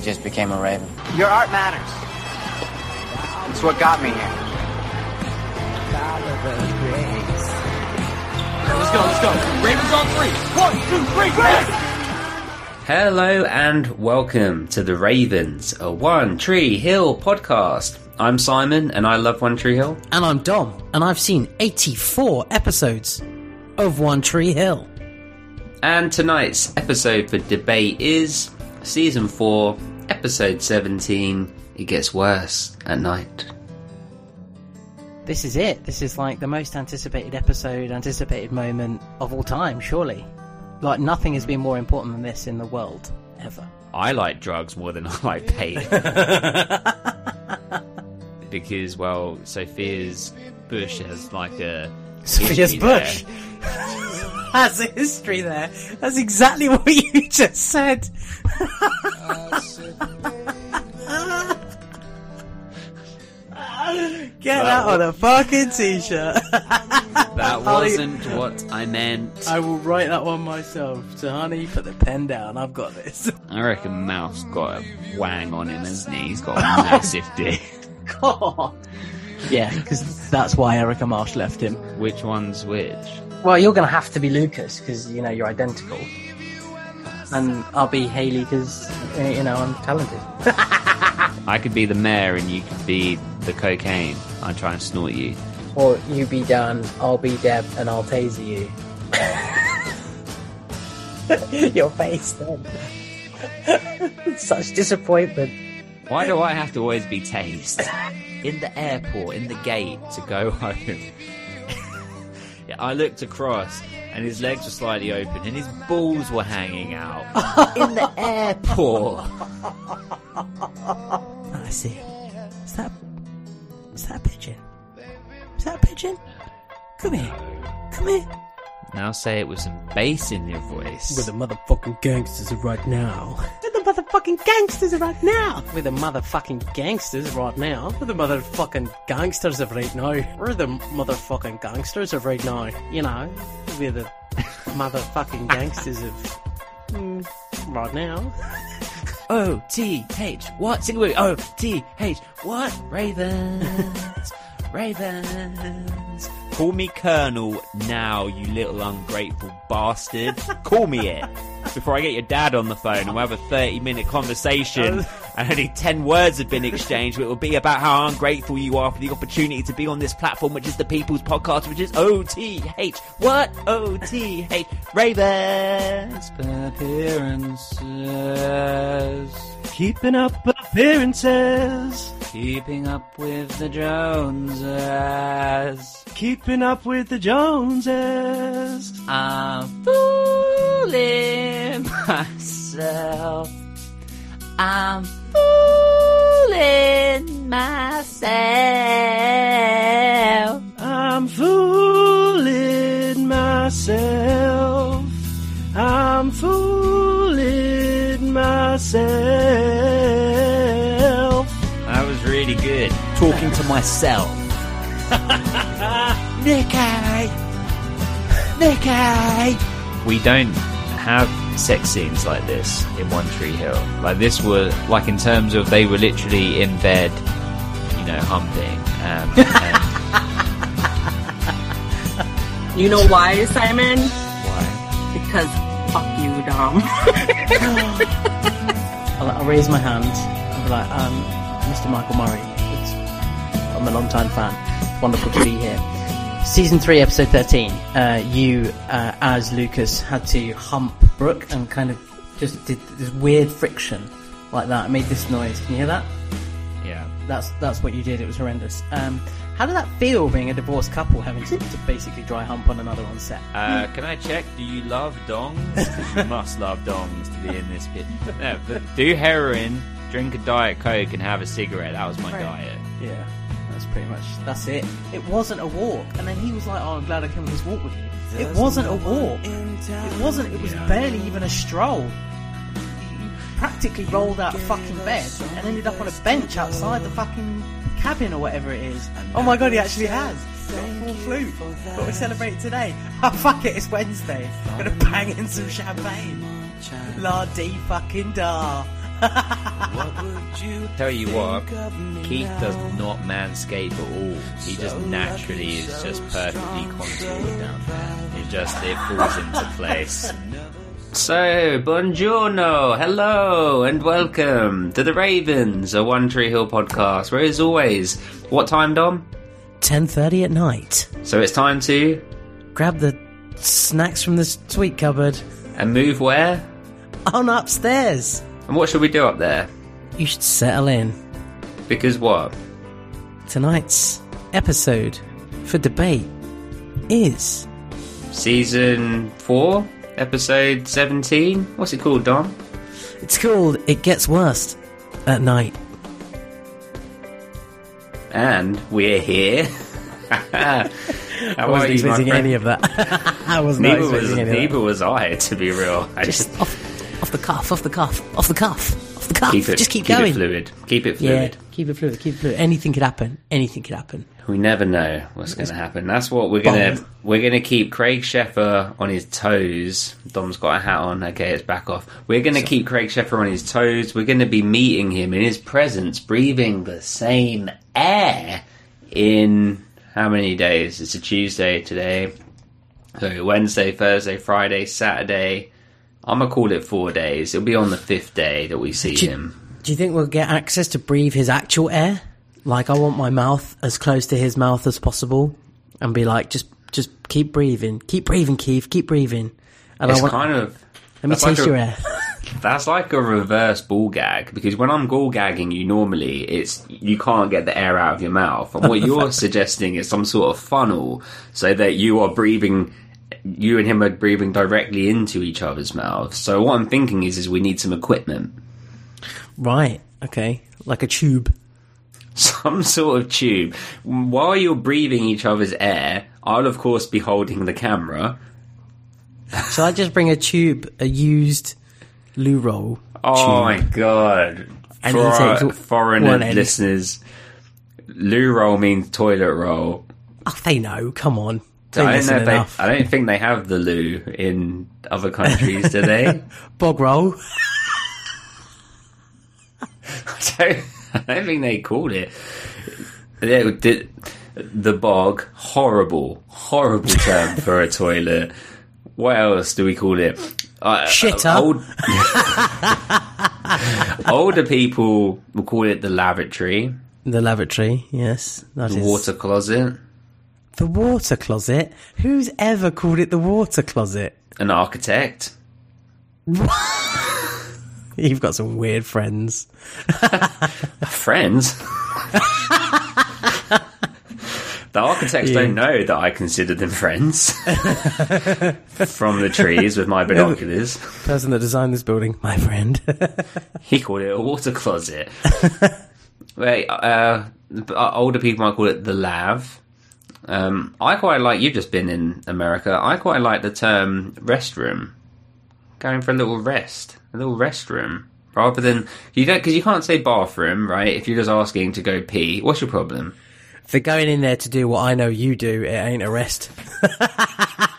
he just became a raven. Your art matters. It's what got me here. Let's go, let's go. Ravens on three. One, two, three, Ravens! Hello and welcome to the Ravens, a One Tree Hill podcast. I'm Simon and I love One Tree Hill. And I'm Dom, and I've seen 84 episodes of One Tree Hill. And tonight's episode for debate is season 4, episode 17. It gets worse at night. This is it. This is like the most anticipated episode, anticipated moment of all time, surely. Like, nothing has been more important than this in the world, ever. I like drugs more than I like pain. because, well, Sophia's bush has like a. Sophia's history Bush has a history there. That's exactly what you just said. Get that on a fucking t-shirt. That wasn't what I meant. I will write that one myself. So, honey, put the pen down. I've got this. I reckon Mouth got a wang on him, hasn't he? He's got a massive dick. God. Yeah, because that's why Erica Marsh left him. Which one's which? Well, you're going to have to be Lucas because you know you're identical, and I'll be Haley because eh, you know I'm talented. I could be the mayor and you could be the cocaine. I'd try and snort you. Or you be Dan, I'll be Deb, and I'll taser you. Your face then. Such disappointment. Why do I have to always be tased? In the airport, in the gate to go home. yeah, I looked across and his legs were slightly open and his balls were hanging out. in the airport. Oh, I see. Is that is that a pigeon? Is that a pigeon? Come here. Come here. Now say it with some bass in your voice. With the motherfucking gangsters right now. The motherfucking gangsters right now. With the motherfucking gangsters right now. With the motherfucking gangsters of right now. We're the motherfucking gangsters of right now. You know, we're the motherfucking gangsters of mm, right now. O T H what? Sing it with me. O T H what? Ravens, Ravens. Call me Colonel now, you little ungrateful bastard. Call me it before I get your dad on the phone and we'll have a thirty-minute conversation. And only ten words have been exchanged. It will be about how ungrateful you are for the opportunity to be on this platform, which is the People's Podcast, which is O T H what? O T H Ravens. Appearances. Keeping up appearances. Keeping up with the Joneses. Keeping up with the Joneses. I'm fooling myself. I'm fooling myself. I'm fooling myself. I'm fooling myself. That was really good. Talking to myself. Nicky! Nicky! We don't have sex scenes like this in One Tree Hill. Like this were, like in terms of they were literally in bed, you know, humping. Um, and You know why, Simon? why? Because fuck you, Dom. I'll, I'll raise my hand and be like, um, Mr. Michael Murray, it's, I'm a long time fan. It's wonderful to be here. Season 3, episode 13, uh, you, uh, as Lucas, had to hump Brooke and kind of just did this weird friction like that. It made this noise. Can you hear that? Yeah. That's that's what you did. It was horrendous. Um, how did that feel being a divorced couple having to, to basically dry hump on another on set? Uh, can I check? Do you love dongs? you must love dongs to be in this pit. No, but do heroin, drink a diet coke, and have a cigarette. That was my Right. diet. Yeah, that's pretty much that's it. It wasn't a walk, and then he was like, "Oh, I'm glad I came on this walk with you." It wasn't a walk. It wasn't. It was barely even a stroll. Practically rolled out of fucking bed and ended up on a bench outside the fucking cabin or whatever it is. Oh my god, he actually has. Got a full flute. But we celebrate today. Oh fuck it, it's Wednesday. I'm Gonna bang in some champagne. La dee fucking da. Tell you what, Keith does not manscape at all. He just naturally is just perfectly contoured down there. It just it falls into place. So, buongiorno, hello, and welcome to the Ravens, a One Tree Hill podcast. Where, as always, what time, Dom? 10.30 at night. So it's time to Grab the snacks from the sweet cupboard. and move where? On upstairs. And what should we do up there? You should settle in. Because what? Tonight's episode for debate is Season four, episode seventeen. What's it called, Dom? it's called It Gets Worse at Night. And we're here. I wasn't expecting any of that. I was not Neither was, expecting any of neither was I, to be real. I that. Just off, off the cuff, off the cuff, off the cuff, off the cuff. keep it, just keep, keep going. it fluid. Keep it fluid. Yeah, fluid. keep it fluid, keep it fluid. Anything could happen. Anything could happen. We never know what's going to happen. That's what we're gonna we're gonna keep Craig Sheffer on his toes. Dom's got a hat on. Okay, it's back off. We're gonna keep Craig Sheffer on his toes. We're gonna be meeting him in his presence, breathing the same air in how many days? It's a Tuesday today. So Wednesday, Thursday, Friday, Saturday. I'm gonna call it four days. It'll be on the fifth day that we see Do you- him. Do you think we'll get access to breathe his actual air? Like I want my mouth as close to his mouth as possible, and be like, just, just keep breathing, keep breathing, Keith, keep breathing. And It's I want, kind of let me that's like taste a- your air. That's like a reverse ball gag because when I'm gall gagging you normally it's you can't get the air out of your mouth and what you're suggesting is some sort of funnel so that you are breathing you and him are breathing directly into each other's mouths. So what I'm thinking is is we need some equipment. right? Okay, like a tube. Some sort of tube. While you're breathing each other's air, I'll of course be holding the camera. Shall I just bring a tube, a used loo roll? Oh my god. And For our listeners, loo roll means toilet roll. Oh, they know. Come on, they I don't know they. I don't think they have the loo in other countries, do they? Bog roll. I don't. I don't think they called it. They did- the bog, horrible, horrible term for a toilet. What else do we call it? Uh, Shitter. Old, older people will call it the lavatory, The lavatory. Yes, that the is- water closet, The water closet. Who's ever called it the water closet? an architect. You've got some weird friends. friends. the architects don't know that I consider them friends from the trees with my binoculars. Person that designed this building, my friend. He called it a water closet. Wait, uh, uh, older people might call it the lav. Um, I quite like. You've just been in America. I quite like the term restroom. Going for a little rest, a little restroom, rather than you don't because you can't say bathroom, right? If you're just asking to go pee, what's your problem? For going in there to do what I know you do, it ain't a rest.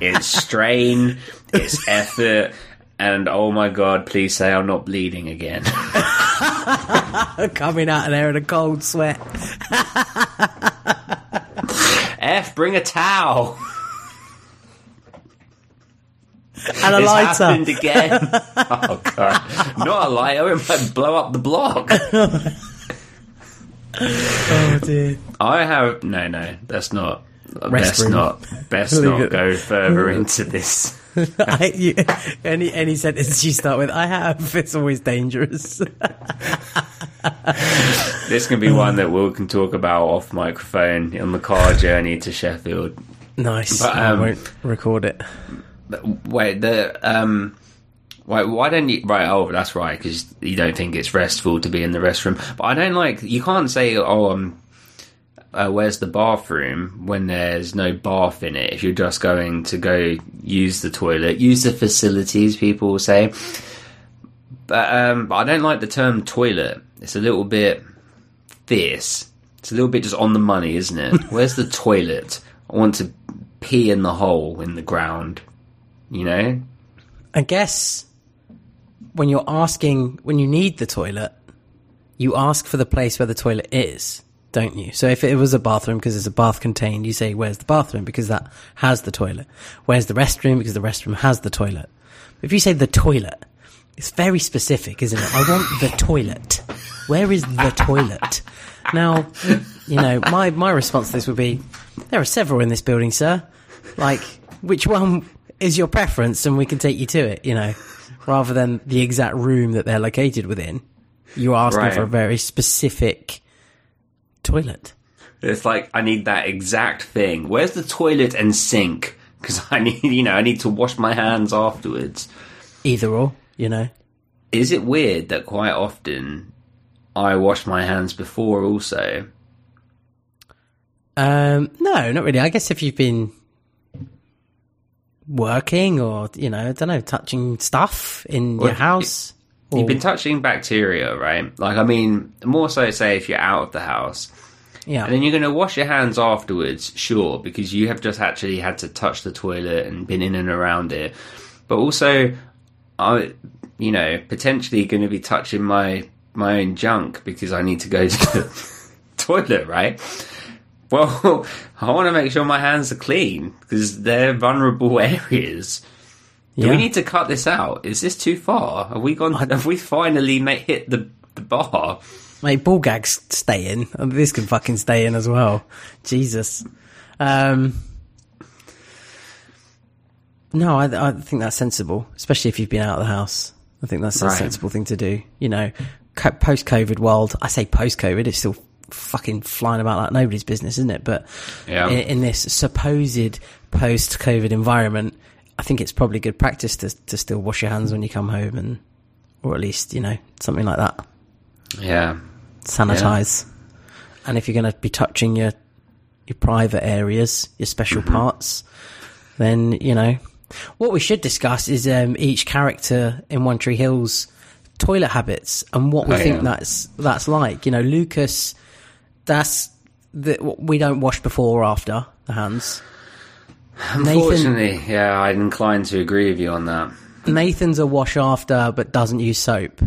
It's strain, it's effort, and oh my god, please say I'm not bleeding again. Coming out of there in a cold sweat. F, bring a towel. And a It's lighter. happened again. oh god, not a lighter. It might blow up the block. Oh dear. I have no, no. That's not. Best Restroom. not. Best not it. go further into this. I, you, any any sentence you start with, I have. It's always dangerous. This can be one that we can talk about off microphone on the car journey to Sheffield. nice. But, I um, won't record it. Wait, the um, why why don't you? Right, oh, that's right, because you don't think it's restful to be in the restroom. But I don't like. You can't say, "Oh, um, uh, where's the bathroom?" when there's no bath in it. If you're just going to go use the toilet, use the facilities. People will say, but um, but I don't like the term toilet. It's a little bit fierce. It's a little bit just on the money, isn't it? Where's the toilet? I want to pee in the hole in the ground. You know? I guess when you're asking when you need the toilet, you ask for the place where the toilet is, don't you? So if it was a bathroom because there's a bath contained, you say where's the bathroom because that has the toilet. Where's the restroom because the restroom has the toilet. If you say the toilet, it's very specific, isn't it? I want the toilet. Where is the toilet? Now, you know, my, my response to this would be, there are several in this building, sir. Like, which one is your preference and we can take you to it, you know, rather than the exact room that they're located within. You're asking Right. for a very specific toilet. It's like I need that exact thing. Where's the toilet and sink? Because I need, you know, I need to wash my hands afterwards. Either or, you know. Is it weird that quite often I wash my hands before also? Um, no, not really. I guess if you've been working or, you know, I don't know, touching stuff in Well, your house. or- You've been touching bacteria, right? Like, I mean, more so say if you're out of the house. yeah. And then you're going to wash your hands afterwards, sure, because you have just actually had to touch the toilet and been in and around it. But also, I, you know, potentially going to be touching my my own junk because I need to go to the toilet, right? Well, I want to make sure my hands are clean because they're vulnerable areas. Do Yeah. we need to cut this out? Is this too far? Have we gone? Have we finally ma- hit the the bar? Mate, ball gags stay in. and This can fucking stay in as well. Jesus. Um, no, I, I think that's sensible, especially if you've been out of the house. I think that's a Right. sensible thing to do. You know, post COVID world, I say post COVID, it's still fucking flying about like nobody's business, isn't it? But Yeah. in, in this supposed post COVID environment, I think it's probably good practice to, to still wash your hands when you come home and, or at least, you know, something like that Yeah, sanitize. And if you're going to be touching your your private areas, your special Mm-hmm. parts, then you know what we should discuss is um, each character in One Tree Hill's toilet habits and what we Oh, think yeah. that's that's like. You know, Lucas, that's the, we don't wash before or after the hands. Nathan, Unfortunately, yeah, I'm inclined to agree with you on that. Nathan's a wash after, but doesn't use soap.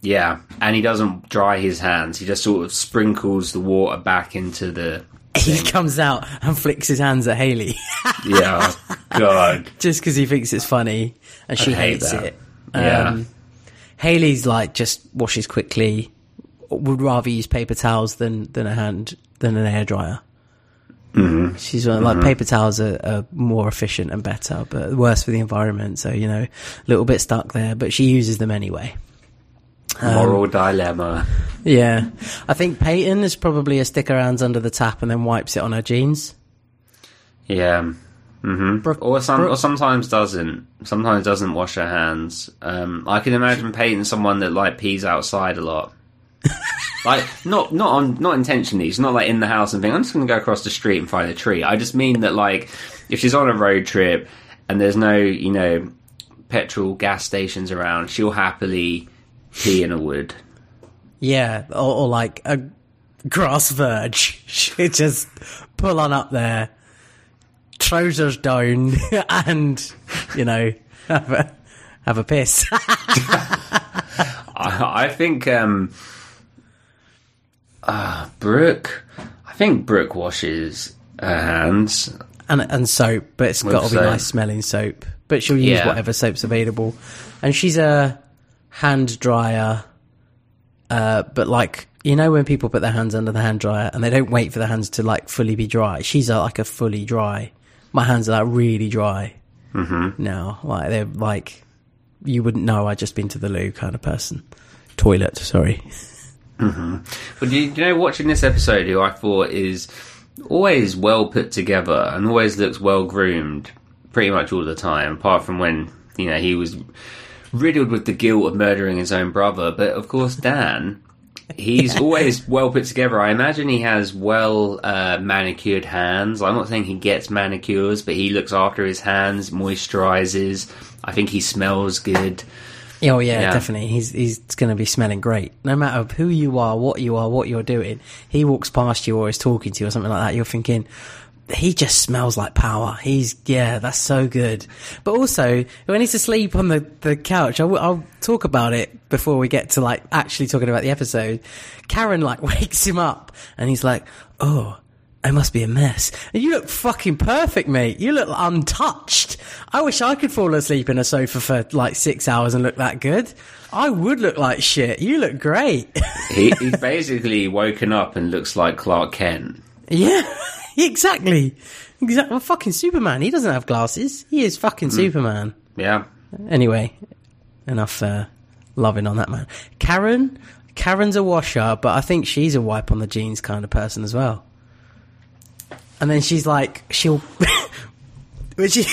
Yeah, and he doesn't dry his hands. He just sort of sprinkles the water back into the. He comes out and flicks his hands at Haley. Yeah, God. just because he thinks it's funny and she hate hates that. it. Yeah. Um, Haley's like just washes quickly. Would rather use paper towels than than a hand than an air dryer. Mm-hmm. She's like paper towels are, are more efficient and better, but worse for the environment. So you know, a little bit stuck there, but she uses them anyway. Um, Moral dilemma. Yeah, I think Peyton is probably a stick hands under the tap and then wipes it on her jeans. Yeah. hmm Brooke- Or some, Brooke- or sometimes doesn't. Sometimes doesn't wash her hands. Um, I can imagine Peyton someone that like pees outside a lot. like not not on not intentionally. It's not like in the house and think I'm just going to go across the street and find a tree. I just mean that like if she's on a road trip and there's no you know petrol gas stations around, she'll happily pee in a wood. Yeah, or, or like a grass verge. She just pull on up there, trousers down, and you know have a have a piss. I, I think um, uh, Brooke. I think Brooke washes her hands. and and soap, but it's got to be soap. nice smelling soap. But she'll use Yeah. whatever soap's available, and she's a hand dryer. Uh, but like you know, when people put their hands under the hand dryer and they don't wait for the hands to like fully be dry, she's a, like a fully dry. My hands are like really dry mm-hmm. now. Like they're like you wouldn't know. I'd just been to the loo kind of person. Toilet, sorry. But do you, do you know, watching this episode, who I thought is always well put together and always looks well groomed, pretty much all the time, apart from when you know he was riddled with the guilt of murdering his own brother. But of course, Dan. He's always well put together. I imagine he has well uh, manicured hands. I'm not saying he gets manicures, but he looks after his hands, moisturizes. I think he smells good. Oh yeah, Yeah. definitely. He's he's going to be smelling great. No matter who you are, what you are, what you're doing. He walks past you or is talking to you or something like that. You're thinking, he just smells like power. He's yeah, that's so good. But also when he's asleep on the the couch, I'll, I'll talk about it before we get to like actually talking about the episode. Karen like wakes him up and he's like, "Oh, I must be a mess." And you look fucking perfect, mate. You look untouched. I wish I could fall asleep in a sofa for like six hours and look that good. I would look like shit. You look great. he, he's basically woken up and looks like Clark Kent. Yeah, exactly. Exactly. Well, fucking Superman. He doesn't have glasses. He is fucking Superman. Yeah. Anyway, enough uh, loving on that man. Karen, Karen's a washer, but I think she's a wipe on the jeans kind of person as well. And then she's like, she'll when she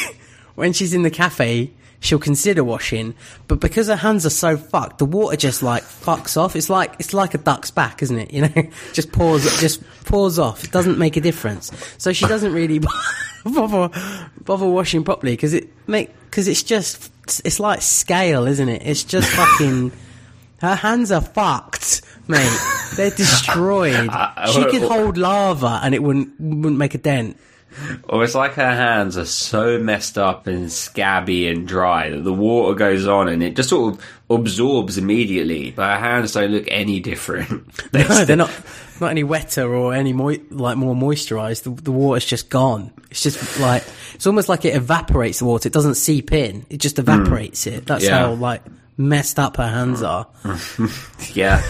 when she's in the cafe, she'll consider washing, but because her hands are so fucked, the water just like fucks off. It's like it's like a duck's back, isn't it? You know, just pours just pours off. It doesn't make a difference. So she doesn't really bother bother washing properly because it make because it's just it's like scale, isn't it? It's just fucking. Her hands are fucked, mate. They're destroyed. She could hold lava and it wouldn't wouldn't make a dent. Or it's like her hands are so messed up and scabby and dry that the water goes on and it just sort of absorbs immediately. But her hands don't look any different. No, they're not not any wetter or any moi- like more moisturized. The, the water's just gone. It's just like it's almost like it evaporates the water. It doesn't seep in. It just evaporates hmm. it. That's Yeah. how like messed up her hands are. Yeah.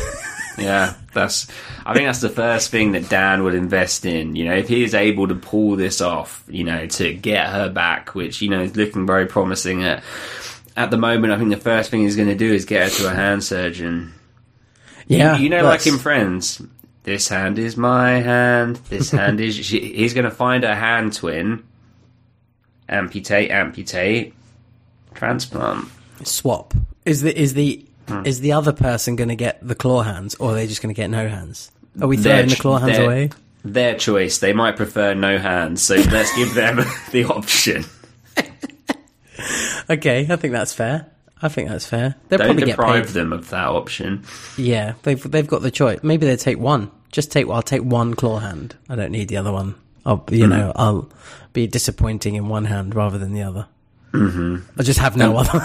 Yeah, that's. I think that's the first thing that Dan would invest in. You know, if he is able to pull this off, you know, to get her back, which you know is looking very promising at at the moment. I think the first thing he's going to do is get her to a hand surgeon. Yeah, you know, like in Friends, this hand is my hand. This hand is. She, he's going to find a hand twin. Amputate, amputate, transplant. swap. Is the is the Hmm. is the other person going to get the claw hands, or are they just going to get no hands? Are we Their throwing the claw hands their- away? Their choice. They might prefer no hands, so let's give them the option. Okay, I think that's fair. I think that's fair. They'll Don't probably get deprive them of that option. Yeah, they've they've got the choice. Maybe they take one. Just take. I'll take one claw hand. I don't need the other one. I'll you Hmm. know I'll be disappointing in one hand rather than the other. Mm-hmm. I just have no other.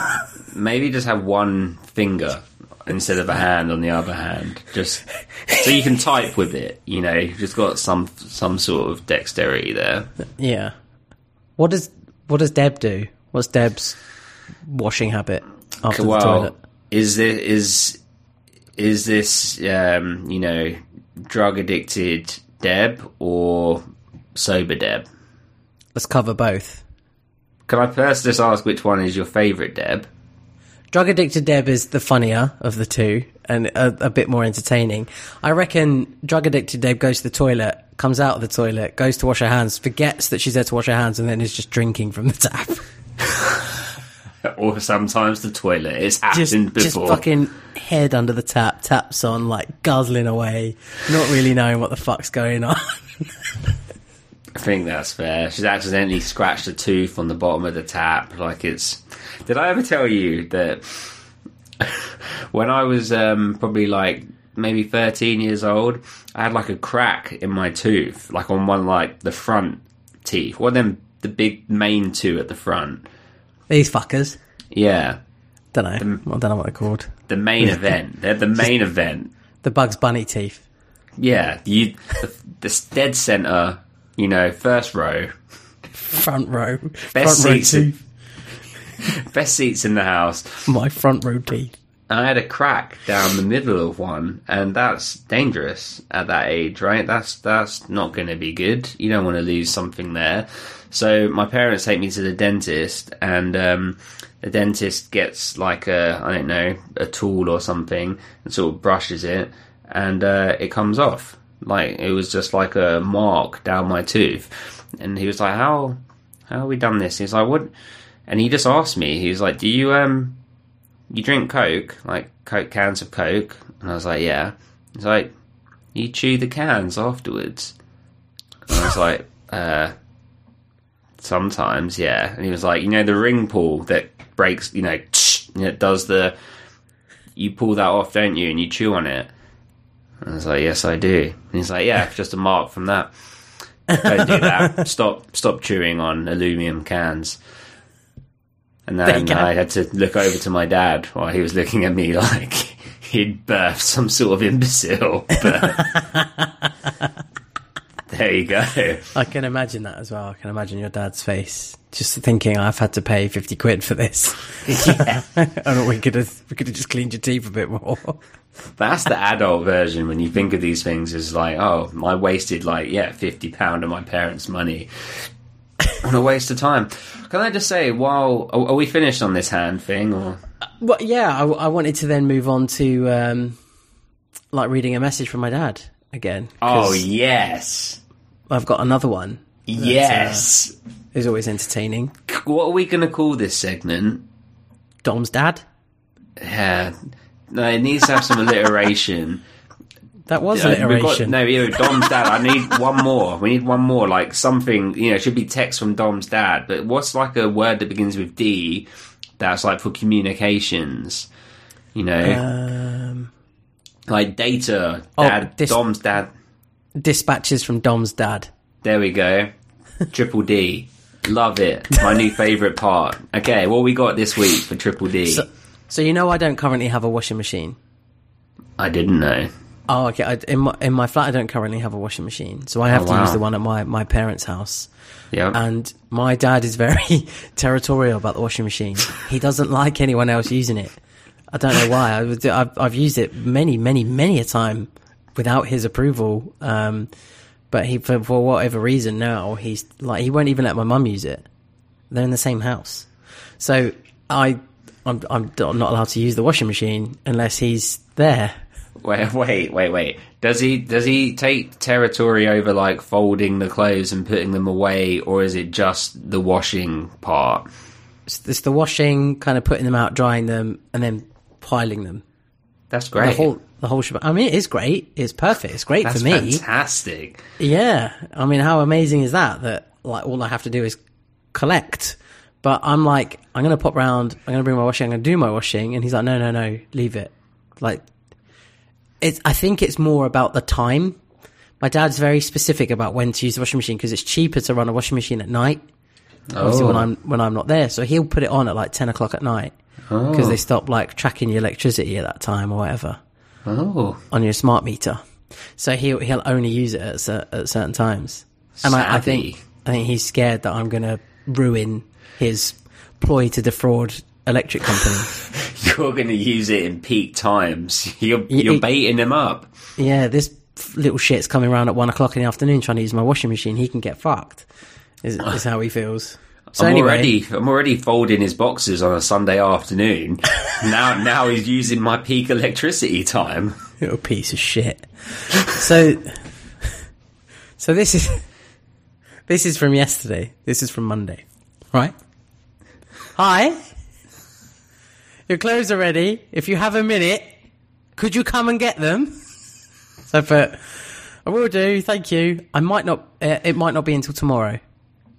Maybe just have one finger instead of a hand on the other hand, just so you can type with it. You know, you've just got some some sort of dexterity there. yeah. What does what does Deb do? What's Deb's washing habit after the toilet? is this is is this um, you know drug addicted Deb or sober Deb? Let's cover both. Can I first just ask which one is your favourite Deb? Drug addicted Deb is the funnier of the two and a, a bit more entertaining. I reckon drug addicted Deb goes to the toilet, comes out of the toilet, goes to wash her hands, forgets that she's there to wash her hands, and then is just drinking from the tap. Or sometimes the toilet. It's just, happened just before. fucking head under the tap, taps on, like guzzling away, not really knowing what the fuck's going on. I think that's fair. She's accidentally scratched a tooth on the bottom of the tap. Like it's. Did I ever tell you that when I was um, probably like maybe 13 years old, I had like a crack in my tooth, like on one like the front teeth, one of them the big main two at the front. These fuckers. Yeah, Don't know. I don't know what they're called. the main event. They're the main event. The Bugs Bunny teeth. Yeah, you the, the dead center. You know, first row, Front row. best front row seats, teeth. best seats in the house. My front row teeth. I had a crack down the middle of one, and that's dangerous at that age, right? That's that's not going to be good. You don't want to lose something there. So my parents take me to the dentist, and um, the dentist gets like a I don't know a tool or something and sort of brushes it, and uh, it comes off. Like it was just like a mark down my tooth, and he was like, "How how have we done this?" He's like, "What?" And he just asked me. He was like, "Do you um?" you drink Coke, like Coke cans of Coke? And I was like, yeah. He's like, you chew the cans afterwards. And I was like, uh, sometimes, yeah. And he was like, you know, the ring pull that breaks, you know, it does the, you pull that off, don't you? And you chew on it. And I was like, yes, I do. And he's like, yeah, just a mark from that. Don't do that. Stop stop chewing on aluminium cans. And then. I had to look over to my dad while he was looking at me like he'd birthed some sort of imbecile. But there you go. I can imagine that as well. I can imagine your dad's face, just thinking, "I've had to pay fifty quid for this." and we could have we could have just cleaned your teeth a bit more. That's the adult version when you think of these things as like, oh, I wasted like, yeah, fifty pound of my parents' money on a waste of time. Can I just say, while are, are we finished on this hand thing, or Well, yeah, I, I wanted to then move on to um, like reading a message from my dad again. oh yes, I've got another one. yes. Is always entertaining. What are we going to call this segment? Dom's dad. Yeah, no, it needs to have some alliteration. That was we've got- alliteration. no, you know, Dom's dad. I need one more. We need one more, like something. You know, it should be text from Dom's dad. But what's like a word that begins with D? That's like for communications. You know, Um, like data. oh, Dad, this- Dom's dad. dispatches from Dom's dad. There we go. Triple D. Love it. My new favourite part. Okay, what we got this week for Triple D? So, so you know, I don't currently have a washing machine. I didn't know. Oh, okay. I, in my in my flat, I don't currently have a washing machine, so I have Oh, to wow. use the one at my my parents' house. Yeah. And my dad is very territorial about the washing machine. He doesn't like anyone else using it. I don't know why. I, I've I've used it many, many, many a time without his approval. Um, but he, for, for whatever reason, now he's like he won't even let my mum use it. They're in the same house, so I, I'm, I'm not allowed to use the washing machine unless he's there. Wait, wait, wait, wait. Does he does he take territory over like folding the clothes and putting them away, or is it just the washing part? It's, it's the washing, kind of putting them out, drying them, and then piling them. That's great. The whole, the whole shebang. I mean, it is great. It's perfect. It's great That's for me. fantastic. Yeah. I mean, how amazing is that? That like all I have to do is collect. But I'm like, I'm gonna pop round. I'm gonna bring my washing. I'm gonna do my washing, and he's like, no, no, no, leave it. Like, it's. I think it's more about the time. My dad's very specific about when to use the washing machine because it's cheaper to run a washing machine at night. Obviously, Oh. when I'm when I'm not there, so he'll put it on at like ten o'clock at night because they oh. stop like tracking your electricity at that time or whatever Oh, on your smart meter. So he'll he'll only use it at, at certain times. And I, I think I think he's scared that I'm going to ruin his ploy to defraud electric company. you're going to use it in peak times. You're you're baiting him up. yeah, this little shit's coming around at one o'clock in the afternoon trying to use my washing machine. He can get fucked. Is, is how he feels. So I'm anyway, already I'm already folding his boxes on a Sunday afternoon. now now he's using my peak electricity time. little piece of shit. So, so this is this is from yesterday. This is from Monday, right? Hi, your clothes are ready. If you have a minute, could you come and get them? So, but I will do. Thank you. I might not. Uh, it might not be until tomorrow.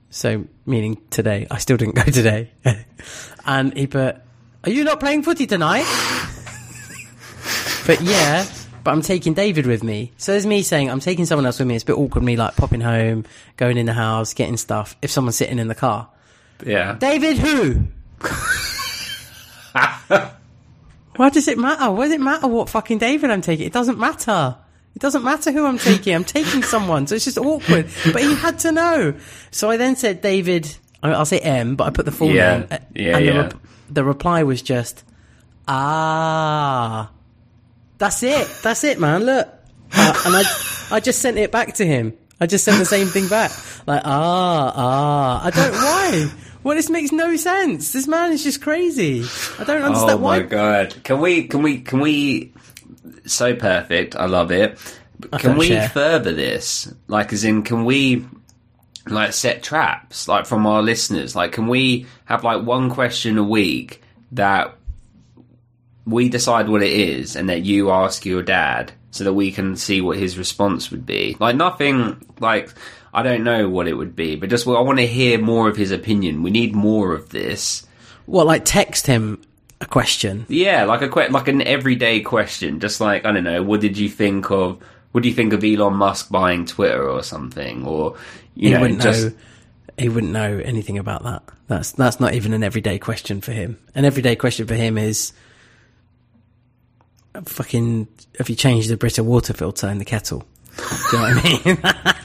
So, meaning today. I still didn't go today. and he put, "Are you not playing footy tonight?" But yeah, but I'm taking David with me. So there's me saying I'm taking someone else with me. It's a bit awkward me like popping home, going in the house, getting stuff. If someone's sitting in the car, Yeah. David, who? Why does it matter? Why does it matter what fucking David I'm taking? It doesn't matter. It doesn't matter who I'm taking. I'm taking someone, so it's just awkward. But he had to know. So I then said David. I'll say M, but I put the full Yeah. name. uh, Yeah, and the, yeah. rep- the reply was just, ah. That's it. That's it, man. Look. Uh, and I, I just sent it back to him. I just sent the same thing back. Like, ah, ah. I don't, why? Well, this makes no sense. This man is just crazy. I don't understand Oh why. Oh my god! Can we? Can we? Can we? So perfect. I love it. I Can we share. further this? Like, as in, can we? Like set traps, like from our listeners. Like, can we have like one question a week that we decide what it is, and that you ask your dad, so that we can see what his response would be. Like nothing. Like I don't know what it would be, but just well, I want to hear more of his opinion. We need more of this. What, like text him a question? Yeah, like a que- like an everyday question, just like I don't know, what did you think of What do you think of Elon Musk buying Twitter or something? Or you he know, wouldn't just know. He wouldn't know anything about that. That's that's not even an everyday question for him. An everyday question for him is, fucking, have you changed the Brita water filter in the kettle? Do you know what I mean?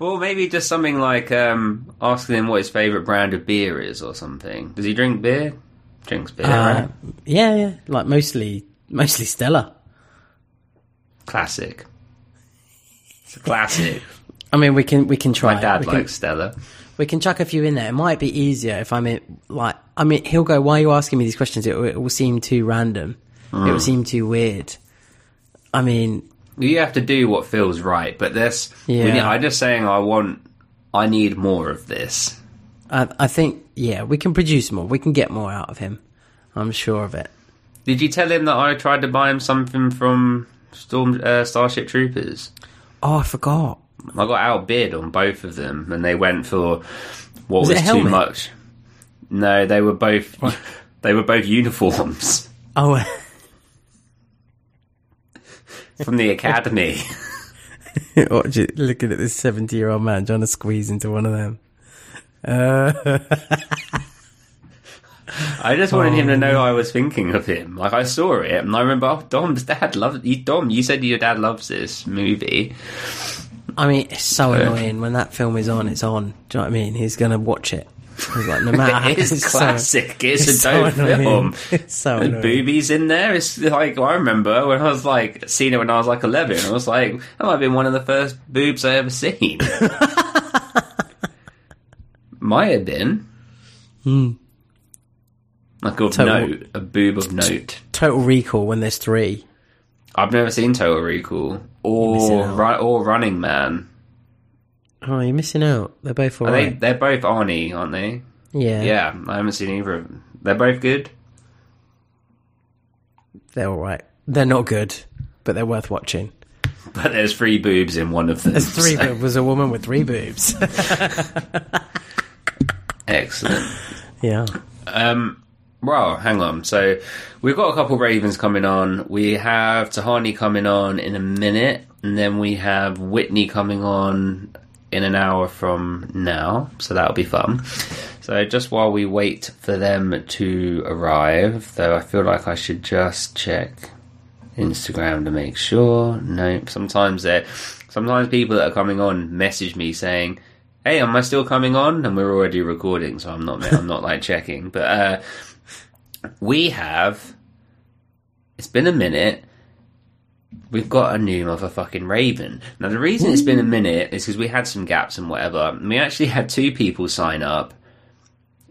Well, maybe just something like um, asking him what his favorite brand of beer is, or something. Does he drink beer? Drinks beer, Uh, right? yeah, yeah, like mostly mostly Stella. Classic. It's a classic. I mean, we can we can try. My dad we can, likes Stella. We can chuck a few in there. It might be easier if I'm in, like, I mean, he'll go, why are you asking me these questions? It, will- it will seem too random. It Mm. will seem too weird. I mean, You have to do what feels right, but this, Yeah. I'm just saying, I want, I need more of this. I, I think, yeah, we can produce more. We can get more out of him. I'm sure of it. Did you tell him that I tried to buy him something from Storm uh, Starship Troopers? Oh, I forgot. I got outbid on both of them, and they went for what Was was, too much. No, they were both they were both uniforms Oh, from the academy. Watch it, looking at this 70 year old man trying to squeeze into one of them. Uh, I just wanted him to Oh. know I was thinking of him. Like I saw it, and I remember oh, Dom's dad loves. You, Dom, you said your dad loves this movie. I mean, it's so annoying when that film is on, it's on. Do you know what I mean? He's going to watch it. Like, no matter It is it's so- classic. it's, it's a dope so film. It's so and annoying. boobies in there. It's like I remember when I was like seeing it when I was like eleven. I was like, that might have been one of the first boobs I ever seen. might have been. Hmm. Like of Total- note, a boob of note. Total Recall when there's three. I've never seen Total Recall or. Or Running Man. Oh, you're missing out. They're both Are they? They're both Arnie, aren't they? Yeah, Yeah, I haven't seen either of them. They're both good. they're alright. They're not good, but they're worth watching. But there's three boobs in one of them. There's three. so- boobs. was a woman with three boobs. Excellent. yeah. Um, well, hang on. So we've got a couple Ravens coming on. We have Tahani coming on in a minute, and then we have Whitney coming on in an hour from now. So that'll be fun. So just while we wait for them to arrive, though, I feel like I should just check Instagram to make sure. No, sometimes they sometimes people that are coming on message me saying, "Hey, am I still coming on?" And we're already recording, so I'm not I'm not like checking. But uh, we have. It's been a minute. We've got a new motherfucking Raven. Now the reason it's been a minute is because we had some gaps and whatever. And we actually had two people sign up.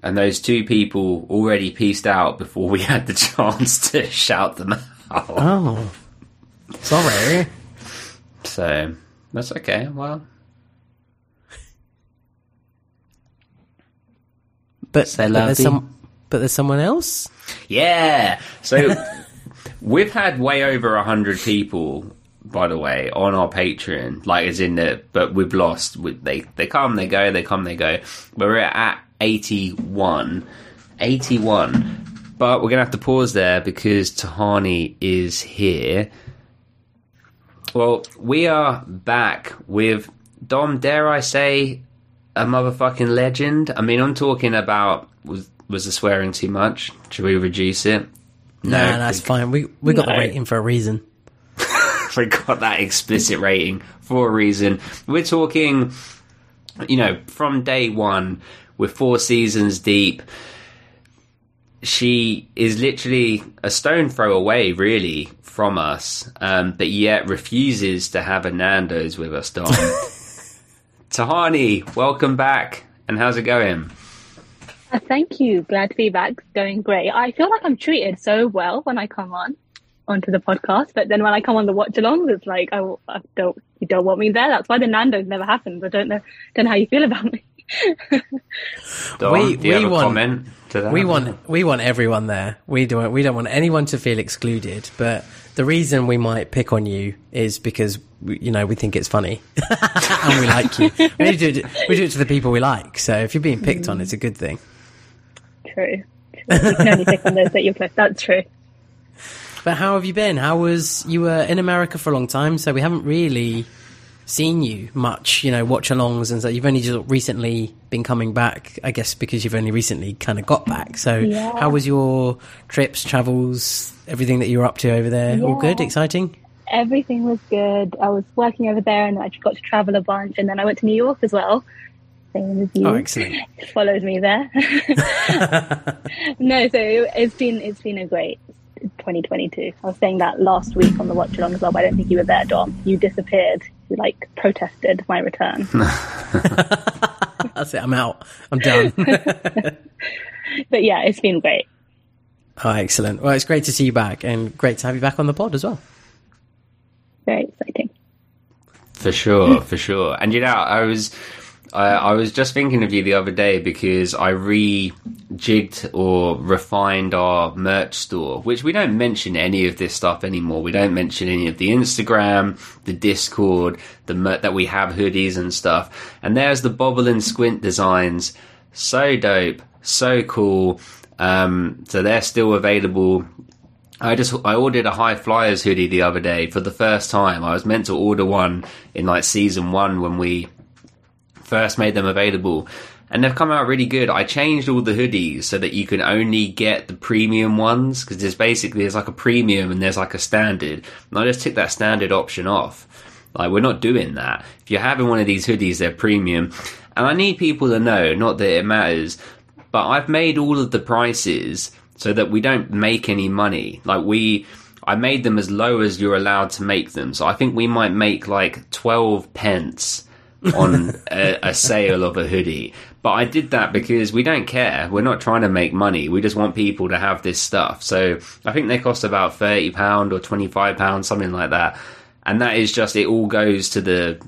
And those two people already pieced out before we had the chance to shout them out. Oh, sorry. So that's okay. Well, But, but there's vie. some. But there's someone else. yeah. So we've had way over hundred people, by the way, on our Patreon. Like, as in the, but we've lost. We, they they come, they go, they come, they go. But we're at eighty one. Eighty one. But we're gonna have to pause there because Tahani is here. Well, we are back with Dom. Dare I say, a motherfucking legend? I mean, I'm talking about was was the swearing too much? Should we reduce it? No, no, that's fine. We we got No. the rating for a reason. we got that explicit rating for a reason. We're talking, you know, from day one, we're four seasons deep. She is literally a stone throw away, really, from us, um, but yet refuses to have a Nando's with us, Dom. Tahani, welcome back. And how's it going? Uh, Thank you. Glad to be back. Going great. I feel like I'm treated so well when I come on onto the podcast, but then when I come on the watch alongs, it's like I, I don't you don't want me there. That's why the Nando's never happens. I don't know don't know how you feel about me. Dom, We- do you we have a want- comment to that? We want we want everyone there. We don't we don't want anyone to feel excluded. But the reason we might pick on you is because we, you know we think it's funny and we like you. We do it. We do it to the people we like. So if you're being picked on, it's a good thing. True. You can only pick on those that close. That's true. But how have you been? How was you were in America for a long time, so we haven't really seen you much. You know, watch alongs and so you've only just recently been coming back. I guess because you've only recently kind of got back. So Yeah. how was your trips, travels, everything that you were up to over there? All good, exciting. Everything was good. I was working over there and I got to travel a bunch. And then I went to New York as well. Same as oh, you. Oh, excellent. Followed me there. no, so it's been it's been a great 2022. I was saying that last week on the watch along as well, but I don't think you were there, Dom. You disappeared. You like protested my return. That's it. I'm out. I'm done. but yeah, it's been great. oh, excellent. Well, it's great to see you back, and great to have you back on the pod as well. Very exciting. For sure, for sure. And you know, I was I, I was just thinking of you the other day because I rejigged or refined our merch store, which we don't mention any of this stuff anymore. We don't mention any of the Instagram, the Discord, the mer- that we have hoodies and stuff. And there's the Bobble and Squint designs. So dope, so cool. Um, so they're still available I just I ordered a High Flyers hoodie the other day for the first time. I was meant to order one in like season one when we first made them available, and they've come out really good. I changed all the hoodies so that you can only get the premium ones because there's basically there's like a premium and there's like a standard, and I just took that standard option off. Like we're not doing that. If you're having one of these hoodies, they're premium, and I need people to know, not that it matters, but I've made all of the prices so that we don't make any money. Like we, I made them as low as you're allowed to make them. So I think we might make like 12 pence on a, a sale of a hoodie. But I did that because we don't care. We're not trying to make money. We just want people to have this stuff. So I think they cost about £30 or £25, something like that. And that is just, it all goes to the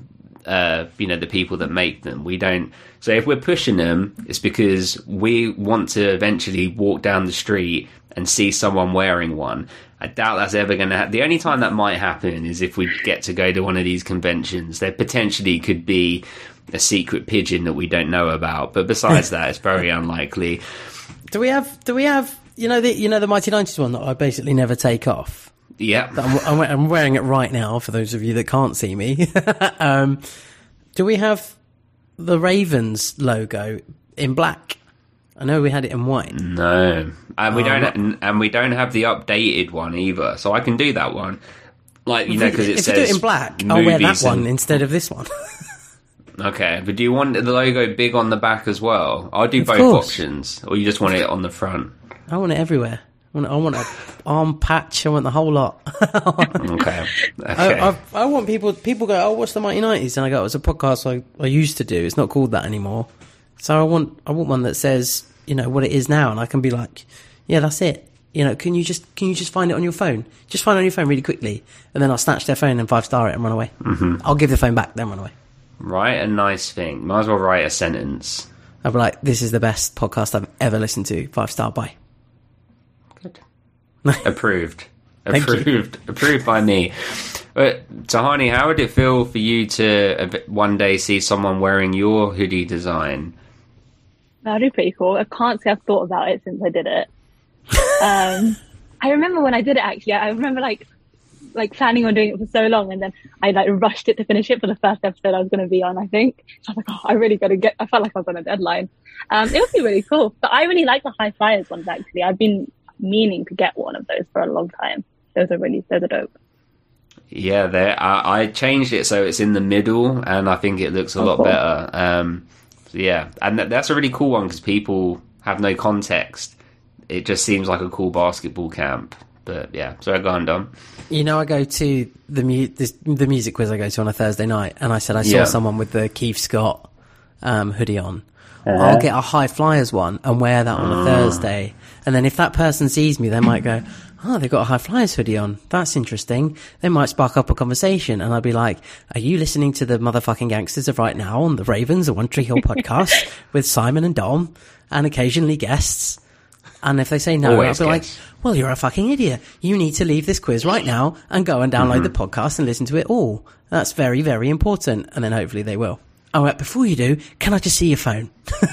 uh, you know the people that make them. We don't. So if we're pushing them, it's because we want to eventually walk down the street and see someone wearing one. I doubt that's ever going to happen. The only time that might happen is if we get to go to one of these conventions. There potentially could be a secret pigeon that we don't know about, but besides that, it's very unlikely. Do we have? Do we have? You know the you know the Mighty Nineties one that I basically never take off. Yeah, I'm, I'm, I'm wearing it right now for those of you that can't see me. um, do we have the Ravens logo in black? I know we had it in white. No, and we Oh, don't, and we don't have the updated one either. So I can do that one, like you know, because it if says you do it in black, I'll wear that one and- instead of this one. Okay, but do you want the logo big on the back as well? I'll do Of both course. options, or you just want it on the front. I want it everywhere. I want, I want a arm patch. I want the whole lot. Okay, okay. I, I, I want people. People go, "Oh, what's the Mighty Nineties? And I go, "It's a podcast I, I used to do. It's not called that anymore." So I want I want one that says you know what it is now, and I can be like, "Yeah, that's it." You know, can you just can you just find it on your phone? Just find it on your phone really quickly, and then I'll snatch their phone and five star it and run away. Mm-hmm. I'll give the phone back, then run away. write a nice thing. Might as well write a sentence. I'll be like, "This is the best podcast I've ever listened to. Five star, bye." Good. Approved. Approved. Approved by me. But Tahani, how would it feel for you to uh, one day see someone wearing your hoodie design? That'd be pretty cool. I can't say I've thought about it since I did it. Um, I remember when I did it actually. I remember like like planning on doing it for so long, and then I like rushed it to finish it for the first episode I was going to be on. I think so I was like, oh, I really got to get. I felt like I was on a deadline. Um, it would be really cool. But I really like the high flyers ones actually. I've been meaning to get one of those for a long time. Those are really those are dope. Yeah, there. I, I changed it so it's in the middle, and I think it looks a Oh, lot cool. better. Um, yeah, and that, that's a really cool one because people have no context. It just seems like a cool basketball camp. But yeah, so go on, Dom. You know, I go to the mu- this, the music quiz I go to on a Thursday night, and I said I saw Yeah. someone with the Keith Scott um, hoodie on. I'll get a High Flyers one and wear that on a Thursday, and then if that person sees me, they might go, "Oh, they've got a High Flyers hoodie on. That's interesting." They might spark up a conversation, and I'd be like, "Are you listening to the motherfucking gangsters of right now on the Ravens, a One Tree Hill podcast with Simon and Dom, and occasionally guests?" And if they say no, Always I'll be like, well, you're a fucking idiot. You need to leave this quiz right now and go and download Mm-hmm. the podcast and listen to it all. That's very, very important. And then hopefully they will. Oh, uh, before you do, can I just see your phone?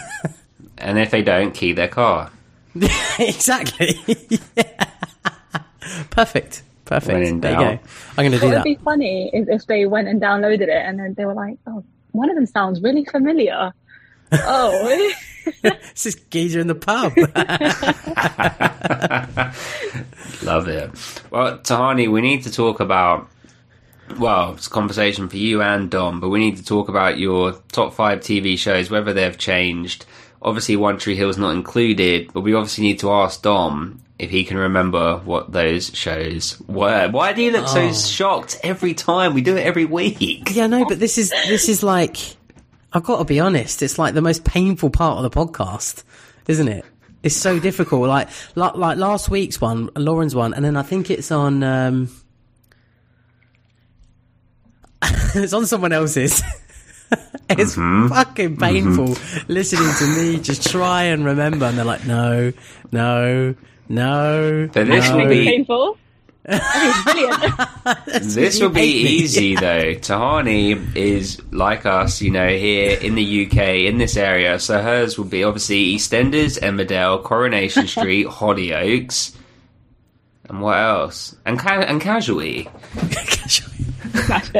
And if they don't, key their car. exactly. Perfect. Perfect. When in there you go. I'm going to do that. What would be funny is if they went and downloaded it and then they were like, "Oh, one of them sounds really familiar." oh, It's this geezer in the pub. Love it. Well, Tahani, we need to talk about. Well, it's a conversation for you and Dom, but we need to talk about your top five TV shows, whether they've changed. Obviously, One Tree Hill's not included, but we obviously need to ask Dom if he can remember what those shows were. Why do you look so Oh. shocked every time? We do it every week. yeah, no, but this is this is like I've got to be honest. It's like the most painful part of the podcast, isn't it? It's so difficult. Like like, like last week's one, Lauren's one, and then I think it's on. um It's on someone else's. it's fucking painful listening to me just try and remember, and they're like, no, no, no. But this no. will be painful. I think it's brilliant. This will be easy though. Tahani is like us, you know, here in the UK, in this area. So hers will be obviously EastEnders, Emmerdale, Coronation Street, Hollyoaks, and what else? And ca- and Casualty. Smash.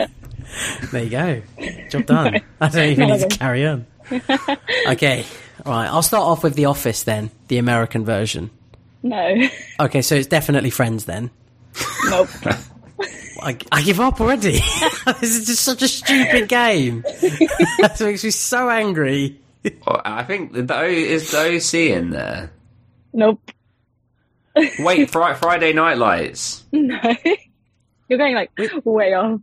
There you go. Job done. I don't even need to carry on. okay. All right. I'll start off with The Office then, the American version. No, Okay, so it's definitely Friends then. nope. I, I give up already. this is just such a stupid game. that makes me so angry. Oh, I think the O is the OC in there. Nope. Wait, Fri Friday Night Lights. No. You're going like way off.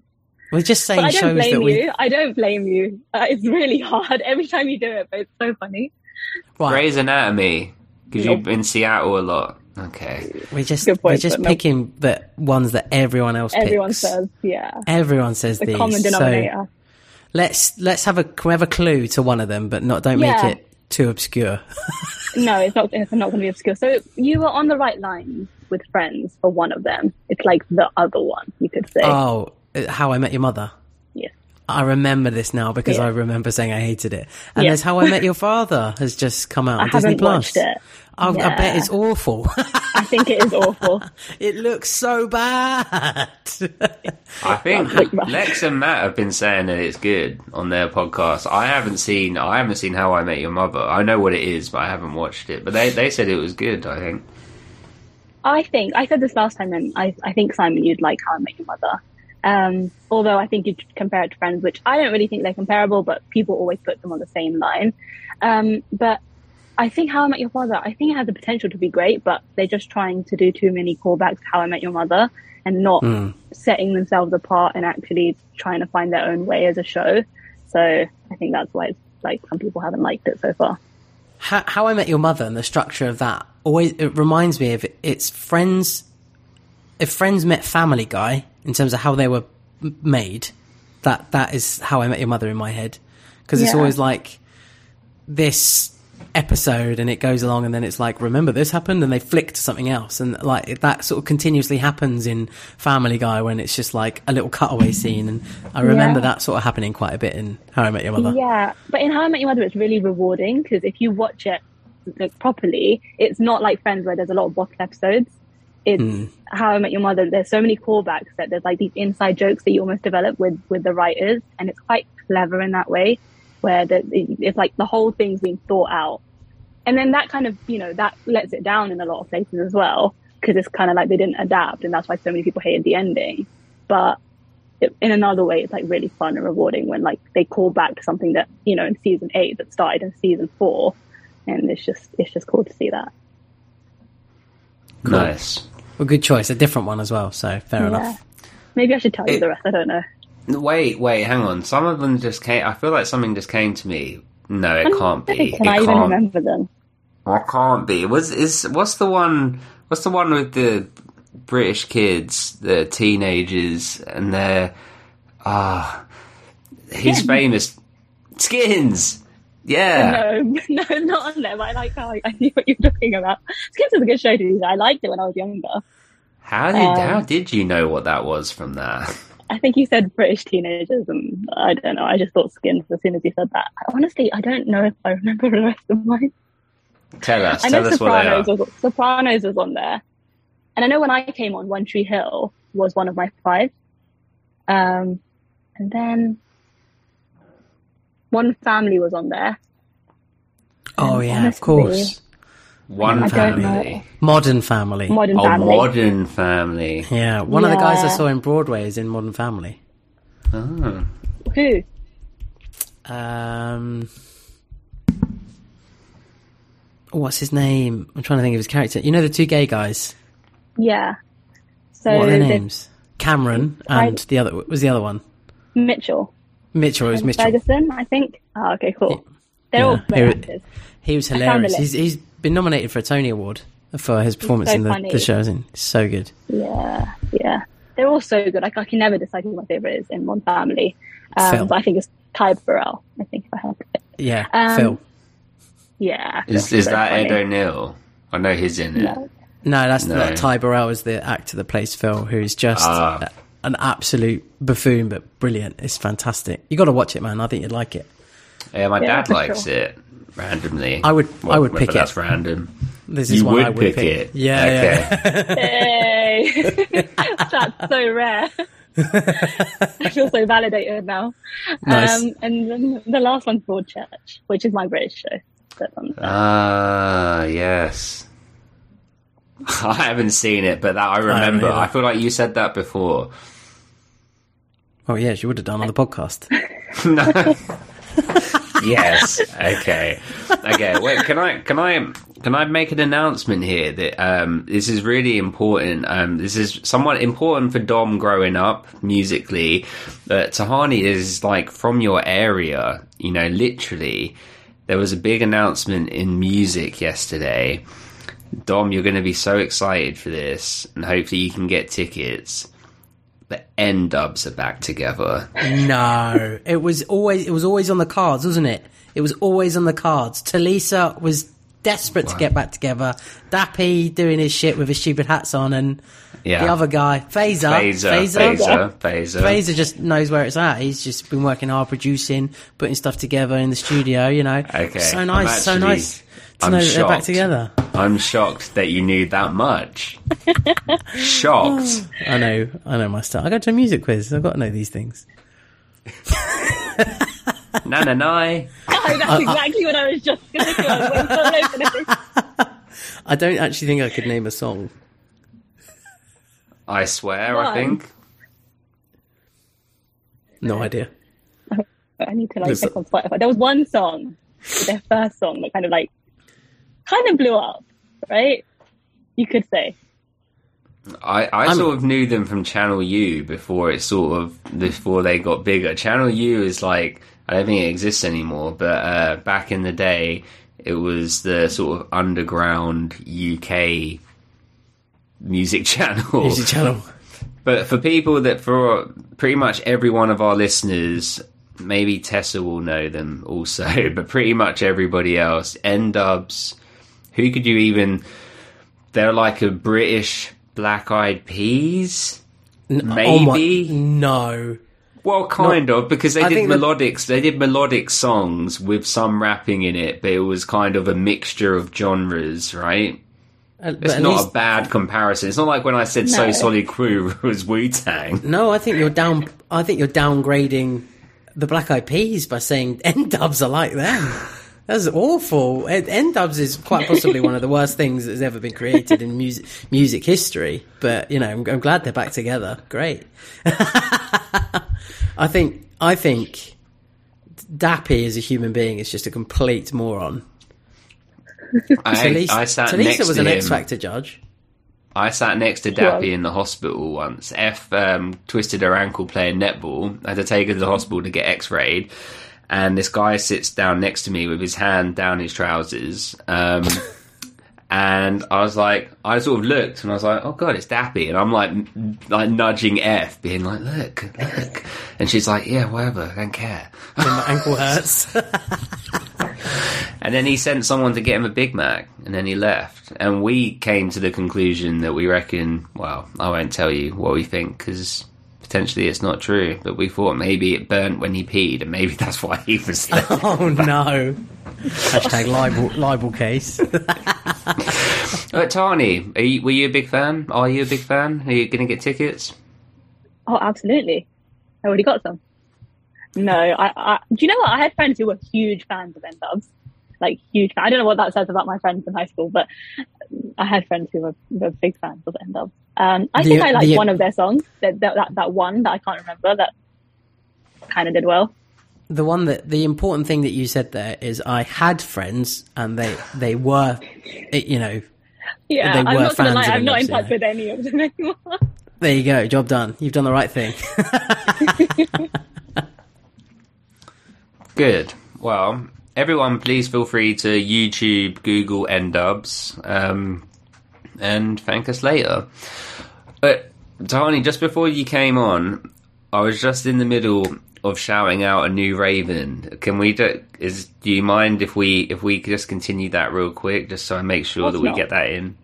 We're just saying But I don't shows that blame we. you. I don't blame you. Uh, it's really hard every time you do it, but it's so funny. Right, Grey's Anatomy. Because Nope. you've been in Seattle a lot. Okay. we're just point, we're just but no. picking the ones that everyone else Everyone picks. says, yeah. Everyone says The these. common So denominator. let's let's have a can we have a clue to one of them, but not don't Yeah. make it too obscure. No, it's not. It's not going to be obscure. So you were on the right line with friends for one of them. It's like the other one, you could say. Oh, uh, How I Met Your Mother. yes. I remember this now because Yeah. I remember saying I hated it. And Yeah. there's How I Met Your Father has just come out I on Disney haven't Plus. watched it. I, I bet it's awful. I think it is awful. it looks so bad. I think Lex and Matt have been saying that it's good on their podcast. I haven't seen I haven't seen How I Met Your Mother. I know what it is, but I haven't watched it. But they they said it was good. I think. I think I said this last time, and I, I think Simon, you'd like How I Met Your Mother. Um, although I think you'd compare it to Friends, which I don't really think they're comparable, but people always put them on the same line. Um, but I think How I Met Your Mother, I think it has the potential to be great, but they're just trying to do too many callbacks to How I Met Your Mother and not hmm. setting themselves apart and actually trying to find their own way as a show. So I think that's why it's like some people haven't liked it so far. How, How I Met Your Mother and the structure of that always it reminds me of it's Friends. If Friends met Family Guy in terms of how they were made, that that is How I Met Your Mother in my head because it's Yeah. always like this episode and it goes along and then it's like remember this happened and they flick to something else and like that sort of continuously happens in Family Guy when it's just like a little cutaway scene and I remember Yeah. that sort of happening quite a bit in How I Met Your Mother. Yeah, but in How I Met Your Mother, it's really rewarding because if you watch it like, properly, it's not like Friends where there's a lot of bottle episodes. It's hmm. How I Met Your Mother. There's so many callbacks that there's like these inside jokes that you almost develop with with the writers, and it's quite clever in that way, where the, it's like the whole thing's being thought out, and then that kind of you know that lets it down in a lot of places as well because it's kind of like they didn't adapt, and that's why so many people hated the ending. But it, in another way, it's like really fun and rewarding when like they call back to something that you know in season eight that started in season four, and it's just it's just cool to see that. Nice. Well, good choice. A different one as well. So fair Yeah. enough. Maybe I should tell you It- the rest. I don't know. Wait, wait, hang on. Some of them just came. I feel like something just came to me. No, it can't be. Can it I can't. remember them? I can't be. Was is what's the one? What's the one with the British kids, the teenagers, and they're ah, he's famous. Skins. Yeah. No, no, not on them. I like how I, I knew what you were talking about. Skins is a good show to do. I liked it when I was younger. How did Um, how did you know what that was from that? I think you said British teenagers, and I don't know. I just thought Skins as soon as you said that. Honestly, I don't know if I remember the rest of mine. Tell us. I Tell know us what they are. Sopranos was Sopranos was on there. And I know when I came on, One Tree Hill was one of my five. Um, and then One Family was on there. Oh yeah, of course. One I family. Modern Family. Modern Oh, Family. modern family. yeah, one of the guys I saw in Broadway is in Modern Family. Oh. Who? Um, what's his name? I'm trying to think of his character. You know the two gay guys. Yeah. So what are their there's names? Cameron and I- the other was the other one. Mitchell. Mitchell. It was Mitchell. Ferguson, I think. Oh, okay, cool. They're Yeah. all Who- great actors. He was hilarious. He's, he's been nominated for a Tony Award for his performance so in the, the show. Isn't he? So good. Yeah, yeah. They're all so good. Like I can never decide who my favorite is in One Family. Um, Phil. but I think it's Ty Burrell. I think if I had to pick. Yeah, Um, Phil. Yeah. Is, is so that Ed funny. O'Neill? I know he's in it. No. No, that's No. not Ty Burrell is the actor that plays Phil, who's just a- an absolute buffoon, but brilliant. It's fantastic. You got to watch it, man. I think you'd like it. Yeah, my Yeah, dad likes sure. it randomly. I would- I would whether pick it. That's random. This is You would I would pick, pick. it. Yeah, okay. Hey, that's so rare. I feel so validated now. Nice. Um, and then the last one's Broadchurch, which is my British show. That's on there. Ah, yes. I haven't seen it, but that I remember. either. I feel like you said that before. Oh yes, you would have done on the podcast. no. Yes. Okay. Okay. Wait. Can I? Can I? Can I make an announcement here that um, this is really important? Um, this is somewhat important for Dom growing up musically. But Tahani is like from your area. You know, literally, there was a big announcement in music yesterday. Dom, you're going to be so excited for this, and hopefully you can get tickets. The N-Dubz are back together. no, it was always it was always on the cards, wasn't it? It was always on the cards. Tulisa was desperate to get back together. Dappy doing his shit with his stupid hats on, and Yeah. the other guy, Fazer, Fazer, Fazer, Fazer. Fazer just knows where it's at. He's just been working hard, producing, putting stuff together in the studio. You know, Okay, so nice, so nice to I'm know that they're back shocked. together. I'm shocked that you knew that much. shocked. I know, I know my stuff. I go to a music quiz. I've got to know these things. Na na na. Oh, that's exactly what I was just going to do. I was waiting for an opening. I don't actually think I could name a song. I swear, I think. No idea. I need to like There's- check on Spotify. There was one song, their first song, that kind of like, kind of blew up, right? You could say. I, I I'm- sort of knew them from Channel U before it sort of before they got bigger. Channel U is like I don't think it exists anymore, but uh, back in the day, it was the sort of underground UK music channel. Music channel. But for people that, for pretty much every one of our listeners, maybe Tessa will know them also, but pretty much everybody else, N-Dubz, who could you even? They're like a British Black Eyed Peas. Oh my, Maybe. no. Well, kind of, because they I did think that- They did melodic songs with some rapping in it, but it was kind of a mixture of genres, right? Uh, It's not least- a bad comparison. It's not like when I said So Solid Crew was Wu Tang. No, I think you're down. I think you're downgrading the Black Eyed Peas by saying N-Dubz are like them. That's awful. N-Dubz is quite possibly one of the worst things that's ever been created in music music history. But you know, I'm, I'm glad they're back together. Great. I think. I think Dappy as a human being is just a complete moron. I, Tulisa, I sat Tulisa next was to an. X Factor judge. I sat next to Well- Dappy in the hospital once. F um, twisted her ankle playing netball. I had to take her to the hospital to get X-rayed. And this guy sits down next to me with his hand down his trousers. Um, and I was like, I sort of looked and I was like, oh god, it's Dappy. And I'm like, n- like nudging F, being like, look, look. And she's like, yeah, whatever, I don't care. When my ankle hurts. And then he sent someone to get him a Big Mac, and then he left. And we came to the conclusion that we reckon, well, I won't tell you what we think because potentially it's not true. But we thought maybe it burnt when he peed, and maybe that's why he was there. oh no! Hashtag libel libel case. Uh, Tani, are you, were you a big fan? Are you a big fan? Are you going to get tickets? Oh, absolutely. I already got some. No, I, I. Do you know what? I had friends who were huge fans of N-Dubz, like huge. Fan. I don't know what that says about my friends in high school, but I had friends who were, were big fans of N-Dubz. Um, I The- think I liked the- one of their songs. That that, that that one that I can't remember that kind of did well. the one that the important thing that you said there is I had friends and they they were, you know, Yeah, They I'm were not gonna fans lie. of I'm not in touch with any of them anymore. there you go, job done. You've done the right thing. Good. Well, everyone, please feel free to YouTube, Google N-Dubz, um, and thank us later. But, Tani, just before you came on, I was just in the middle of shouting out a new Raven. Can we do, is, do you mind if we, if we just continue that real quick, just so I make sure that we not. get that in?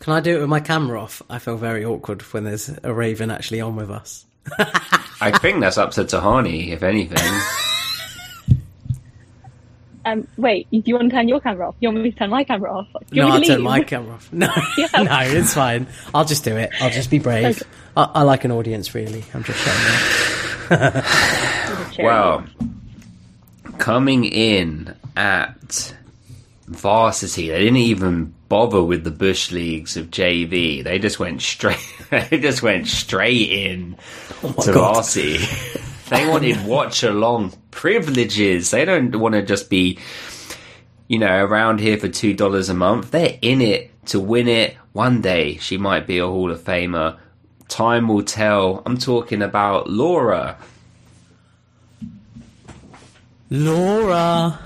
Can I do it with my camera off? I feel very awkward when there's a raven actually on with us. I think that's up to Tahani, if anything. Um, wait, do you want to turn your camera off? You want me to turn my camera off? Do you No, want I'll me to turn my camera off. No, Yeah. no, it's fine. I'll just do it. I'll just be brave. Okay. I, I like an audience, really. I'm just showing you. Well, coming in at varsity, they didn't even bother with the bush leagues of JV. They just went straight. They just went straight in to Oh God. varsity. They wanted watch along privileges. They don't want to just be, you know, around here for two dollars a month. They're in it to win it. One day she might be a Hall of Famer. Time will tell. I'm talking about Laura. Laura.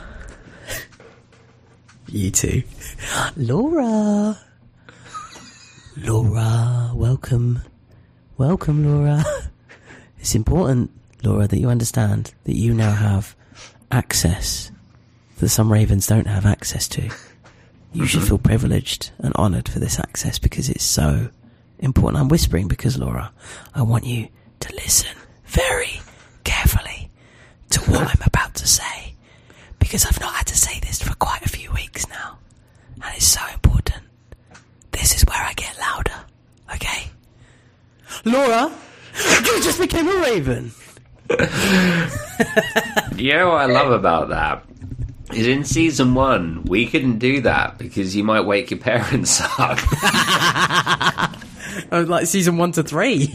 You too. Laura. Laura, welcome. Welcome, Laura. It's important, Laura, that you understand that you now have access that some ravens don't have access to. You should mm-hmm. feel privileged and honoured for this access because it's so important. I'm whispering because, Laura, I want you to listen very carefully to what I'm about to say because I've not had to say this for quite a few weeks now, and it's so important. This is where I get louder, okay? Laura, you just became a raven. You know what I love about that? Is in season one, we couldn't do that because you might wake your parents up. Oh, like season one to three.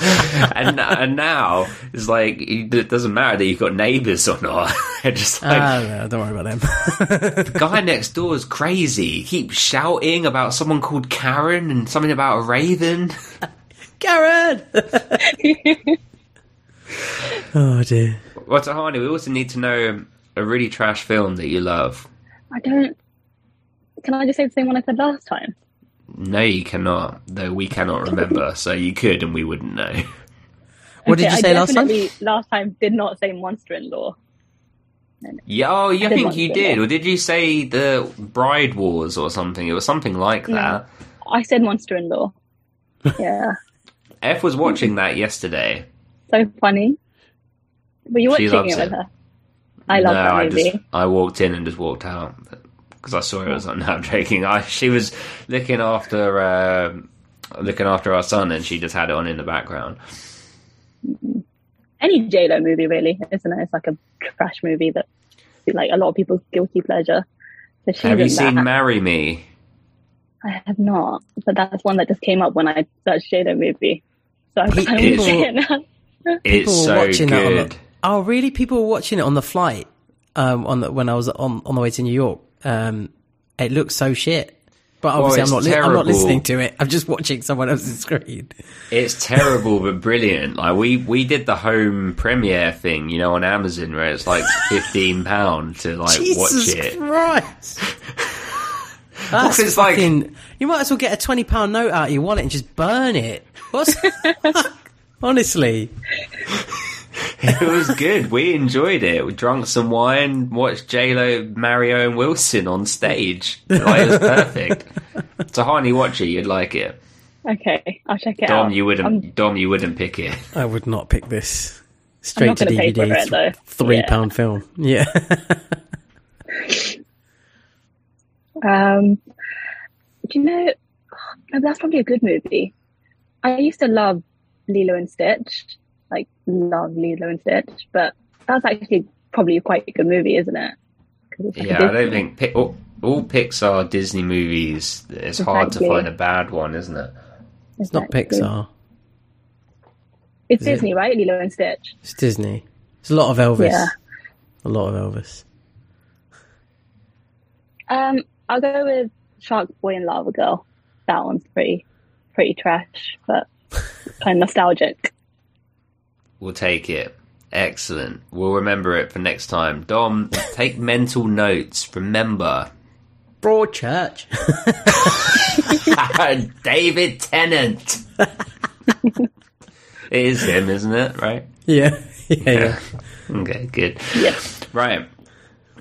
and, and now, it's like, it doesn't matter that you've got neighbours or not. Just like, ah, no, don't worry about them. the guy next door is crazy. He keeps shouting about someone called Karen and something about a raven. Karen. Oh dear. What's well, Tahani, we also need to know a really trash film that you love. I don't. Can I just say the same one I said last time? No, you cannot, though we cannot remember, so you could and we wouldn't know. What did you say I last time? last time did not say monster in law. Yeah, oh, yeah, I did think you did. Or did you say the Bride Wars or something? It was something like that. I said monster in law. Yeah, F was watching that yesterday. So funny. Were you watching it with it. her? I love no, that I just I walked in and just walked out because I saw it was. No, I'm joking. I she was looking after uh, looking after our son, and she just had it on in the background. Any J Lo movie, really, isn't it? It's like a trash movie that, like, a lot of people's guilty pleasure. So Have you seen that. Marry Me? I have not, but that's one that just came up when I searched J Lo movie. So I Pe- kind of to people- it now. It's People were so watching that on good. the. Oh, really? People were watching it on the flight. Um, on the, when I was on on the way to New York. Um, it looks so shit. But obviously, I'm not. Li- I'm not listening to it. I'm just watching someone else's screen. It's terrible but brilliant. Like we we did the home premiere thing, you know, on Amazon where it's like fifteen pound to like Jesus watch it. Christ! That's it's like- You might as well get a twenty pound note out of your wallet and just burn it. What's honestly? It was good. We enjoyed it. We drank some wine, watched J Lo marry Owen Wilson on stage. Like, it was perfect. Tahani, watch it. You'd like it. Okay, I'll check it out. Dom, you wouldn't. I'm, Dom, you wouldn't pick it. I would not pick this straight not to gonna pay for DVD. it, though. Three Yeah. pound film. Yeah. Um, do you know? oh, That's probably a good movie. I used to love Lilo and Stitch, like love Lilo and Stitch, but that's actually probably quite a good movie, isn't it? like Yeah, I don't think Pi- all, all Pixar Disney movies. It's hard to find a bad one, isn't it? It's not Pixar. It's Is it? Disney, right? Lilo and Stitch. It's Disney. It's a lot of Elvis. Yeah. A lot of Elvis. Um, I'll go with Shark Boy and Lava Girl. That one's pretty, pretty trash, but kind of nostalgic. We'll take it. Excellent. We'll remember it for next time. Dom, take mental notes. Remember, Broadchurch. David Tennant. it is him, isn't it? Right? yeah. Yeah. yeah. Okay, good. Yes. Right.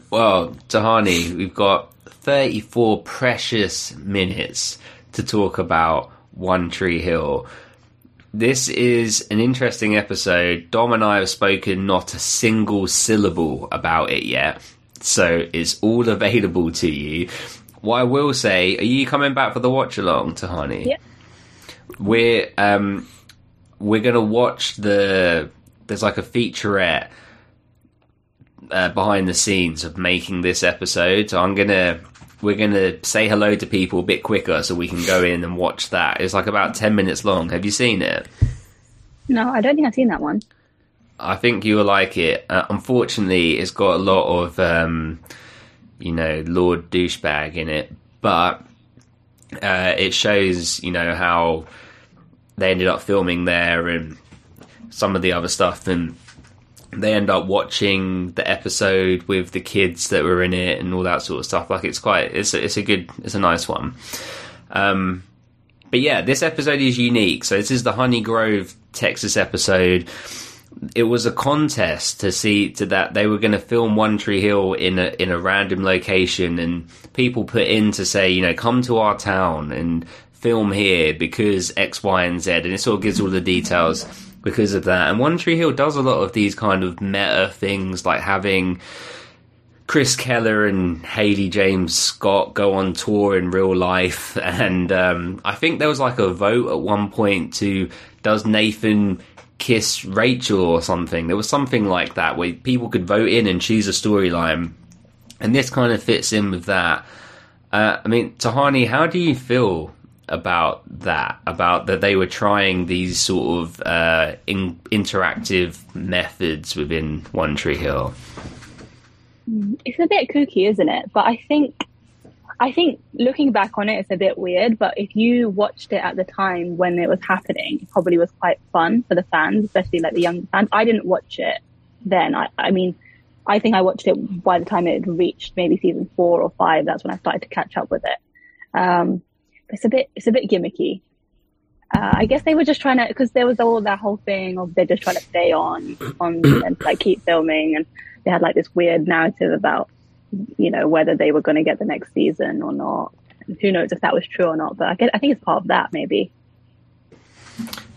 Well, Tahani, we've got 34 precious minutes to talk about One Tree Hill. This is an interesting episode. Dom and I have spoken not a single syllable about it yet, so it's all available to you. What I will say, are you coming back for the watch along, Tahani? Yeah. We're um we're gonna watch the there's like a featurette uh, behind the scenes of making this episode. So I'm gonna we're gonna say hello to people a bit quicker so we can go in and watch that. It's like about ten minutes long. Have you seen it? No, I don't think I've seen that one. I think you will like it. Uh, unfortunately, it's got a lot of um, you know Lord douchebag in it, but uh, it shows you know how they ended up filming there and some of the other stuff and they end up watching the episode with the kids that were in it and all that sort of stuff. Like it's quite it's a, it's a good it's a nice one. Um but yeah this episode is unique. So this is the honey grove texas episode. It was a contest to see to that they were going to film One Tree Hill in a in a random location, and people put in to say, you know, come to our town and film here because X, Y, and Z, and it sort of gives all the details because of that. And One Tree Hill does a lot of these kind of meta things, like having Chris Keller and Haley James Scott go on tour in real life, and um, I think there was like a vote at one point to does Nathan kiss Rachel or something. There was something like that where people could vote in and choose a storyline, and this kind of fits in with that. Uh, I mean, Tahani, how do you feel about that? About that they were trying these sort of uh, in- interactive methods within One Tree Hill? It's a bit kooky, isn't it? But I think, I think looking back on it, it's a bit weird. But if you watched it at the time when it was happening, it probably was quite fun for the fans, especially like the young fans. I didn't watch it then. I, I mean, I think I watched it by the time it reached maybe season four or five. That's when I started to catch up with it. Um, it's a bit, it's a bit gimmicky. Uh, I guess they were just trying to, because there was all that whole thing of they're just trying to stay on, on and like keep filming, and they had like this weird narrative about, you know, whether they were going to get the next season or not. And who knows if that was true or not? But I, guess, I think it's part of that, maybe.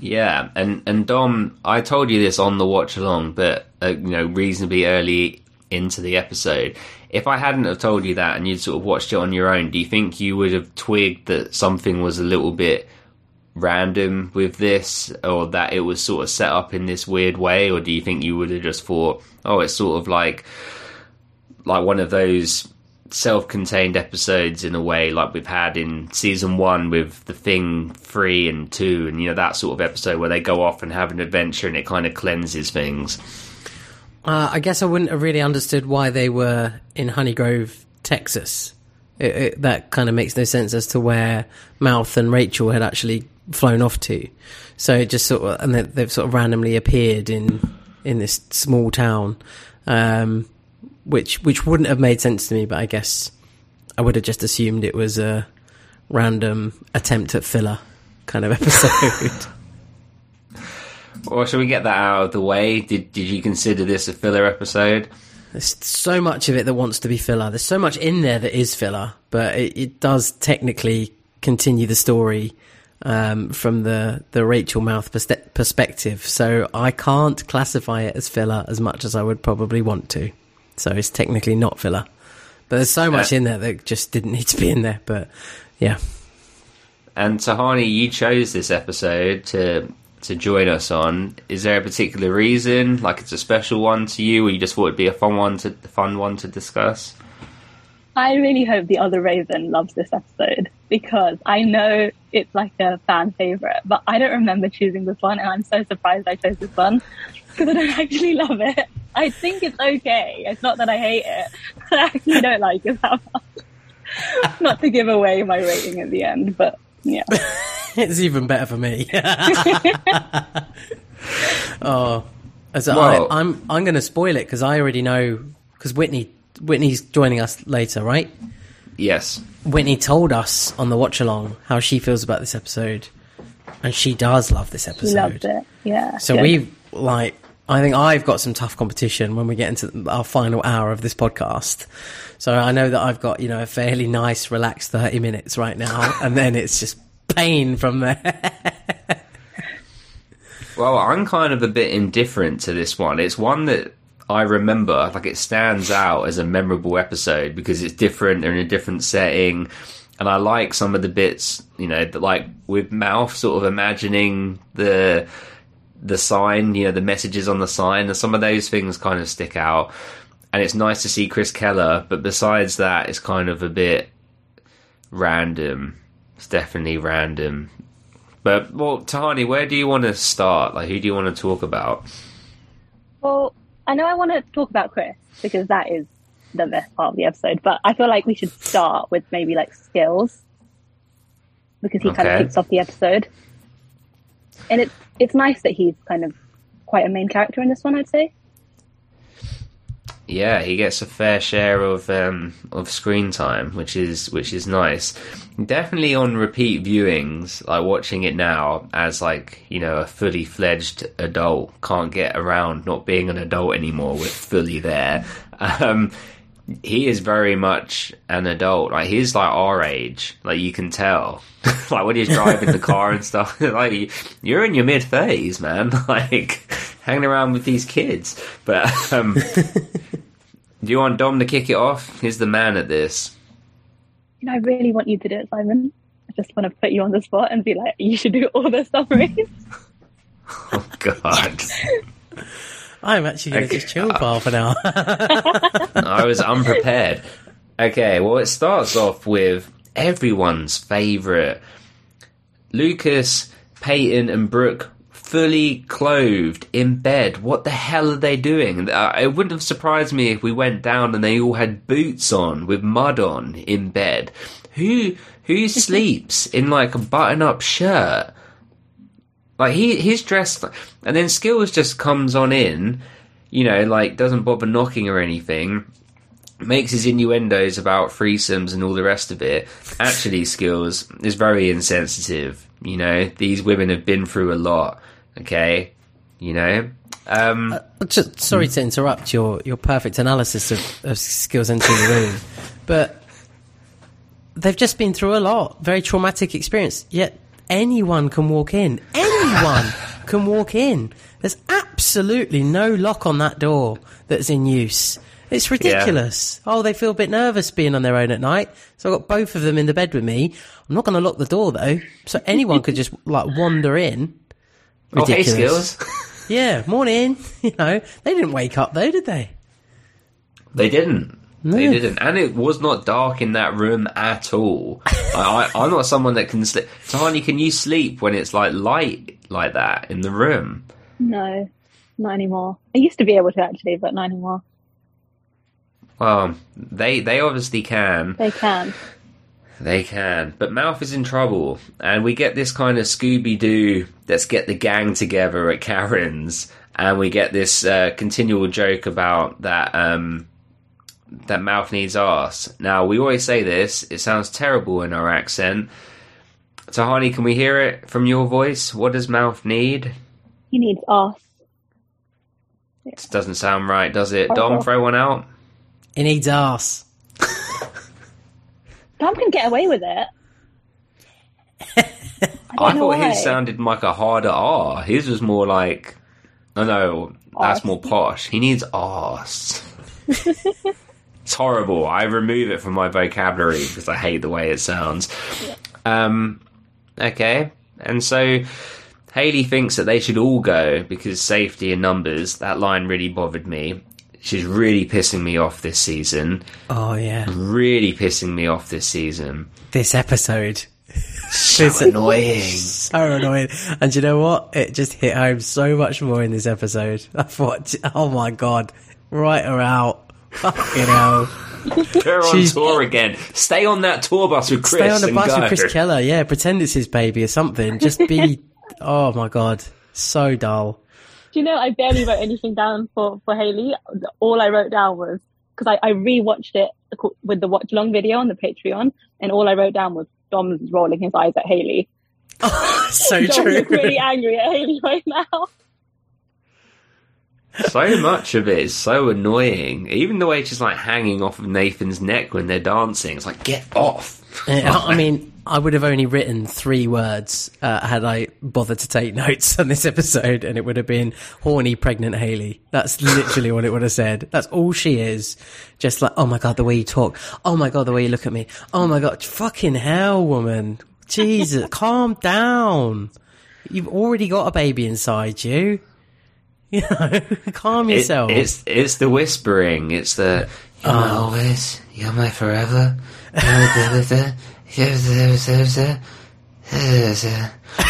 Yeah, and and Dom, I told you this on the watch along, but uh, you know, reasonably early into the episode. If I hadn't have told you that and you'd sort of watched it on your own, do you think you would have twigged that something was a little bit random with this, or that it was sort of set up in this weird way, or do you think you would have just thought, oh, it's sort of like like one of those self-contained episodes in a way like we've had in season one with the thing three and two and you know that sort of episode where they go off and have an adventure and it kind of cleanses things Uh, I guess I wouldn't have really understood why they were in Honey Grove, Texas. It, it, that kind of makes no sense as to where Mouth and Rachel had actually flown off to. So it just sort of, and they, they've sort of randomly appeared in in this small town, um, which which wouldn't have made sense to me. But I guess I would have just assumed it was a random attempt at filler kind of episode. Or shall we get that out of the way did did you consider this a filler episode There's so much of it that wants to be filler. There's so much in there that is filler, but it, it does technically continue the story um, from the, the Rachel Mouth pers- perspective. So I can't classify it as filler as much as I would probably want to. So it's technically not filler. But there's so much in there that just didn't need to be in there. But yeah, And Tahani, you chose this episode to to join us on. Is there a particular reason? Like it's a special one to you, or you just thought it'd be a fun one to fun one to discuss? I really hope the other Raven loves this episode because I know it's like a fan favorite, but I don't remember choosing this one, and I'm so surprised I chose this one because I don't actually love it. I think it's okay. It's not that I hate it. but I actually don't like it that much. not to give away my rating at the end, but yeah. it's even better for me. oh, as Well- I, I'm I'm going to spoil it because I already know because Whitney Whitney's joining us later, right? Yes. Whitney told us on the watch along how she feels about this episode, and she does love this He episode. loved it. Yeah. So good. we like. I think I've got some tough competition when we get into our final hour of this podcast. So I know that I've got you know a fairly nice, relaxed thirty minutes right now, and then it's just pain from there. Well, I'm kind of a bit indifferent to this one. It's one that I remember, like it stands out as a memorable episode because it's different and in a different setting. And I like some of the bits, you know, that like with Mouth sort of imagining the the sign, you know, the messages on the sign, and some of those things kind of stick out. And it's nice to see Chris Keller, but besides that, it's kind of a bit random. It's definitely random. But well, Tahani, where do you want to start? Like, who do you want to talk about? Well, I know I want to talk about Chris because that is the best part of the episode, but I feel like we should start with maybe like skills because he kind of kicks off the episode. And it's it's nice that he's kind of quite a main character in this one, I'd say. Yeah, he gets a fair share of um, of screen time, which is which is nice. Definitely on repeat viewings, like watching it now as like you know a fully fledged adult can't get around not being an adult anymore with fully there. Um, he is very much an adult. Like he's like our age. Like you can tell. like when he's driving the car and stuff. like you're in your mid thirties, man. Like hanging around with these kids. But um, do you want Dom to kick it off? He's the man at this. You know, I really want you to do it, Simon. I just want to put you on the spot and be like, you should do all the summaries. Oh God, I'm actually going to Okay. just chill for half an hour. I was unprepared. Okay, well it starts off with everyone's favourite Lucas, Peyton, and Brooke fully clothed in bed. What the hell are they doing? Uh, It wouldn't have surprised me if we went down and they all had boots on with mud on in bed. Who who sleeps in like a button-up shirt? Like he he's dressed, and then Skills just comes on in, you know, like doesn't bother knocking or anything makes his innuendos about threesomes and all the rest of it. Actually, skills is very insensitive. You know, these women have been through a lot. Okay, you know. Um, Just, sorry to interrupt your, your perfect analysis of, of skills entering the room, but they've just been through a lot, very traumatic experience. Yet anyone can walk in. Anyone can walk in. There's absolutely no lock on that door that's in use. It's ridiculous. Oh, they feel a bit nervous being on their own at night, so I've got both of them in the bed with me. I'm not going to lock the door though, so anyone could just like wander in. Oh, hey, Ridiculous. skills. Yeah, morning. You know, they didn't wake up though, did they? they didn't. They didn't, and it was not dark in that room at all. I, I, I'm not someone that can sleep. Tiny, can you sleep when it's like light like that in the room? no, not anymore. I used to be able to actually, but not anymore. Well, they they obviously can. They can. They can. But Mouth is in trouble. And we get this kind of Scooby Doo, let's get the gang together at Karen's. And we get this uh, continual joke about that um, that Mouth needs arse. Now, we always say this, it sounds terrible in our accent. Tahani, can we hear it from your voice? What does Mouth need? He needs arse. This doesn't sound right, does it? Dom, Horrible. throw one out? He needs ass. Dom can get away with it. I, don't thought why. his sounded like a harder R. His was more like, no, no, that's Arse. more posh. He needs arse. It's horrible. I remove it from my vocabulary because I hate the way it sounds. Um, okay, and so Haley thinks that they should all go because safety in numbers. That line really bothered me. She's really pissing me off this season. Oh yeah, Really pissing me off this season. this episode. So annoying. So annoying. And you know what? It just hit home so much more in this episode. I thought, oh my god, write her out. Fucking hell. They're on She's- tour again. Stay on that tour bus with Chris. Stay on the bus go. with Chris Keller. Yeah, pretend it's his baby or something. Just be. oh my god, so dull. Do you know I barely wrote anything down for for Haley? All I wrote down was because I, I rewatched it with the watch long video on the Patreon, and all I wrote down was Dom's rolling his eyes at Haley. So Dom true. looks really angry at Haley right now. so much of it is so annoying. Even the way she's like hanging off of Nathan's neck when they're dancing. It's like, get off. Yeah, I mean, I would have only written three words uh, had I bothered to take notes on this episode, and it would have been horny, pregnant Haley. That's literally what it would have said. That's all she is. Just like, oh my god, the way you talk. Oh my god, the way you look at me. Oh my god, fucking hell, woman. Jesus, calm down. You've already got a baby inside you. You know, calm It- yourself. it's it's the whispering. It's the you're my always, you're my forever.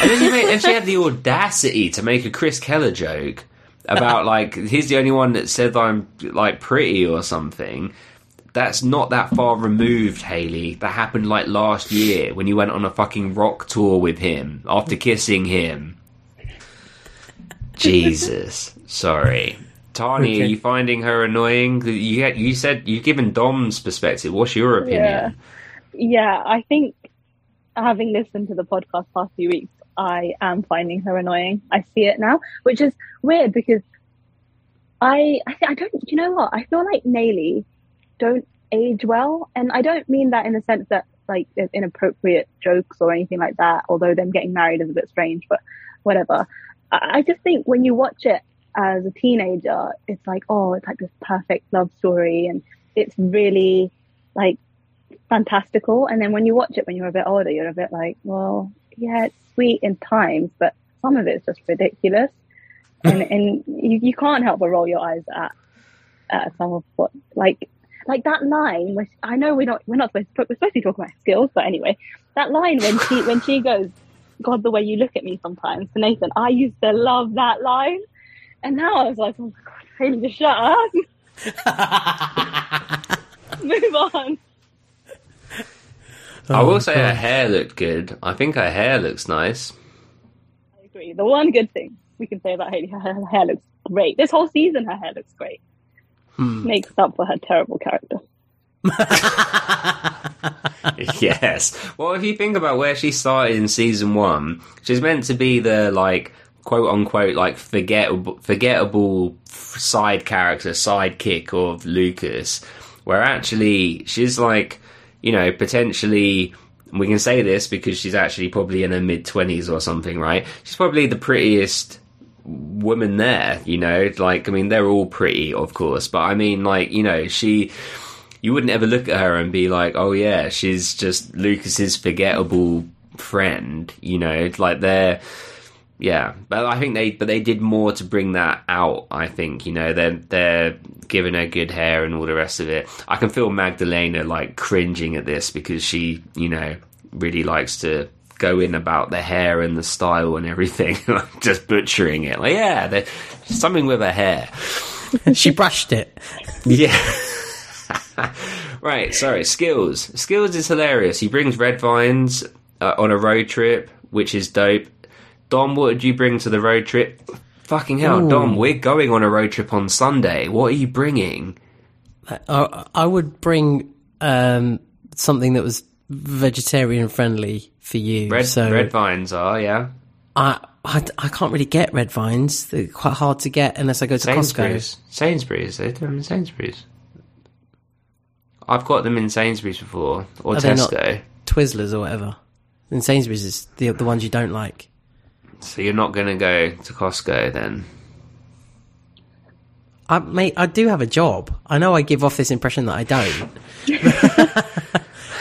And then she made, and she had the audacity to make a Chris Keller joke about like he's the only one that said I'm like pretty or something. That's not that far removed, Haley. That happened like last year when you went on a fucking rock tour with him after kissing him. Jesus, sorry, Tani. Are you finding her annoying? You you said you've given Dom's perspective. What's your opinion? Yeah. Yeah, I think having listened to the podcast past few weeks, I am finding her annoying. I see it now, which is weird because I I, th- I don't you know what I feel like Naley don't age well, and I don't mean that in the sense that like there's inappropriate jokes or anything like that. Although them getting married is a bit strange, but whatever. I, I just think when you watch it as a teenager, it's like oh, it's like this perfect love story, and it's really like fantastical. And then when you watch it when you're a bit older, you're a bit like, well, yeah, it's sweet in times, but some of it's just ridiculous. and and you, you can't help but roll your eyes at, at some of what like like that line. Which I know we're not we're not supposed to, we're supposed to be talking about skills, but anyway, that line when she when she goes, God, the way you look at me sometimes to Nathan, I used to love that line, and now I was like, oh my God, Haley, just shut up. Move on. I Oh, will say her hair looked good. I think her hair looks nice. I agree. The one good thing we can say about Haley, her, her hair looks great. This whole season, her hair looks great. Hmm. Makes up for her terrible character. yes. Well, if you think about where she started in season one, she's meant to be the like quote unquote like forgettable, forgettable side character, sidekick of Lucas, where actually she's like, you know, potentially. We can say this because she's actually probably in her mid twenties or something, right? She's probably the prettiest woman there, you know. Like, I mean, they're all pretty, of course, but I mean, like, you know, she you wouldn't ever look at her and be like, "Oh yeah, she's just Lucas's forgettable friend," you know, like they're yeah. But I think they but they did more to bring that out. I think you know they're they're giving her good hair and all the rest of it. I can feel Magdalena like cringing at this because she you know really likes to go in about the hair and the style and everything, just butchering it. Like yeah, something with her hair. she brushed it. Yeah. right, sorry. Skills. Skills is hilarious. He brings red vines uh, on a road trip, which is dope. Dom, what did you bring to the road trip? Fucking hell, Ooh. Dom, we're going on a road trip on Sunday. What are you bringing? I, I would bring um, something that was vegetarian friendly for you. Red, so red vines are, yeah. I, I, I can't really get red vines. They're quite hard to get unless I go to Costco. Sainsbury's. Sainsbury's. They do them in Sainsbury's. I've got them in Sainsbury's before, or Are Tesco. Twizzlers or whatever. And Sainsbury's is the the ones you don't like. So you're not going to go to Costco then? I, mate, I do have a job. I know I give off this impression that I don't.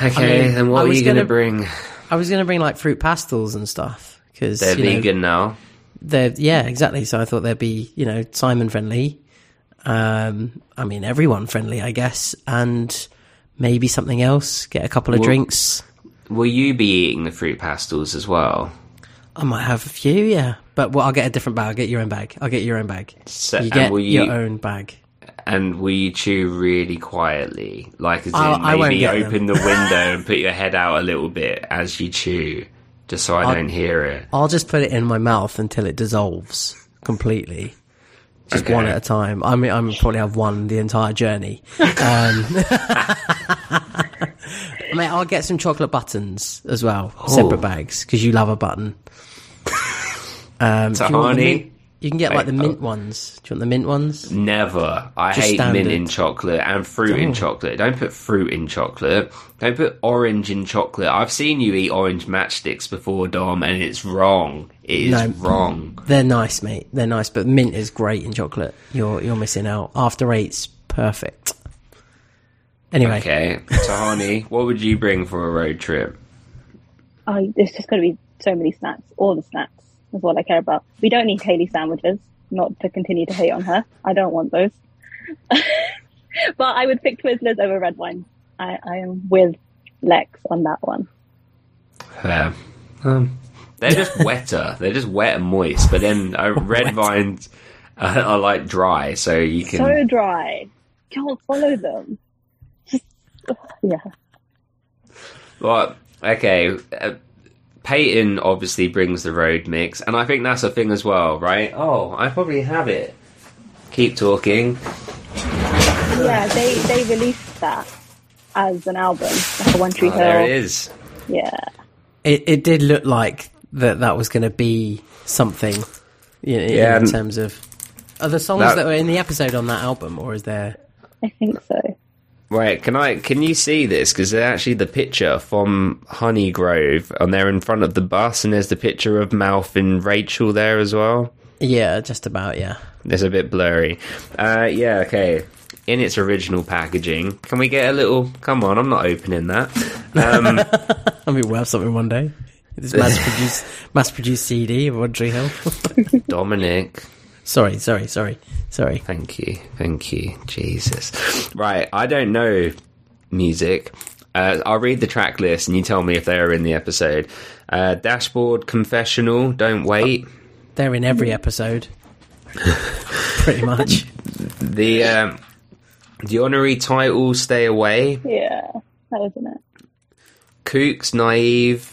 Okay, mean, then what are you going to bring? I was going to bring like fruit pastilles and stuff because They're vegan now. they're yeah, exactly. So I thought they'd be you know Simon friendly. Um, I mean everyone friendly, I guess, and maybe something else. Get a couple of drinks. Will you be eating the fruit pastilles as well? I might have a few, yeah. But well, I'll get a different bag. I'll get your own bag. I'll get your own bag. So, you and get you- your own bag. And will you chew really quietly? Like, as in, I'll- I won't maybe open the window and put your head out a little bit as you chew, just so I I'll- don't hear it. I'll just put it in my mouth until it dissolves completely. Just Okay. one at a time. I mean, I'm probably have one the entire journey. Um, mate, I'll get some chocolate buttons as well, separate bags because you love a button. Um, you mint? You can get like the mint oh. ones. Do you want the mint ones? Never. I Just hate mint in chocolate and fruit in chocolate. Don't put fruit in chocolate. Don't put orange in chocolate. I've seen you eat orange matchsticks before, Dom, and it's wrong. It is No. wrong. They're nice, mate. They're nice, but mint is great in chocolate. You're you're missing out. After eight's perfect. Anyway, Okay, Tahani, what would you bring for a road trip? I, there's just going to be so many snacks. All the snacks is what I care about. We don't need Haley sandwiches. Not to continue to hate on her. I don't want those. but I would pick Twizzlers over red wine. I, I am with Lex on that one. Fair. Um, they're just wetter. They're just wet and moist. But then uh, red vines uh, are like dry, so you can. So dry. Can't follow them. Just, yeah. Well, okay. Uh, Peyton obviously brings the road mix, and I think that's a thing as well, right? Oh, I probably have it. Keep talking. Yeah, they, they released that as an album, like a One Tree Oh, Hill. there it is. Yeah. it it did look like that that was going to be something. You know, Yeah, in terms of are the songs That- that were in the episode on that album, or is there? I think so. Right, can I? Can you see this? Because they're actually the picture from Honey Grove, and they're in front of the bus, and there's the picture of Mouth and Rachel there as well. Yeah, just about. Yeah. It's a bit blurry. Uh, yeah, okay. In its original packaging, can we get a little? Come on, I'm not opening that. Um, I mean, we'll have something one day. This mass produced mass produced CD of One Tree Hill. Dominic, sorry, sorry, sorry, sorry. thank you, thank you, Jesus. Right, I don't know music. Uh, I'll read the track list, and you tell me if they are in the episode. Uh, Dashboard, Confessional, Don't Wait. They're in every episode, pretty much. The um, the honorary title, Stay Away. Yeah, that was in it. Kooks, Naive,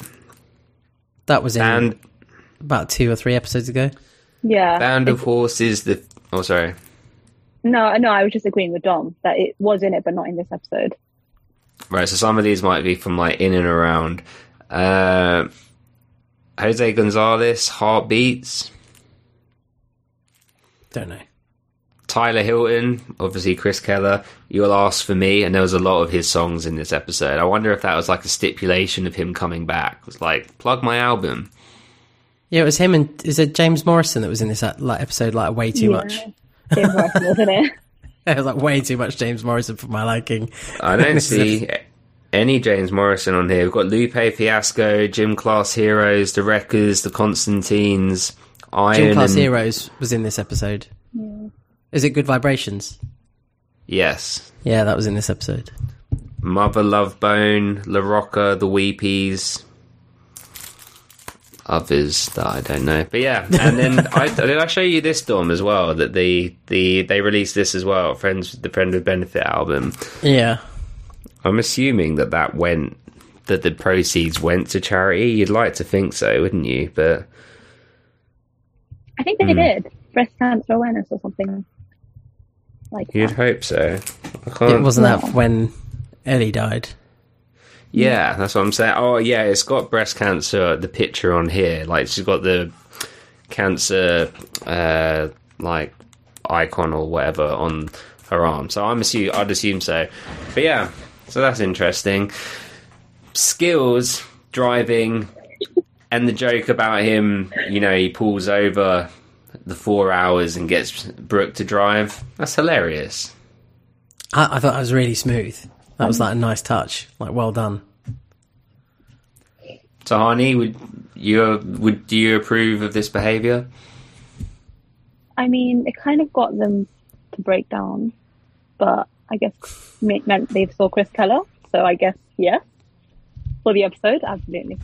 That was in and about two or three episodes ago. Yeah. Band of It's- Horses. The oh, sorry. No, no, I was just agreeing with Dom that it was in it, but not in this episode. Right, so some of these might be from like in and around. Uh, Jose Gonzalez, Heartbeats, Don't know. Tyler Hilton, obviously Chris Keller. You'll ask for me, and there was a lot of his songs in this episode. I wonder if that was like a stipulation of him coming back. It was like plug my album. Yeah, it was him and is it James Morrison that was in this uh, like episode like way too Yeah. much. James Morrison, wasn't it? It was like way too much James Morrison for my liking. I don't see any James Morrison on here. We've got Lupe Fiasco, Gym Class Heroes, The Wreckers, The Constantines, Iron, Gym Class and Heroes was in this episode. Is it Good Vibrations? yes, Yeah, that was in this episode. Mother Love Bone, La Rocca, The Weepies, others that I don't know. But yeah, and then I did I show you this Dom as well that the the they released this as well, Friends the Friend with Benefit album. Yeah. I'm assuming that that went that the proceeds went to charity. You'd like to think so, wouldn't you? But I think they Hmm. did. Breast cancer awareness or something like you'd that. hope so. I It can't. wasn't that when Ellie died. Yeah, that's what I'm saying. Oh, yeah, it's got breast cancer. The picture on here, like she's got the cancer, uh, like icon or whatever on her arm. So I'm assume I'd assume so. But yeah, so that's interesting. Skills driving, and the joke about him. You know, he pulls over the four hours and gets Brooke to drive. That's hilarious. I, I thought that was really smooth. That was um, like a nice touch. Like, well done. Tahani, would you uh, would do you approve of this behaviour? I mean, it kind of got them to break down, but I guess it meant they saw Chris Keller, so I guess yes. For the episode, absolutely.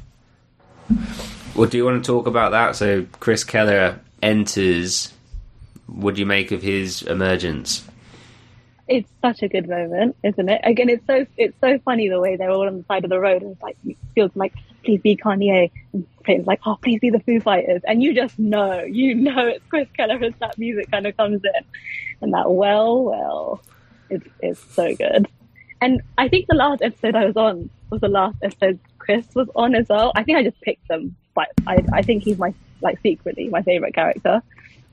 Well, do you want to talk about that? So Chris Keller enters. What do you make of his emergence? It's such a good moment, isn't it? Again, it's so it's so funny the way they're all on the side of the road and it's like feels like please be Kanye and like oh please be the Foo Fighters and you just know you know it's Chris Keller as that music kind of comes in and that well well it's it's so good and I think the last episode I was on was the last episode Chris was on as well. I think I just picked them, but I I think he's my like secretly my favorite character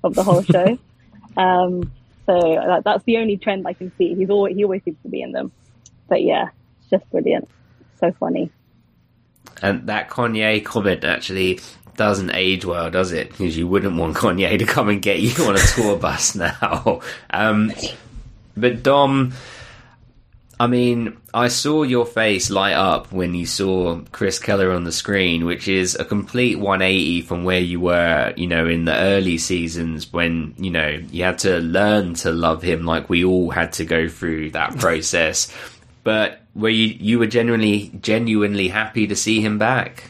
of the whole show. um, so that, that's the only trend I can see. He's always he always seems to be in them. But yeah, it's just brilliant. So funny. And that Kanye comment actually doesn't age well, does it? Because you wouldn't want Kanye to come and get you on a tour bus now. Um, but Dom, I mean, I saw your face light up when you saw Chris Keller on the screen, which is a complete 180 from where you were, you know, in the early seasons when, you know, you had to learn to love him like we all had to go through that process. but were you you were genuinely genuinely happy to see him back?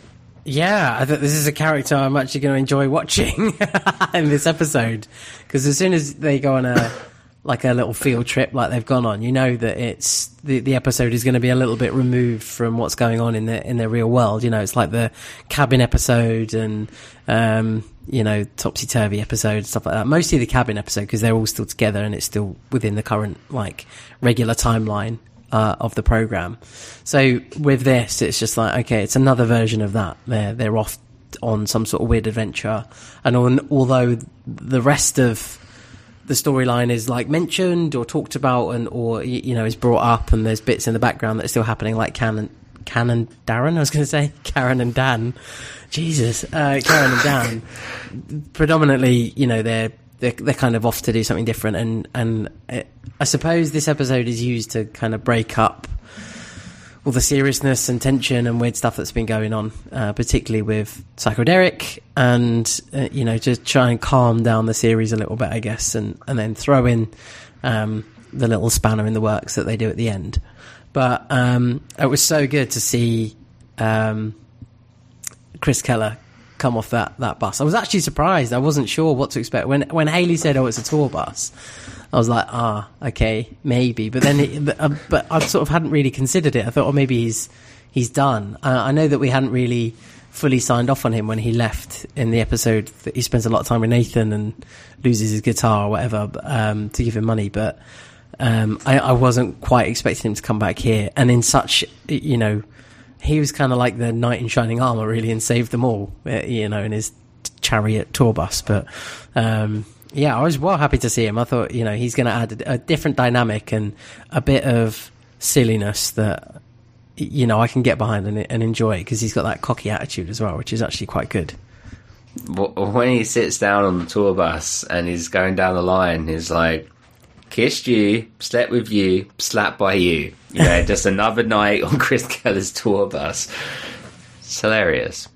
Yeah, I thought this is a character I'm actually going to enjoy watching in this episode because as soon as they go on a like a little field trip like they've gone on, you know that it's the the episode is going to be a little bit removed from what's going on in the in the real world. You know, it's like the cabin episode and um, you know topsy turvy episode stuff like that. Mostly the cabin episode because they're all still together and it's still within the current like regular timeline uh, of the program. So with this, it's just like okay, it's another version of that. They're they're off on some sort of weird adventure, and on, although the rest of the storyline is like mentioned or talked about, and or you know is brought up, and there's bits in the background that are still happening, like canon and Can and Darren. I was going to say Karen and Dan. Jesus, uh, Karen and Dan. Predominantly, you know, they're they're, they're kind of off to do something different, and and it, I suppose this episode is used to kind of break up all the seriousness and tension and weird stuff that's been going on, uh, particularly with Psycho Derek, and uh, you know, just try and calm down the series a little bit, I guess, and and then throw in um, the little spanner in the works that they do at the end. But um, it was so good to see um, Chris Keller come off that, that bus. I was actually surprised. I wasn't sure what to expect when when Haley said, "Oh, it's a tour bus." I was like, "Ah, okay, maybe." But then, it, but, uh, but I sort of hadn't really considered it. I thought, "Oh, maybe he's he's done." Uh, I know that we hadn't really fully signed off on him when he left in the episode. That he spends a lot of time with Nathan and loses his guitar or whatever um, to give him money, but. Um, I, I wasn't quite expecting him to come back here, and in such, you know, he was kind of like the knight in shining armor, really, and saved them all, uh, you know, in his chariot tour bus. But um, yeah, I was well happy to see him. I thought, you know, he's going to add a, a different dynamic and a bit of silliness that you know I can get behind and, and enjoy because he's got that cocky attitude as well, which is actually quite good. Wh- When he sits down on the tour bus and he's going down the line, he's like, "Kissed you, slept with you, slapped by you." You know, just another night on Chris Keller's tour bus. It's hilarious.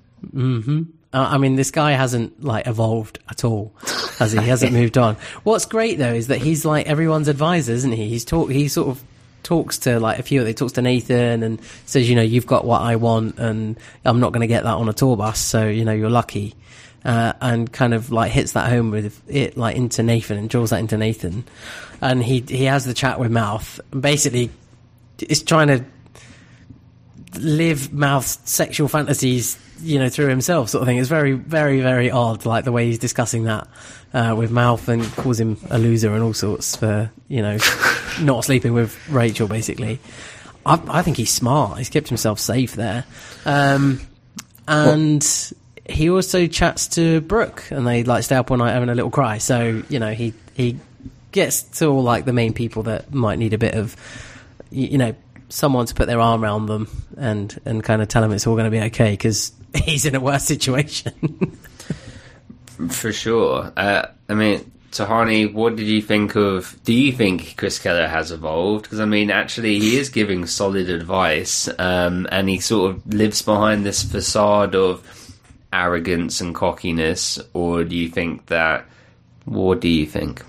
Uh, I mean, this guy hasn't like evolved at all, has he? He hasn't moved on. What's great though is that he's like everyone's advisor, isn't he? He's talk. He sort of talks to like a few. He talks to Nathan and says, you know, you've got what I want, and I'm not going to get that on a tour bus, so you know, you're lucky. Uh, and kind of like hits that home with it like into Nathan and draws that into Nathan, and he he has the chat with Mouth. Basically, is trying to live Mouth's sexual fantasies, you know, through himself, sort of thing. It's very, very, very odd, like the way he's discussing that uh, with Mouth and calls him a loser and all sorts for, you know, not sleeping with Rachel, basically. I, I think he's smart. He's kept himself safe there. Um, and he also chats to Brooke, and they like stay up all night having a little cry. So you know, he he gets to all like the main people that might need a bit of, you know, someone to put their arm around them and and kind of tell them it's all going to be okay because he's in a worse situation. For sure. Uh, I mean, Tahani, what did you think of? Do you think Chris Keller has evolved? Because I mean, actually, he is giving solid advice, um, and he sort of lives behind this facade of arrogance and cockiness. Or do you think that? What do you think?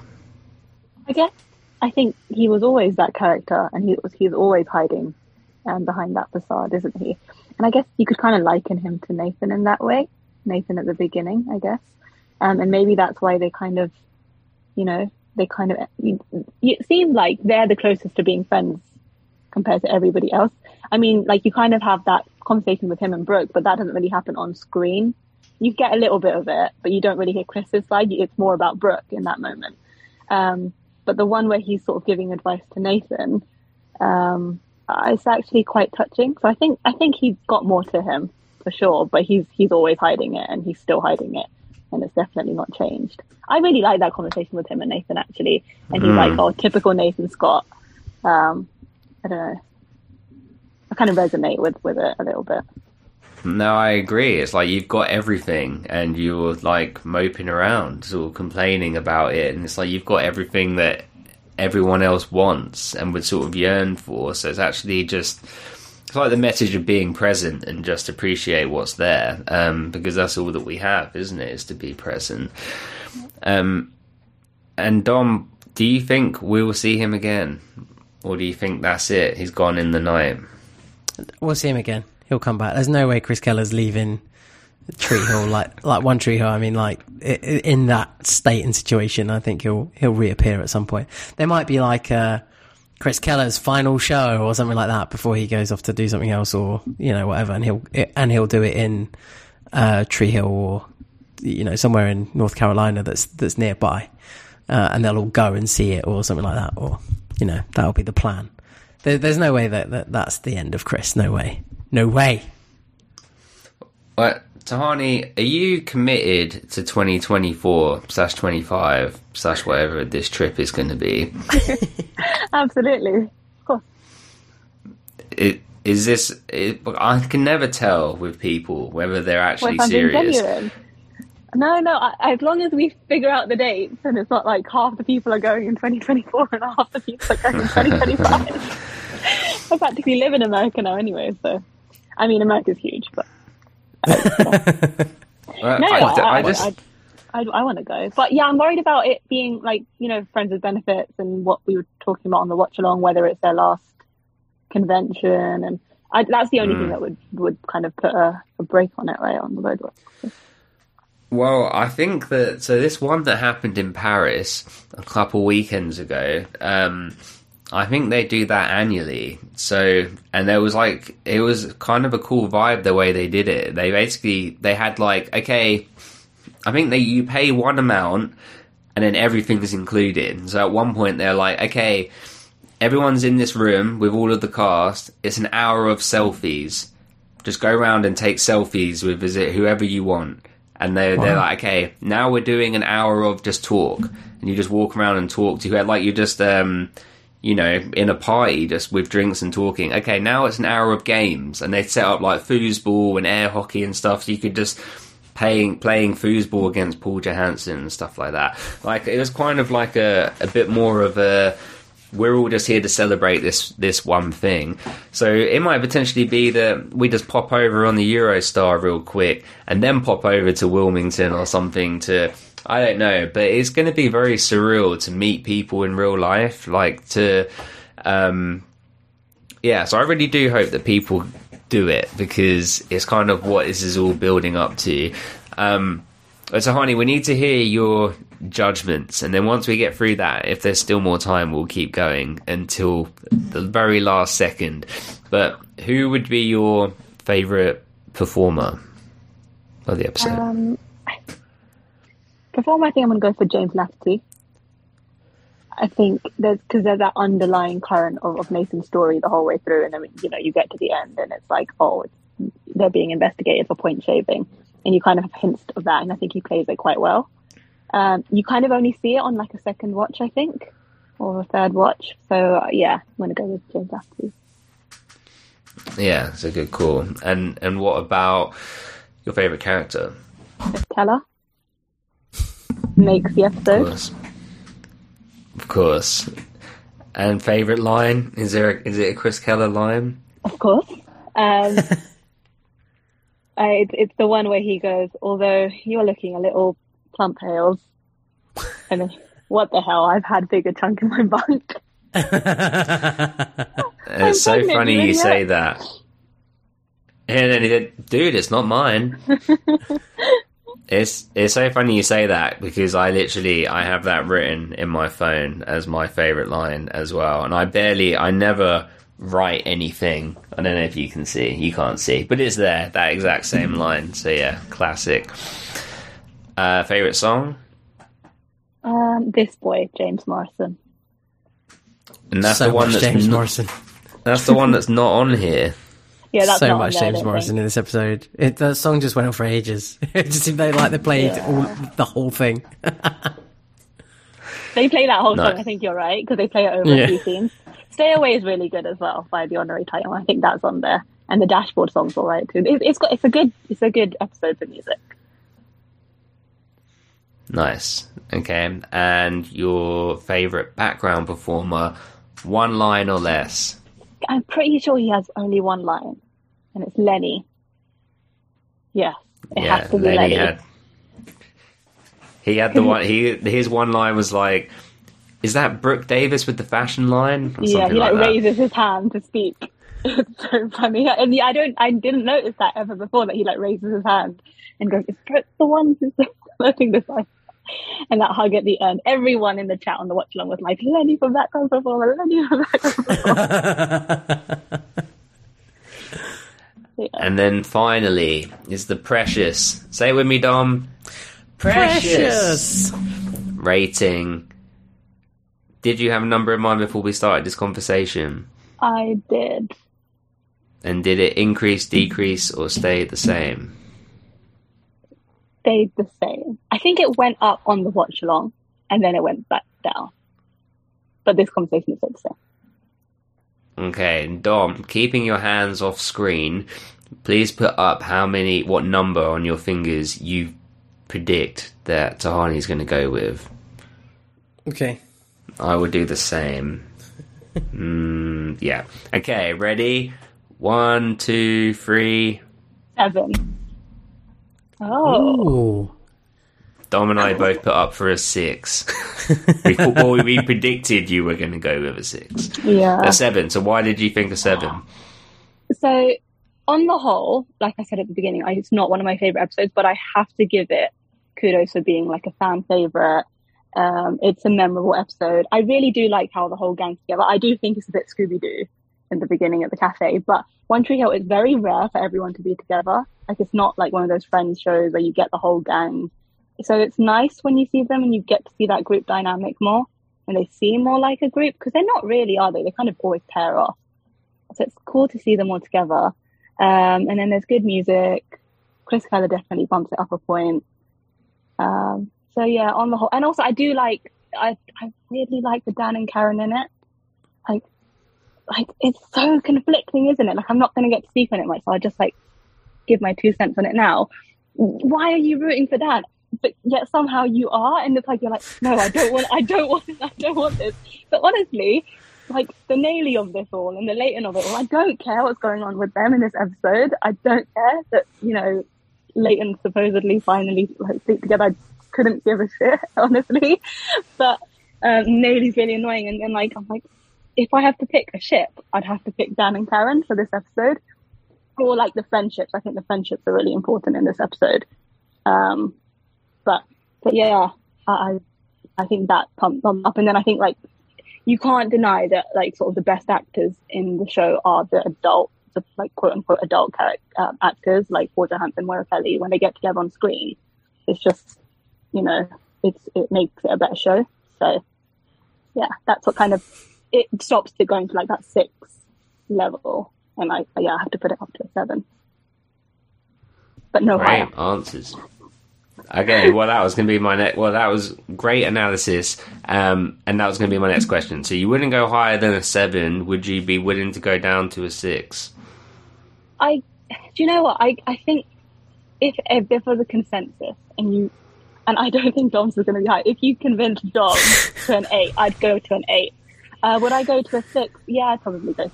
I guess I think he was always that character, and he was he's always hiding um, behind that facade, isn't he? And I guess you could kind of liken him to Nathan in that way. Nathan at the beginning, I guess, um, and maybe that's why they kind of, you know, they kind of it seemed like they're the closest to being friends compared to everybody else. I mean, like you kind of have that conversation with him and Brooke, but that doesn't really happen on screen. You get a little bit of it, but you don't really hear Chris's side. It's more about Brooke in that moment. Um, but the one where he's sort of giving advice to Nathan, um, it's actually quite touching. So I think I think he's got more to him for sure, but he's he's always hiding it, and he's still hiding it, and it's definitely not changed. I really like that conversation with him and Nathan actually, and he's like, "Oh, typical Nathan Scott." Um, I don't know. Kind of resonate with with it a little bit. No, I agree. It's like you've got everything, and you're like moping around, of complaining about it, and it's like you've got everything that everyone else wants and would sort of yearn for. So it's actually just it's like the message of being present and just appreciate what's there, um, because that's all that we have, isn't it? Is to be present. Um, and Dom, do you think we will see him again, or do you think that's it? He's gone in the night. We'll see him again. He'll come back. There's no way Chris Keller's leaving Tree Hill like like One Tree Hill. I mean, like in that state and situation, I think he'll he'll reappear at some point. There might be like uh, Chris Keller's final show or something like that before he goes off to do something else or you know whatever, and he'll and he'll do it in uh, Tree Hill or you know somewhere in North Carolina that's that's nearby, uh, and they'll all go and see it or something like that, or you know that'll be the plan. There, there's no way that, that that's the end of Chris. No way. No way. But Tahani, are you committed to 2024 slash 25 slash whatever this trip is going to be? Absolutely, of course. It, is this? It, I can never tell with people whether they're actually if I'm being serious. genuine. No, no. I, as long as we figure out the dates, and it's not like half the people are going in 2024 and half the people are going in 2025. I practically live in America now, anyway. So, I mean, America's huge, but Well, no, I, I, I I, just I, I, want to go. But yeah, I'm worried about it being like you know friends with benefits and what we were talking about on the watch along, whether it's their last convention, and I, that's the only Mm. thing that would would kind of put a, a break on it, right, on the road. Well, I think that so this one that happened in Paris a couple weekends ago. Um, I think they do that annually. So, and there was like it was kind of a cool vibe the way they did it. They basically they had like okay, I think they you pay one amount and then everything's included. So at one point they're like okay, everyone's in this room with all of the cast. It's an hour of selfies. Just go around and take selfies with visit whoever you want. And they're, they're like, okay, now we're doing an hour of just talk. And you just walk around and talk to whoever, like you're just, um, you know, in a party just with drinks and talking. Okay, now it's an hour of games. And they set up like foosball and air hockey and stuff. So you could just playing playing foosball against Paul Johansson and stuff like that. Like it was kind of like a, a bit more of a we're all just here to celebrate this this one thing. So it might potentially be that we just pop over on the Eurostar real quick and then pop over to Wilmington or something to I don't know, but it's going to be very surreal to meet people in real life, like to um yeah, so I really do hope that people do it because it's kind of what this is all building up to. Um, so, honey, we need to hear your judgments, and then once we get through that, if there's still more time, we'll keep going until the very last second. But who would be your favourite performer of the episode? Um, performer, I think I'm going to go for James Lafferty. I think there's because there's that underlying current of, of Nathan's story the whole way through, and then you know you get to the end and it's like, oh, it's, they're being investigated for point shaving, and you kind of have hints of that, and I think he plays it quite well. Um, you kind of only see it on like a second watch, I think, or a third watch. So uh, yeah, I'm going to go with James Lafferty. Yeah, it's a good call. And and what about your favourite character? Keller. Makes the Of episode. course. Of course. And favorite line? Is there? A, is it a Chris Keller line? Of course. Um, it's, it's the one where he goes, although you're looking a little plump, Hales. And then, what the hell? I've had bigger chunk in my bunk. It's so funny you say that. And then he said, "Dude, it's not mine." It's it's so funny you say that because I literally I have that written in my phone as my favorite line as well, and I barely I never write anything. I don't know if you can see, you can't see, but it's there that exact same line. So yeah, classic. Uh, favorite song, Um, this boy, James Morrison. and that's so the one that's James not, Morrison. that's the one that's not on here. Yeah, that's so not much on there, James Morrison think. in this episode. It, the song just went on for ages. it just seemed they like they played Yeah. all, the whole thing. They play that whole No. song, I think you're right, because they play it over Yeah. a few scenes. Stay Away is really good as well by the Honorary Title. I think that's on there. And the dashboard song's all right too. It, it's got it's a good it's a good episode for music. Nice. Okay. And your favorite background performer, one line or less. I'm pretty sure he has only one line, and it's Lenny. Yes, it yeah, has to be Lenny Lenny. had. He had the one. He his one line was like, "Is that Brooke Davis with the fashion line?" Or yeah, he like, like raises his hand to speak. It's so funny, and yeah, I don't, I didn't notice that ever before that he like raises his hand and goes, "Is Brooke the one who's learning this line?" And that hug at the end, everyone in the chat on the watch along was like, "Lenny from background performer, Lenny from background performer." yeah. And then finally is the precious. Say it with me, Dom. Precious. Rating. Did you have a number in mind before we started this conversation? I did. And did it increase, decrease, or stay the same? Stayed the same. I think it went up on the watch along, and then it went back down. But this conversation is stayed the same. Okay, Dom, keeping your hands off screen, please put up how many, what number on your fingers you predict that Tahani's going to go with. Okay. I would do the same. mm, yeah. Okay, ready? One, two, three. Seven. Oh. Ooh. Dom and I both put up for a six. we, well, we predicted you were going to go with a six. Yeah. A seven. So why did you think a seven? So, on the whole, like I said at the beginning, I, it's not one of my favorite episodes, but I have to give it kudos for being like a fan favorite. Um, it's a memorable episode. I really do like how the whole gang's together. I do think it's a bit Scooby Doo in the beginning at the cafe, but One Tree Hill is very rare for everyone to be together. Like it's not like one of those Friends shows where you get the whole gang. So it's nice when you see them and you get to see that group dynamic more, and they seem more like a group because they're not really, are they? They kind of always pair off. So it's cool to see them all together. Um, and then there's good music. Chris Keller definitely bumps it up a point. Um, so yeah, on the whole, and also I do like, I, I really like the Dan and Karen in it. Like, like it's so conflicting, isn't it? Like I'm not going to get to speak on it much, I'll just like give my two cents on it now. Why are you rooting for Dan? But yet somehow you are, and it's like you're like, no, I don't want, I don't want, I don't want this. But honestly, like the Naley of this all and the Leyton of it all. I don't care what's going on with them in this episode. I don't care that you know Leyton supposedly finally like sleep together. I couldn't give a shit honestly, but um, Naley's really annoying. And then like I'm like, if I have to pick a ship, I'd have to pick Dan and Karen for this episode, or like the friendships. I think the friendships are really important in this episode. Um, but but yeah, I I think that pumped them up, and then I think like you can't deny that like sort of the best actors in the show are the adult, the like quote unquote adult character um, actors like Waterhampton, Moira Kelly. When they get together on screen, it's just you know it's it makes it a better show. So yeah, that's what kind of it stops it going to like that six level, and I yeah I have to put it up to a seven, but no Great higher. answers. Okay, well that was going to be my next. Well, that was great analysis, um, and that was going to be my next question. So you wouldn't go higher than a seven. Would you be willing to go down to a six? I do you know what I I think if if there was a consensus and you and I don't think Dom's is going to be high. If you convince Dom to an eight, I'd go to an eight. Uh, would I go to a six? Yeah, I'd probably go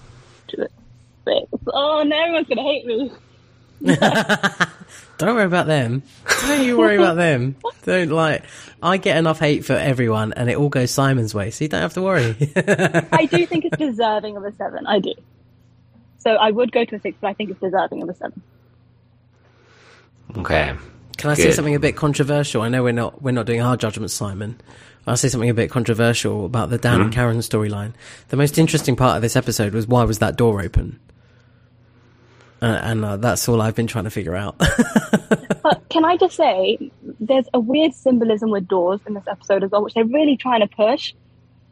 to a six. Oh, no, everyone's going to hate me. Don't worry about them. Don't you worry about them. Don't like. I get enough hate for everyone, and it all goes Simon's way, so you don't have to worry. I do think it's deserving of a seven. I do. So I would go to a six, but I think it's deserving of a seven. Okay. Can I say something a bit controversial? I know we're not we're not doing our judgment, Simon. I'll say something a bit controversial about the Dan hmm? and Karen storyline. The most interesting part of this episode was why was that door open? Uh, and uh, that's all I've been trying to figure out. But can I just say, there's a weird symbolism with doors in this episode as well, which they're really trying to push.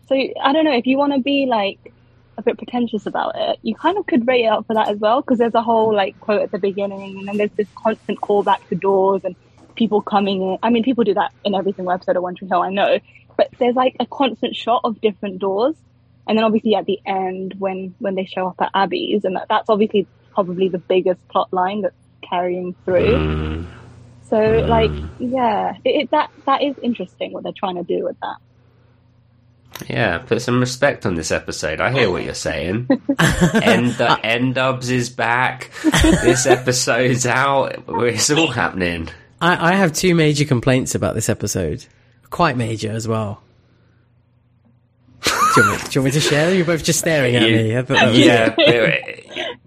So I don't know if you want to be like a bit pretentious about it, you kind of could rate it up for that as well, because there's a whole like quote at the beginning, and then there's this constant callback to doors and people coming in. I mean, people do that in every single episode of One Tree Hill, I know, but there's like a constant shot of different doors, and then obviously at the end when when they show up at Abby's, and that, that's obviously probably the biggest plot line that's carrying through. So, like, yeah, it, it, that that is interesting what they're trying to do with that. Yeah, put some respect on this episode. I hear what you're saying. End uh, N-Dubz is back. This episode's out. It's all happening. I, I have two major complaints about this episode, quite major as well. do, you want me, do you want me to share? them? You're both just staring at me. I thought that was yeah,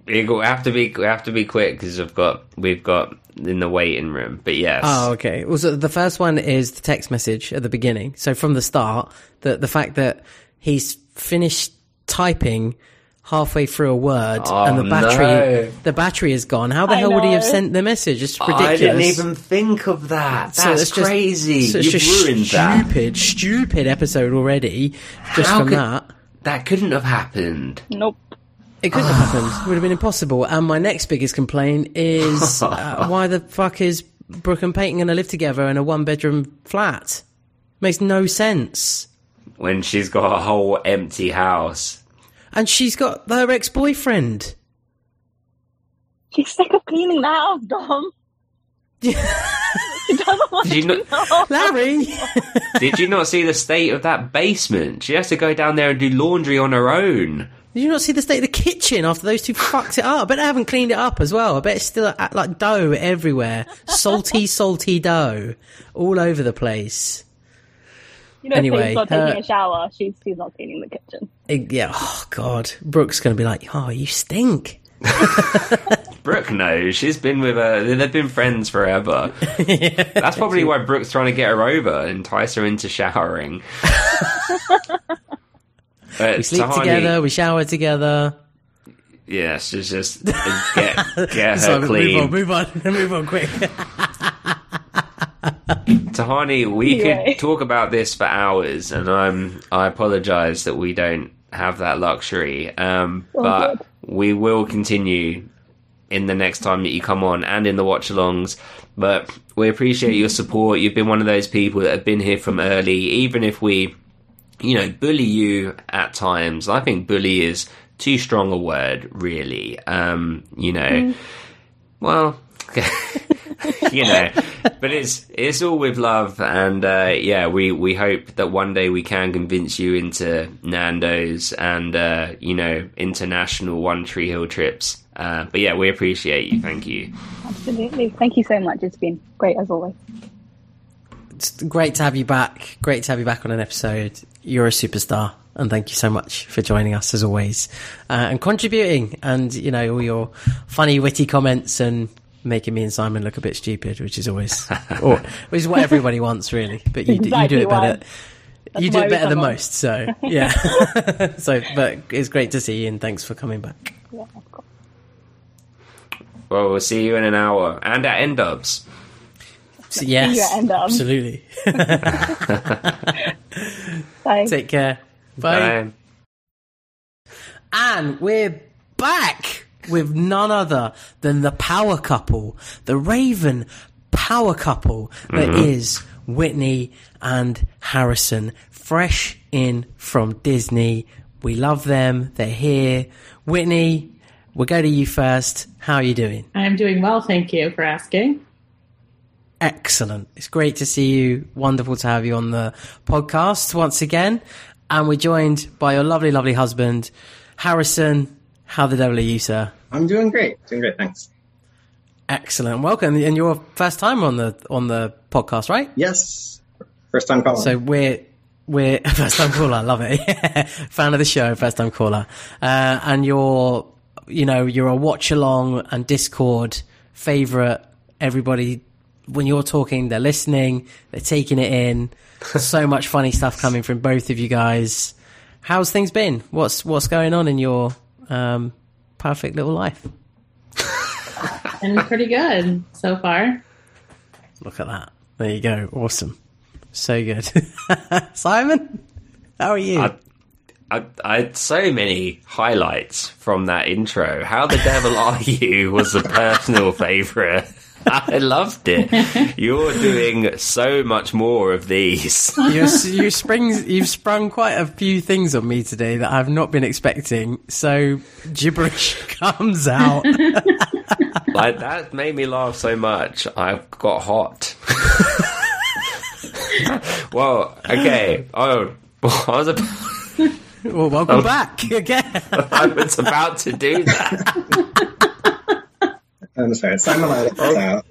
but we we have to be we have to be quick because we've got we've got in the waiting room. But yes, Oh, okay. Well, so the first one is the text message at the beginning. So from the start, the the fact that he's finished typing halfway through a word Oh, and the battery no. the battery is gone. How the I hell would he have sent the message? It's ridiculous. I didn't even think of that. So That's it's just- crazy. so it's You've just ruined that. stupid, stupid episode already. Just How from could- that. That couldn't have happened. Nope. It couldn't have happened. It would have been impossible. And my next biggest complaint is uh, why the fuck is Brooke and Peyton going to live together in a one bedroom flat? Makes no sense. When she's got a whole empty house. And she's got her ex boyfriend. She's sick of cleaning that house, Dom. she doesn't want Did you to not- clean the. Larry! Did you not see the state of that basement? She has to go down there and do laundry on her own. Did you not see the state of the kitchen after those two fucked it up? I bet they haven't cleaned it up as well. I bet it's still uh, like dough everywhere. Salty, salty dough all over the place. You know, Anyway, if she's not her- taking a shower, she's she's not cleaning the kitchen. It- yeah, oh god. Brooke's going to be like, oh, you stink. Brooke knows. She's been with her. They've been friends forever. That's probably why Brooke's trying to get her over, entice her into showering. We sleep together, we shower together. Yes, it's just get, get So her clean. move on, move on, move on quick. Tahani, we Anyway. could talk about this for hours, and I'm I apologise that we don't have that luxury. Um, Oh, but good. we will continue in the next time that you come on and in the watch-alongs. But we appreciate your support. You've been one of those people that have been here from early, even if we, you know, bully you at times. I think bully is too strong a word, really. Um, you know, well. you know, but it's it's all with love, and uh, yeah, we we hope that one day we can convince you into Nando's and uh, you know international One Tree Hill trips. Uh, but yeah, we appreciate you. Thank you. Absolutely. Thank you so much. It's been great as always. It's great to have you back. Great to have you back on an episode. You're a superstar. And thank you so much for joining us as always uh, and contributing and, you know, all your funny, witty comments and making me and Simon look a bit stupid, which is always, or, which is what everybody wants really. But you, d- you do it why. better. You do it better than on. most. So, yeah. so, but it's great to see you and thanks for coming back. Yeah. Well, we'll see you in an hour and at N-Dubz. So, yes. and, um, absolutely. Bye. Take care. Bye. Bye. And we're back with none other than the power couple, the Raven power couple that is Whitney and Harrison, fresh in from Disney. We love them. They're here. Whitney, we'll go to you first. How are you doing? I'm doing well, thank you for asking. Excellent. It's great to see you. Wonderful to have you on the podcast once again. And we're joined by your lovely, lovely husband, Harrison. How the devil are you, sir? I'm doing great. Doing great, thanks. Excellent. Welcome. And your first time on the on the podcast, right? Yes. First time caller. So we're we're first time caller. Love it. Fan of the show. First time caller. Uh, and you're you know you're a watch along and Discord favorite. Everybody when you're talking, they're listening. They're taking it in. so much funny stuff coming from both of you guys. How's things been? What's what's going on in your um, perfect little life? and pretty good so far. Look at that. There you go. Awesome. So good. Simon, how are you? I, I, I had so many highlights from that intro. How the devil are you was a personal favourite. I loved it. You're doing so much more of these. you you springs, you've sprung quite a few things on me today that I've not been expecting. So gibberish comes out. like that made me laugh so much. I've got hot. well, okay. Oh, I was about, well, welcome back again. I was about to do that. I'm sorry. Simon let it out.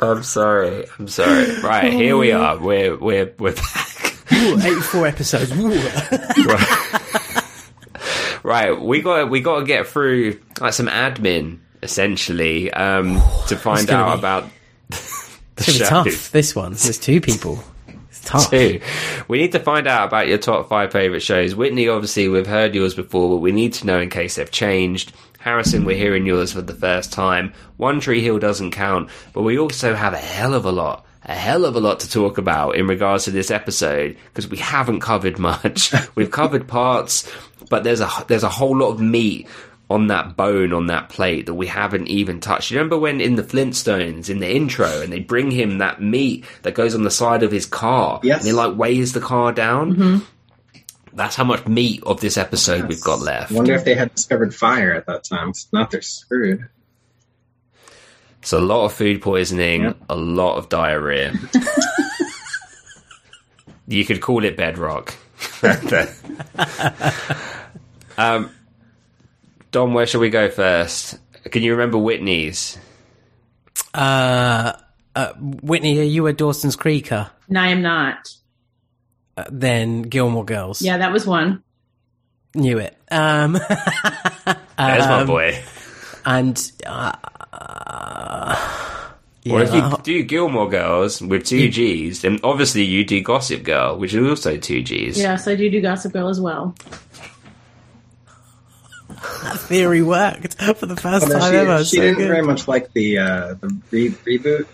I'm sorry. I'm sorry. Right, here we are. We're we're we're back. Ooh, 84 episodes. Ooh. right, we got we got to get through like some admin essentially um, to find gonna out be- about the It's gonna be show. tough. This one. There's two people. It's tough. Two. We need to find out about your top five favourite shows. Whitney, obviously, we've heard yours before, but we need to know in case they've changed. Harrison, we're hearing yours for the first time. One Tree Hill doesn't count, but we also have a hell of a lot, a hell of a lot to talk about in regards to this episode because we haven't covered much. We've covered parts, but there's a there's a whole lot of meat on that bone on that plate that we haven't even touched. You remember when in the Flintstones in the intro and they bring him that meat that goes on the side of his car Yes. and he like weighs the car down? Mm-hmm. That's how much meat of this episode we've got left. I wonder if they had discovered fire at that time. If not, they're screwed. It's a lot of food poisoning, Yep. a lot of diarrhea. you could call it bedrock. um, Dom, where shall we go first? Can you remember Whitney's? Uh, uh, Whitney, are you a Dawson's Creeker? No, I am not. Then Gilmore Girls. Yeah, that was one. Knew it. Um, There's my Um, boy. and uh, yeah, Or if you do Gilmore Girls with two G's, then obviously you do Gossip Girl, which is also two G's. Yes, I do do Gossip Girl as well. that theory worked for the first Although time she, ever. she so didn't good. very much like the uh, the re- reboot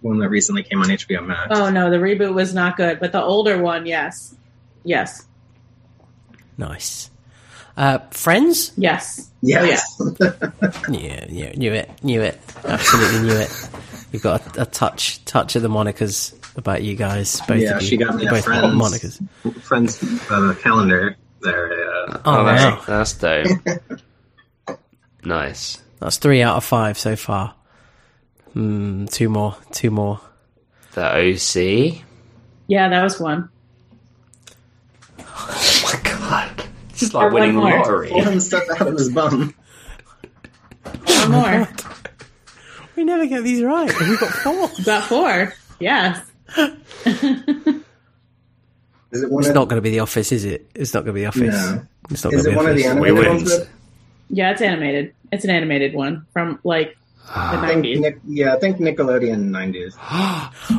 one that recently came on HBO Max. Oh no, the reboot was not good, but the older one, yes, yes, Nice. Uh, Friends? yes. yes. Oh, Yeah, yeah, knew it, knew it, absolutely knew it. You've got a, a touch, touch of the monikers about you guys. Both Yeah, of you. she got me a both Friends. monikers. Friends uh, calendar there. Uh, Oh, Oh, wow. that's, that's dope. nice. That's three out of five so far. Hmm, two more, two more. The OC. Yeah, that was one. Oh my god. It's like Or winning the lottery. pull him stuff out of his bum. One more. We never get these right. We've got four. Got four. Yes. Is it one It's of, not going to be The Office, is it? It's not going to be The Office. No. It's not Is going it to be one of the Office. We animated ones? Yeah, it's animated. It's an animated one from like the I think nineties. Nic- yeah, I think Nickelodeon nineties.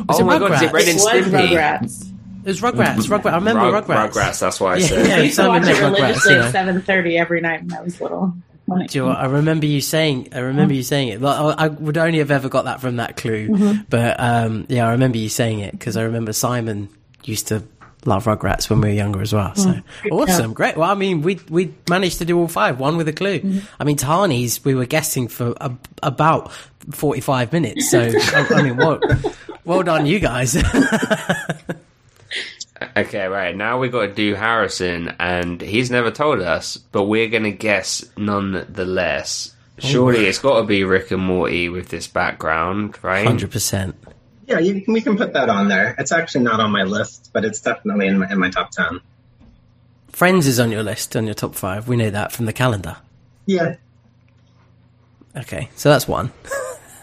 Oh my god, is it Rugrats? Ren and was Stimpy? Rugrats. It was Rugrats. Rugrats. I remember Rug- Rugrats. Rugrats, that's why I Yeah, said. yeah. I used to Simon watch it Rugrats, religiously at seven thirty every night when I was little. Do you know what? I remember you saying. I remember you saying it. Like, I I would only have ever got that from that clue, Mm-hmm. but um, yeah, I remember you saying it because I remember Simon used to love Rugrats when we were younger as well. So mm. awesome, great. Well, I mean, we we managed to do all five, one with a clue. Mm-hmm. I mean, Tani's we were guessing for a, about forty five minutes. So I, I mean, well, well done, you guys. Okay, right. Now we've got to do Harrison, and he's never told us, but we're going to guess nonetheless. Surely it's got to be Rick and Morty with this background, right? Hundred percent. Yeah, you, we can put that on there. It's actually not on my list, but it's definitely in my, in my top ten. Friends is on your list, on your top five. We know that from the calendar. Yeah, Okay, so that's one.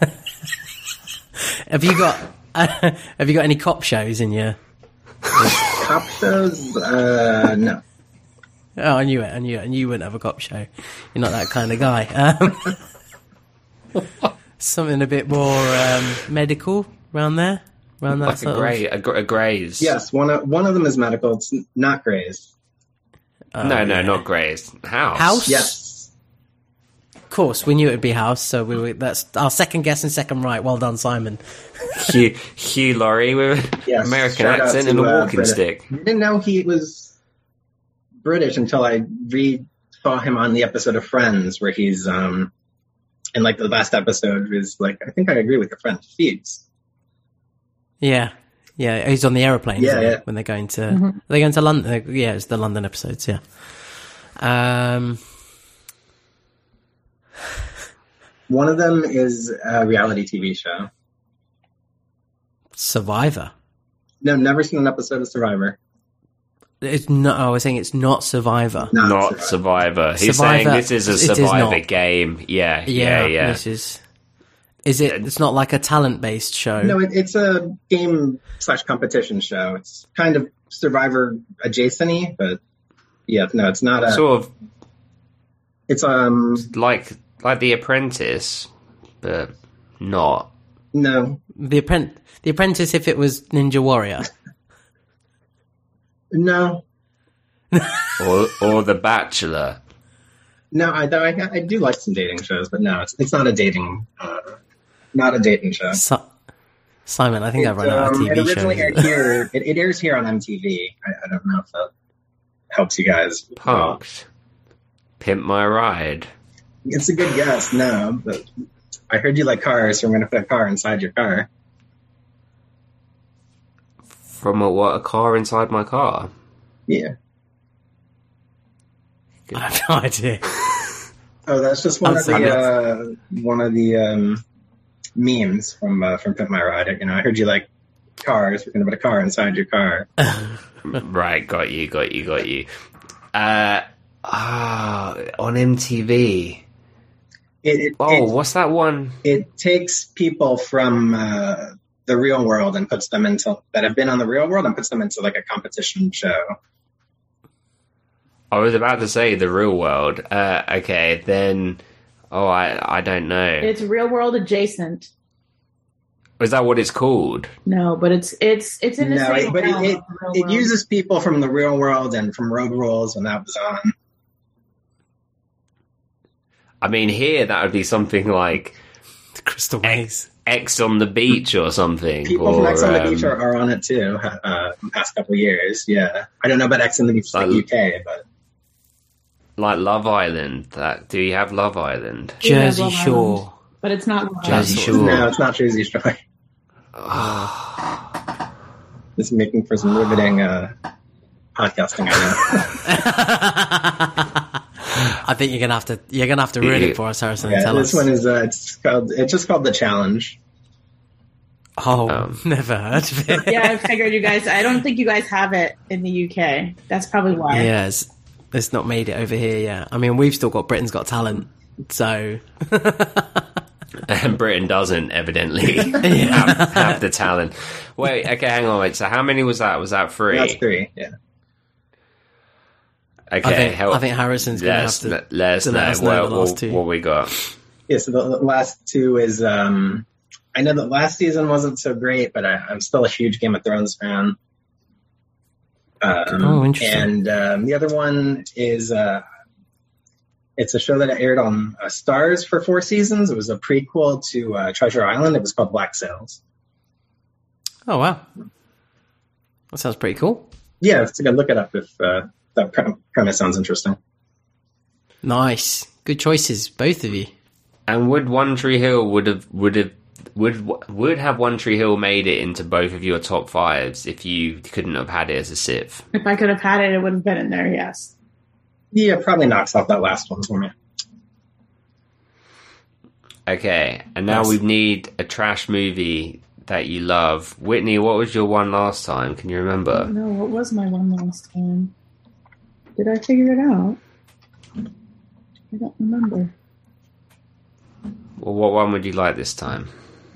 have you got Have you got any cop shows in your? cop shows. Uh, no. Oh, I knew it. I knew it. Knew you wouldn't have a cop show. You're not that kind of guy. Um, something a bit more um, medical around there, around that Like a sort grey, a, gr- a Grey's. Yes, one of one of them is medical. It's not Grey's. of. No, Oh, no, yeah. not Grey's. House. House. Yes. Of course, we knew it'd be House, so we were. That's our second guess and second right. Well done, Simon. Hugh, Hugh Laurie with Yes. American accent to, and a uh, walking British. stick. I didn't know he was British until I re saw him on the episode of Friends where he's um in like the last episode was like I think I agree with your friend Feeds. Yeah, yeah. He's on the aeroplane. Yeah, yeah. When they're going to, they're going to London. Yeah, it's the London episodes. Yeah. Um. One of them is a reality TV show. Survivor. No, never seen an episode of Survivor. It's not. I was saying it's not Survivor. Not, Not Survivor. Survivor. He's Survivor- saying this is a Survivor not. game. Yeah, yeah, yeah. This is. Is it? It's not like a talent-based show. No, it, it's a game slash competition show. It's kind of Survivor adjacent but yeah, no, it's not a. Sort of it's um like like The Apprentice, but not. no the apprentice. The Apprentice. If it was Ninja Warrior. no Or or The Bachelor. no. I, I I do like some dating shows, but no, it's it's not a dating uh, not a dating show. Si- Simon, I think I've run out of um, TV it originally shows. aired here. It, it airs here on MTV. I, I don't know if that helps you guys. Punked. Pimp My Ride. It's a good guess. No, but I heard you like cars, so I'm going to put a car inside your car. From a what? A car inside my car. Yeah. I have no idea. Oh, that's just one I'm of the uh, one of the um, memes from uh, from Pimp My Ride. You know, I heard you like cars. We're going to put a car inside your car. Right, got you, got you, got you. Uh, ah, on MTV. It, it, Oh, it, what's that one? it takes people from uh, the real world and puts them into that have been on the real world and puts them into like a competition show. I was about to say the real world. Uh, okay, then. Oh, I I don't know. It's real world adjacent. Is that what it's called? No, but it's it's it's in the No, same it, but it, it, it uses people from the real world and from Road Rules when that was on. I mean, here that would be something like Crystal Maze. Ex on the beach or something. People or, from Ex on the um, Beach are, are on it too. Uh, the past couple of years, yeah. I don't know about Ex on the Beach in the UK, but like Love Island. That do you have Love Island? Jersey Love Shore. but it's not. Love Jersey Island. Shore. no, it's not Jersey Shore. this is making for some riveting uh, podcasting. I I think you're gonna have to. You're gonna have to ruin it for us, Harrison. Yeah, tell this us. one is uh, it's called it's just called the challenge. oh, Um, never heard of it. Yeah, I figured you guys. I don't think you guys have it in the UK. That's probably why. Yeah, it's, it's not made it over here yet. I mean, we've still got Britain's Got Talent, so And Britain doesn't evidently have, have the talent. Wait, okay, hang on. Wait, so how many was that? Was that three? That's three. Yeah. Okay, I think help. I think Harrison's gonna let have us, to. let, let us to know, let us know what, the last what- two. what we got. Yeah. So the the last two is um, I know that last season wasn't so great, but I, I'm still a huge Game of Thrones fan. Um, Oh, interesting. And um, the other one is uh, it's a show that aired on uh, Starz for four seasons. It was a prequel to uh, Treasure Island. It was called Black Sails. Oh wow, that sounds pretty cool. Yeah, it's a good look it up if uh, that pre- premise sounds interesting. Nice, good choices, both of you. And would One Tree Hill would have would have would would have One Tree Hill made it into both of your top fives if you couldn't have had it as a Civ? If I could have had it, it would have been in there. Yes. Yeah, probably knocks off that last one for me. Okay, and now Yes. we need a trash movie that you love. Whitney, what was your one last time? Can you remember? No, what was my one last time? Did I figure it out? I don't remember. Well, what one would you like this time?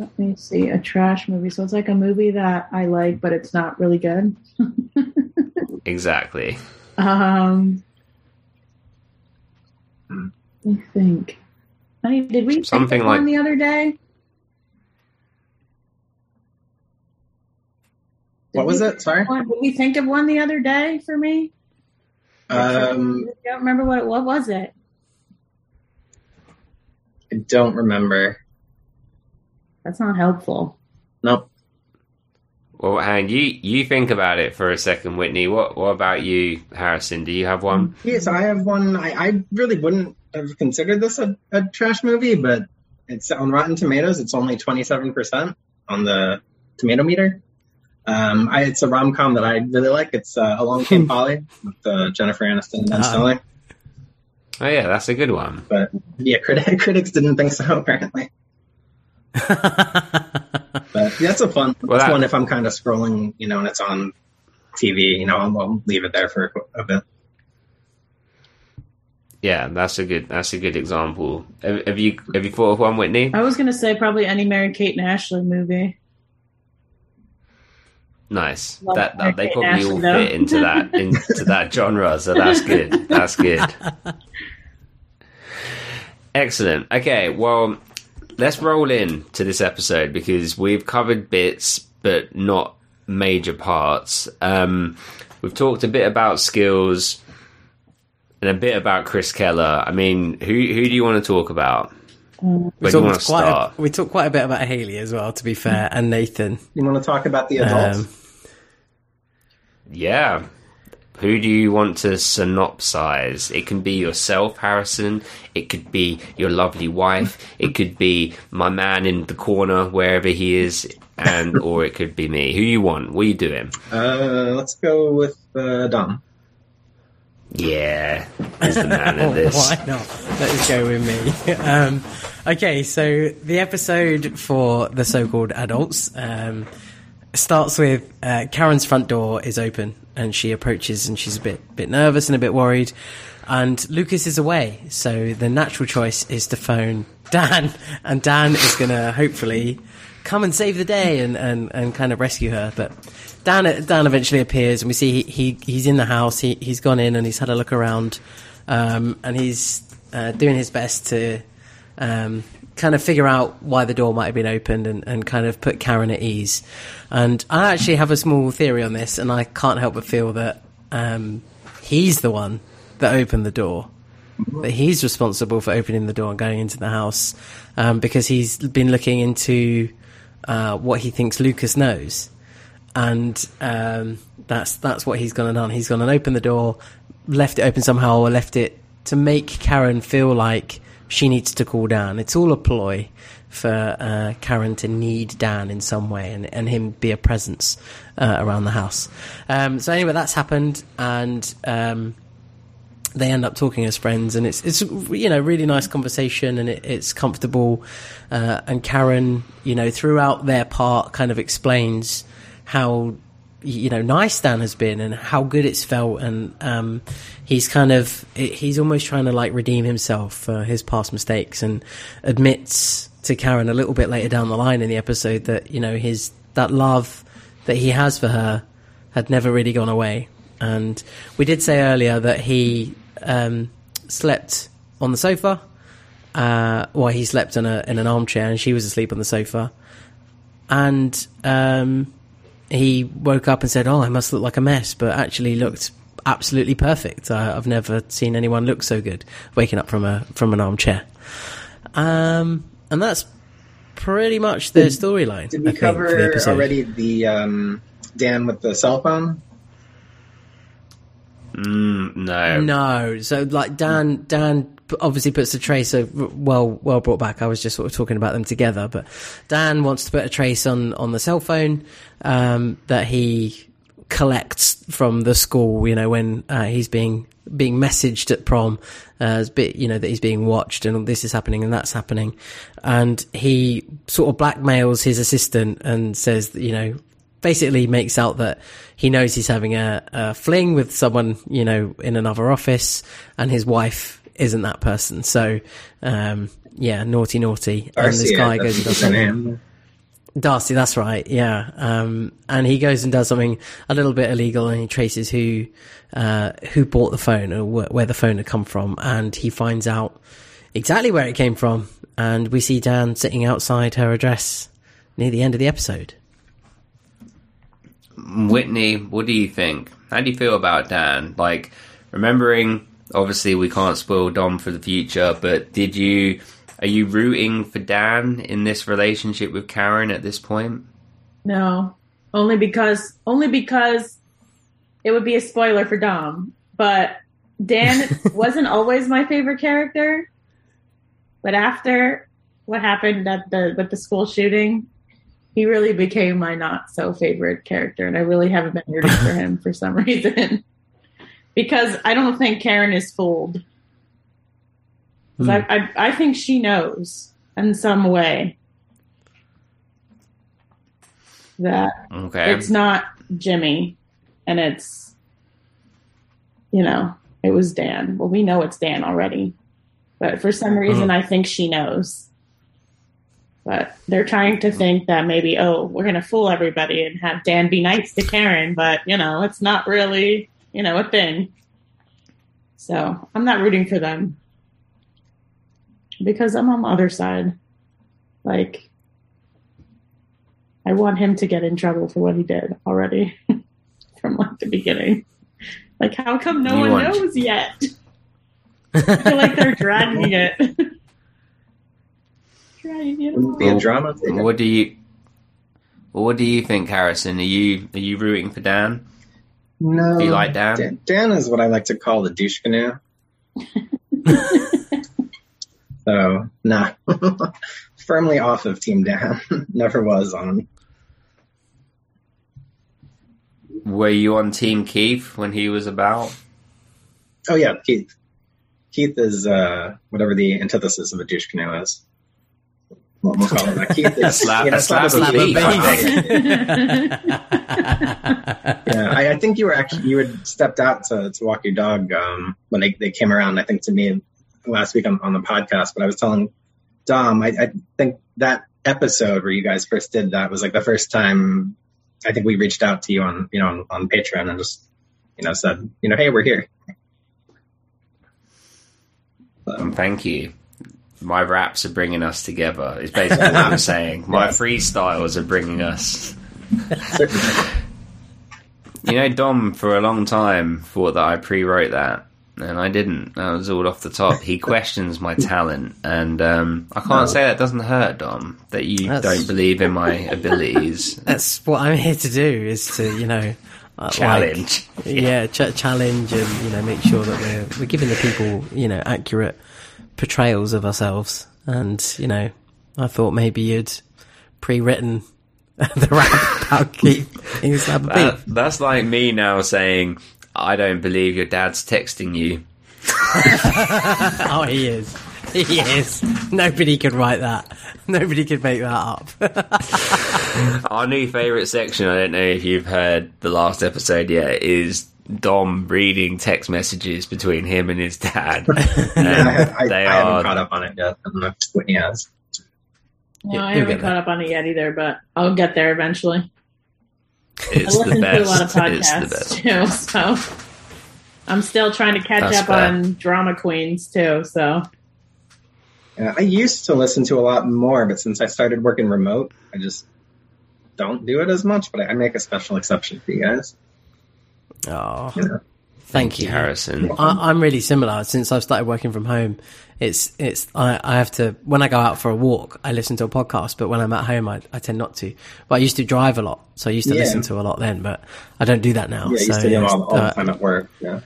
Let me see. A trash movie. So it's like a movie that I like, but it's not really good. Exactly. Um, let me think. Honey, did we Something like- one the other day? Did What was it? Sorry. one- Did we think of one the other day for me? Um, I don't remember what. What was it? I don't remember. That's not helpful. Nope. Well, hang you you think about it for a second, Whitney. What what about you, Harrison? Do you have one? Yes, I have one. I, I really wouldn't have considered this a, a trash movie, but it's on Rotten Tomatoes. It's only twenty seven percent on the tomato meter. Um, I, it's a rom com that I really like. It's uh, Along Came Polly with uh, Jennifer Aniston and Ben Ah. Stiller. Oh yeah, that's a good one. But yeah, crit- critics didn't think so apparently. But that's a fun Well, that's that- one if I'm kind of scrolling, you know, and it's on TV. You know, I'll, I'll leave it there for a, a bit. Yeah, that's a good that's a good example. Have, have you have you thought of one, Whitney? I was gonna say probably any Mary Kate and Ashley movie. Nice. Love That, that they probably Ashley, all though. fit into that into that genre. So that's good. That's good. Excellent. Okay, well, let's roll in to this episode because we've covered bits, but not major parts. Um, we've talked a bit about skills and a bit about Chris Keller. I mean, who who do you want to talk about? We Where do want talked, to quite start? a, we talked quite a bit about Haley as well, to be fair, and Nathan. You want to talk about the adults? Um, Yeah. Who do you want to synopsize? It can be yourself, Harrison. It could be your lovely wife. It could be my man in the corner, wherever he is, and or it could be me. Who you want? What are you doing? Uh, let's go with uh, Dom. Yeah, he's the man in this. Why not? Let's go with me. um, okay, so the episode for the so-called adults um, starts with uh, Karen's front door is open, and she approaches, and she's a bit bit nervous and a bit worried. And Lucas is away, so the natural choice is to phone Dan, and Dan is going to hopefully come and save the day and, and, and kind of rescue her. But Dan Dan eventually appears, and we see he, he he's in the house. He he's gone in and he's had a look around, um, and he's uh, doing his best to um, kind of figure out why the door might have been opened and, and kind of put Karen at ease. And I actually have a small theory on this, and I can't help but feel that um, he's the one that opened the door. That he's responsible for opening the door and going into the house um, because he's been looking into uh, what he thinks Lucas knows and um, that's that's what he's gone and done. He's gone and opened the door, left it open somehow, or left it to make Karen feel like she needs to call down. It's all a ploy for uh, Karen to need Dan in some way and, and him be a presence uh, around the house. Um, so anyway, that's happened, and um, they end up talking as friends, and it's it's you know really nice conversation, and it, it's comfortable. Uh, and Karen, you know, throughout their part, kind of explains how you know nice Dan has been and how good it's felt, and um, he's kind of he's almost trying to like redeem himself for his past mistakes, and admits to Karen a little bit later down the line in the episode that you know his that love that he has for her had never really gone away. And we did say earlier that he um, slept on the sofa, uh, while he slept in a in an armchair, and she was asleep on the sofa. And um, he woke up and said, "Oh, I must look like a mess," but actually looked absolutely perfect. I, I've never seen anyone look so good waking up from a from an armchair. Um, and that's pretty much the Did- storyline. Did I we think, for the cover already the um, Dan with the cell phone? Mm, no. No, so like Dan, Dan p- obviously puts a trace of well, well brought back. I was just sort of talking about them together, but Dan wants to put a trace on on the cell phone um, that he collects from the school. You know, when uh, he's being being messaged at prom, uh, bit you know that he's being watched and this is happening and that's happening, and he sort of blackmails his assistant and says, that, you know, basically makes out that he knows he's having a, a fling with someone, you know, in another office, and his wife isn't that person. So, um, yeah, naughty, naughty. and this guy I- goes and does that's something. Darcy, that's right. Yeah. Um, and he goes and does something a little bit illegal and he traces who, uh, who bought the phone or wh- where the phone had come from. And he finds out exactly where it came from. And we see Dan sitting outside her address near the end of the episode. Whitney, what do you think? How do you feel about Dan? Like, remembering, obviously, we can't spoil Dom for the future, but did you, are you rooting for Dan in this relationship with Karen at this point? No, only because only because it would be a spoiler for Dom. But Dan wasn't always my favorite character. But after what happened at the with the school shooting, he really became my not so favorite character, and I really haven't been rooting for him for some reason. Because I don't think Karen is fooled. 'Cause I, I I think she knows in some way that Okay. it's not Jimmy, and it's you know it was Dan. Well, we know it's Dan already, but for some hmm. reason, I think she knows. But they're trying to think that maybe oh we're gonna fool everybody and have Dan be nice to Karen, but you know it's not really you know a thing. So I'm not rooting for them because I'm on the other side. Like I want him to get in trouble for what he did already from like the beginning. Like, how come no You one want- knows yet? I feel like they're dragging it. dragging it. Wouldn't be a drama. What do you, what do you think, Harrison? Are you, are you rooting for Dan? No. Do you like Dan? Dan, Dan is what I like to call the douche canoe. so, nah. Firmly off of Team Dan. Never was on. Were you on Team Keith when he was about? Oh, yeah, Keith. Keith is uh, whatever the antithesis of a douche canoe is. We'll, we'll call it that. Keith is slap- you know, a slap of slap beef. yeah, I, I think you were actually you had stepped out to, to walk your dog um, when they, they came around. I think to me last week on, on the podcast, but I was telling Dom, I, I think that episode where you guys first did that was like the first time I think we reached out to you on you know on, on Patreon and just you know said you know hey we're here. Um, thank you. My raps are bringing us together. Is basically what I'm saying. My freestyles are bringing us. You know, Dom for a long time thought that I pre-wrote that, and I didn't. That was all off the top. He questions my talent, and um, I can't say that doesn't hurt, Dom. That you That's- don't believe in my abilities. That's what I'm here to do is to, you know, uh, like- Challenge. yeah, ch- challenge and, you know, make sure that we're, we're giving the people, you know, accurate portrayals of ourselves. And, you know, I thought maybe you'd pre-written the rap about Keith That, that's like me now saying, "I don't believe your dad's texting you." Oh, he is. He is. Nobody could write that. Nobody could make that up. Our new favourite section, I don't know if you've heard the last episode yet, is Dom reading text messages between him and his dad. And I, I, they I haven't caught up on it yet. I don't know if Whitney has. No, I haven't caught up on it yet either, but I'll get there eventually. it's I the listen to a lot of best. It's the podcasts best. too, so I'm still trying to catch That's up fair. on drama queens too. So Yeah, I used to listen to a lot more, but since I started working remote, I just don't do it as much. But I, I make a special exception for you guys. Oh, You thank you. Harrison. I, I'm really similar. Since I've started working from home, it's it's I, I have to when I go out for a walk, I listen to a podcast. But when I'm at home, I, I tend not to. But I used to drive a lot, so I used to Yeah. listen to a lot then. But I don't do that now. Yeah, I so used to yeah, all, all uh, the time at work. Yeah,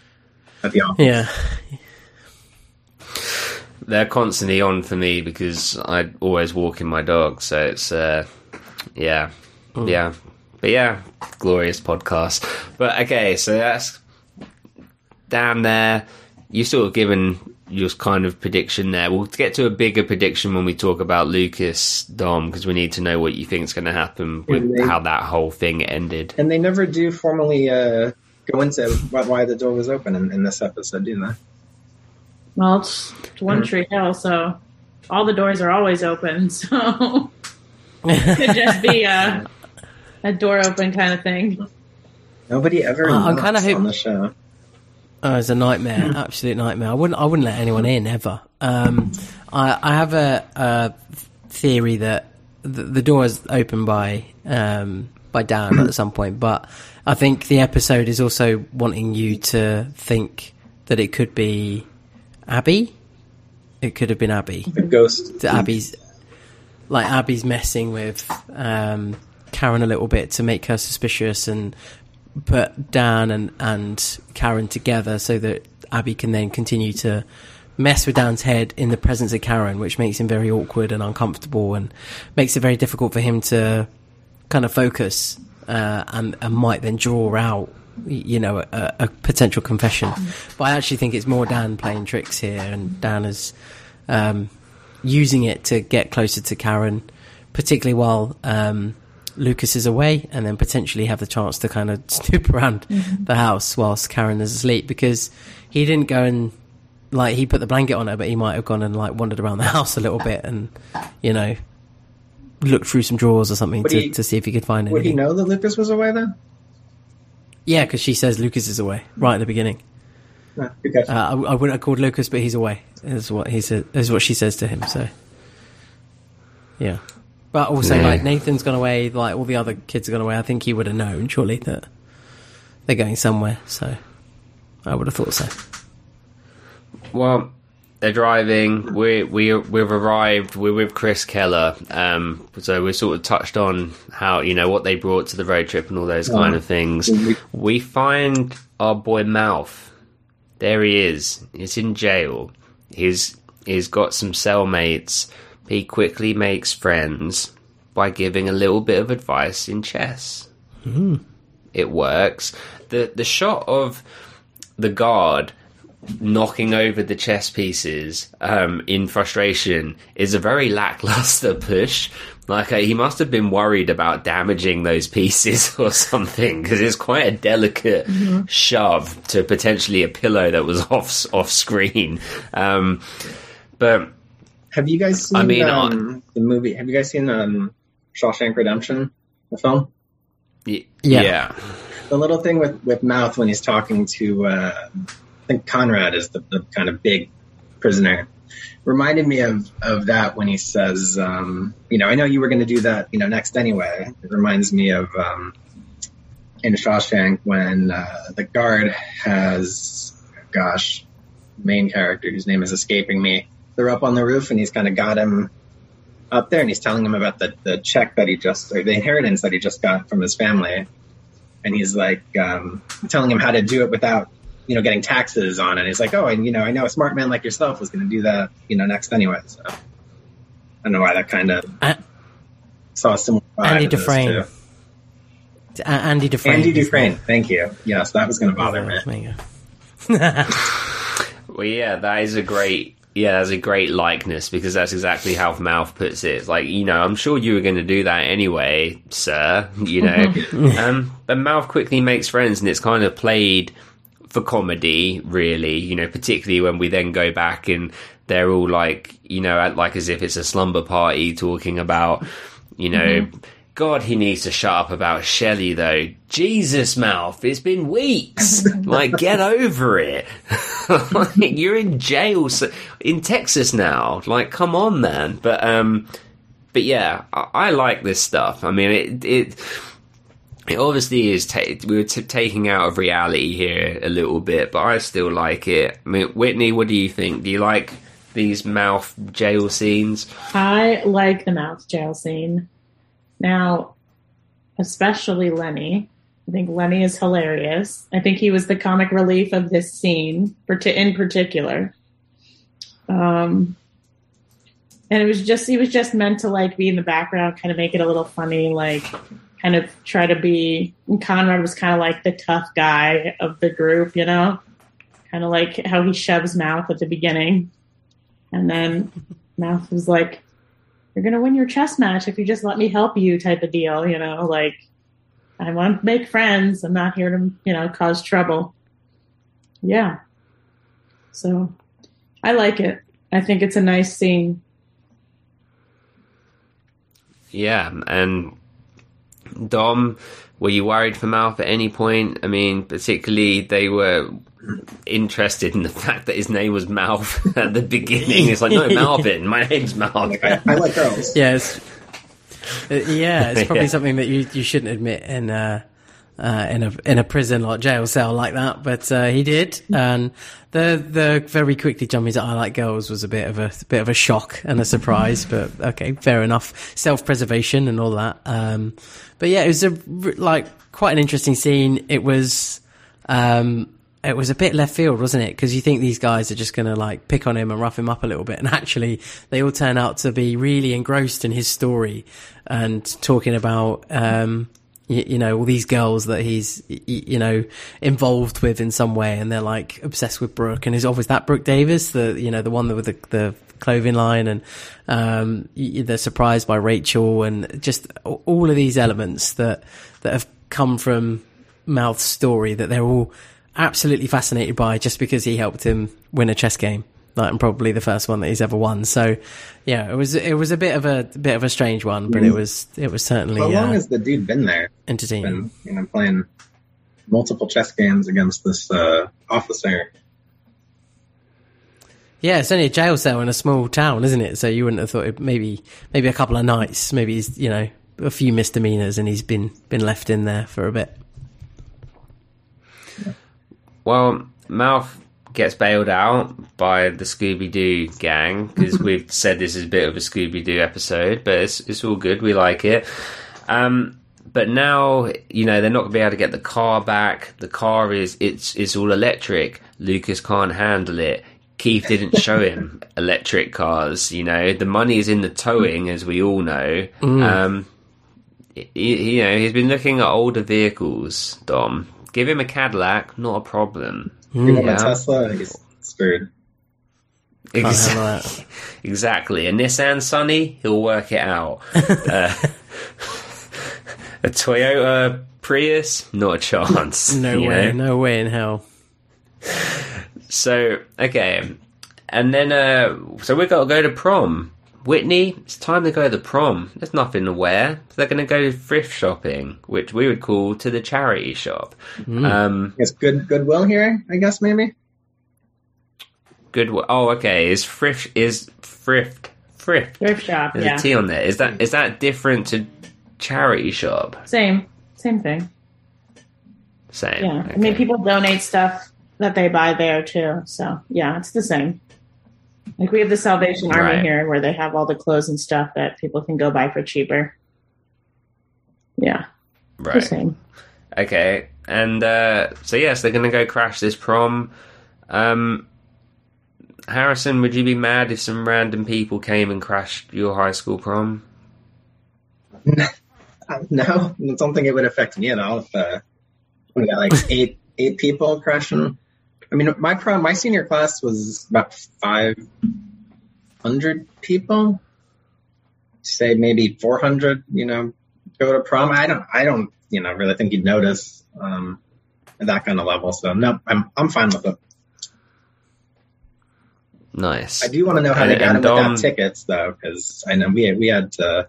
at the office. yeah, They're constantly on for me because I always walk in my dog. So it's, uh, yeah, Mm. yeah. But yeah, glorious podcast. But okay, so that's down there. You've sort of given your kind of prediction there. We'll get to a bigger prediction when we talk about Lucas Dom because we need to know what you think is going to happen with they- how that whole thing ended. And they never do formally uh, go into why, why the door was open in, in this episode, do they? Well, it's it's One Mm. Tree Hill, so all the doors are always open. So it could just be a a door open kind of thing. Nobody ever Uh, I'm knocks kinda hope- on the show. Oh, it's a nightmare, absolute nightmare. I wouldn't, I wouldn't let anyone in ever. Um, I, I have a, a theory that the, the door is opened by um, by Dan at some point, but I think the episode is also wanting you to think that it could be Abby. It could have been Abby. The ghost. to Abby's like Abby's messing with um, Karen a little bit to make her suspicious and put Dan and and Karen together so that Abby can then continue to mess with Dan's head in the presence of Karen, which makes him very awkward and uncomfortable and makes it very difficult for him to kind of focus uh, and, and might then draw out you know a, a potential confession. But I actually think it's more Dan playing tricks here and Dan is um, using it to get closer to Karen particularly while um, Lucas is away and then potentially have the chance to kind of snoop around the house whilst Karen is asleep because he didn't go and like he put the blanket on her but he might have gone and like wandered around the house a little bit and you know looked through some drawers or something to, he- to see if he could find Would he know that Lucas was away then? Yeah, because she says Lucas is away right at the beginning. No, because Uh, I, I wouldn't have called Lucas, but he's away. Is what he said. Is what she says to him. So, yeah. But also, Yeah. like Nathan's gone away. Like all the other kids have gone away. I think he would have known surely that they're going somewhere. So, I would have thought so. Well, they're driving. We we we've arrived. We're with Chris Keller. Um, so we sort of touched on how you know what they brought to the road trip and all those kind of things. We find our boy Mouth. There he is. He's in jail. He's he's got some cellmates. He quickly makes friends by giving a little bit of advice in chess. It works. the The shot of the guard knocking over the chess pieces um, in frustration is a very lackluster push. Like uh, he must have been worried about damaging those pieces or something because it's quite a delicate shove to potentially a pillow that was off off screen. Um, but have you guys seen I mean, um, the movie? Have you guys seen um, Shawshank Redemption, the film? y- Yeah. yeah, The little thing with with Mouth when he's talking to, uh, I think Conrad is the, the kind of big prisoner. Reminded me of of that when he says, um, you know, I know you were going to do that, you know, next anyway. It reminds me of um, in Shawshank when uh, the guard has, gosh, main character whose name is escaping me. They're up on the roof and he's kind of got him up there and he's telling him about the, the check that he just, or the inheritance that he just got from his family. And he's like, um, telling him how to do it without, you know, getting taxes on it. He's like, oh, and you know, I know a smart man like yourself was going to do that, you know, next anyway. So I don't know why that kind of Uh, saw a similar Andy in this, Dufresne. too. A- Andy Dufresne. Andy isn't Dufresne. Thank you. Yes, that was going to bother me. There. Well, yeah, that is a great, yeah, that's a great likeness because that's exactly how Mouth puts it. It's like, you know, I'm sure you were going to do that anyway, sir. You know, um, but Mouth quickly makes friends, and it's kind of played for comedy, really. You know, particularly when we then go back and they're all like, you know, like as if it's a slumber party talking about, you know. God, he needs to shut up about Shelley, though. Jesus, mouth, it's been weeks. like, get over it. like, you're in jail s- in Texas now. Like, come on, man. But, um, but yeah, I, I like this stuff. I mean, it, it, it obviously is. Ta- we were t- taking out of reality here a little bit, but I still like it. I mean, Whitney, what do you think? Do you like these mouth jail scenes? I like the mouth jail scene. Now, especially Lenny. I think Lenny is hilarious. I think he was the comic relief of this scene, in particular. Um, and it was just he was just meant to like be in the background, kind of make it a little funny, like kind of try to be. Conrad was kind of like the tough guy of the group, you know, kind of like how he shoves Mouth at the beginning, and then Mouth was like, "You're gonna win your chess match if you just let me help you," type of deal, you know, like. I want to make friends. I'm not here to, you know, cause trouble. Yeah. So I like it. I think it's a nice scene. Yeah, and Dom, were you worried for Mouth at any point? I mean, particularly they were interested in the fact that his name was Mouth at the beginning. It's like, no, Marvin, my name's Mouth. I, I like girls. Yes. Uh, yeah, it's probably Yeah. something that you, you shouldn't admit in uh, uh, in a in a prison or jail cell like that, but uh, he did. And the the very quickly jumping to I like girls was a bit of a bit of a shock and a surprise, but okay, fair enough. Self preservation and all that. Um, but yeah, it was a r- like quite an interesting scene. It was. Um, it was a bit left field, wasn't it? Because you think these guys are just going to like pick on him and rough him up a little bit, and actually they all turn out to be really engrossed in his story and talking about, um, you, you know, all these girls that he's, you know, involved with in some way, and they're like obsessed with Brooke, and is always that Brooke Davis, the you know the one with the the clothing line, and um, they're surprised by Rachel, and just all of these elements that that have come from Mouth's story that they're all absolutely fascinated by just because he helped him win a chess game. Like, and probably the first one that he's ever won. So, yeah, it was it was a bit of a bit of a strange one, but it was it was certainly How long uh, has the dude been there? entertaining. Been you know playing multiple chess games against this uh, officer. Yeah, it's only a jail cell in a small town, isn't it? So you wouldn't have thought it maybe maybe a couple of nights, maybe he's you know a few misdemeanors, and he's been been left in there for a bit. Well, Mouth gets bailed out by the Scooby Doo gang because we've said this is a bit of a Scooby Doo episode, but it's it's all good. We like it. Um, but now you know they're not going to be able to get the car back. The car is it's it's all electric. Lucas can't handle it. Keith didn't show him electric cars. You know the money is in the towing, as we all know. Um, y- y- you know he's been looking at older vehicles. Dom, give him a Cadillac, not a problem. You want Yeah. a Tesla? He's screwed. Can't Ex- handle that. exactly. A Nissan Sunny, he'll work it out. uh, a Toyota Prius, not a chance. No way, know? no way in hell. So okay, and then uh, so we've got to go to prom. Whitney, it's time to go to the prom. There's nothing to wear. So they're going to go thrift shopping, which we would call to the charity shop. Um, I guess good goodwill here. I guess maybe. good. Oh, okay. Is thrift is thrift thrift? Thrift shop, There's yeah. a T on there. Is that is that different to charity shop? Same, same thing. Same. Yeah, I mean, people donate stuff that they buy there too. So yeah, it's the same. Like we have the Salvation Army Right. here, where they have all the clothes and stuff that people can go buy for cheaper. Yeah, the right. same. Okay. And uh, so yes, they're going to go crash this prom. Um, Harrison, would you be mad if some random people came and crashed your high school prom? Uh, No, I don't think it would affect me at all. If uh, we got like eight eight people crashing. I mean, my prom, my senior class was about five hundred people. Say maybe four hundred. You know, go to prom. I don't. I don't. You know, really think you'd notice um, at that kind of level. So no, I'm I'm fine with it. Nice. I do want to know how And- they got them Dom- without tickets, though, because I know we had, we had to,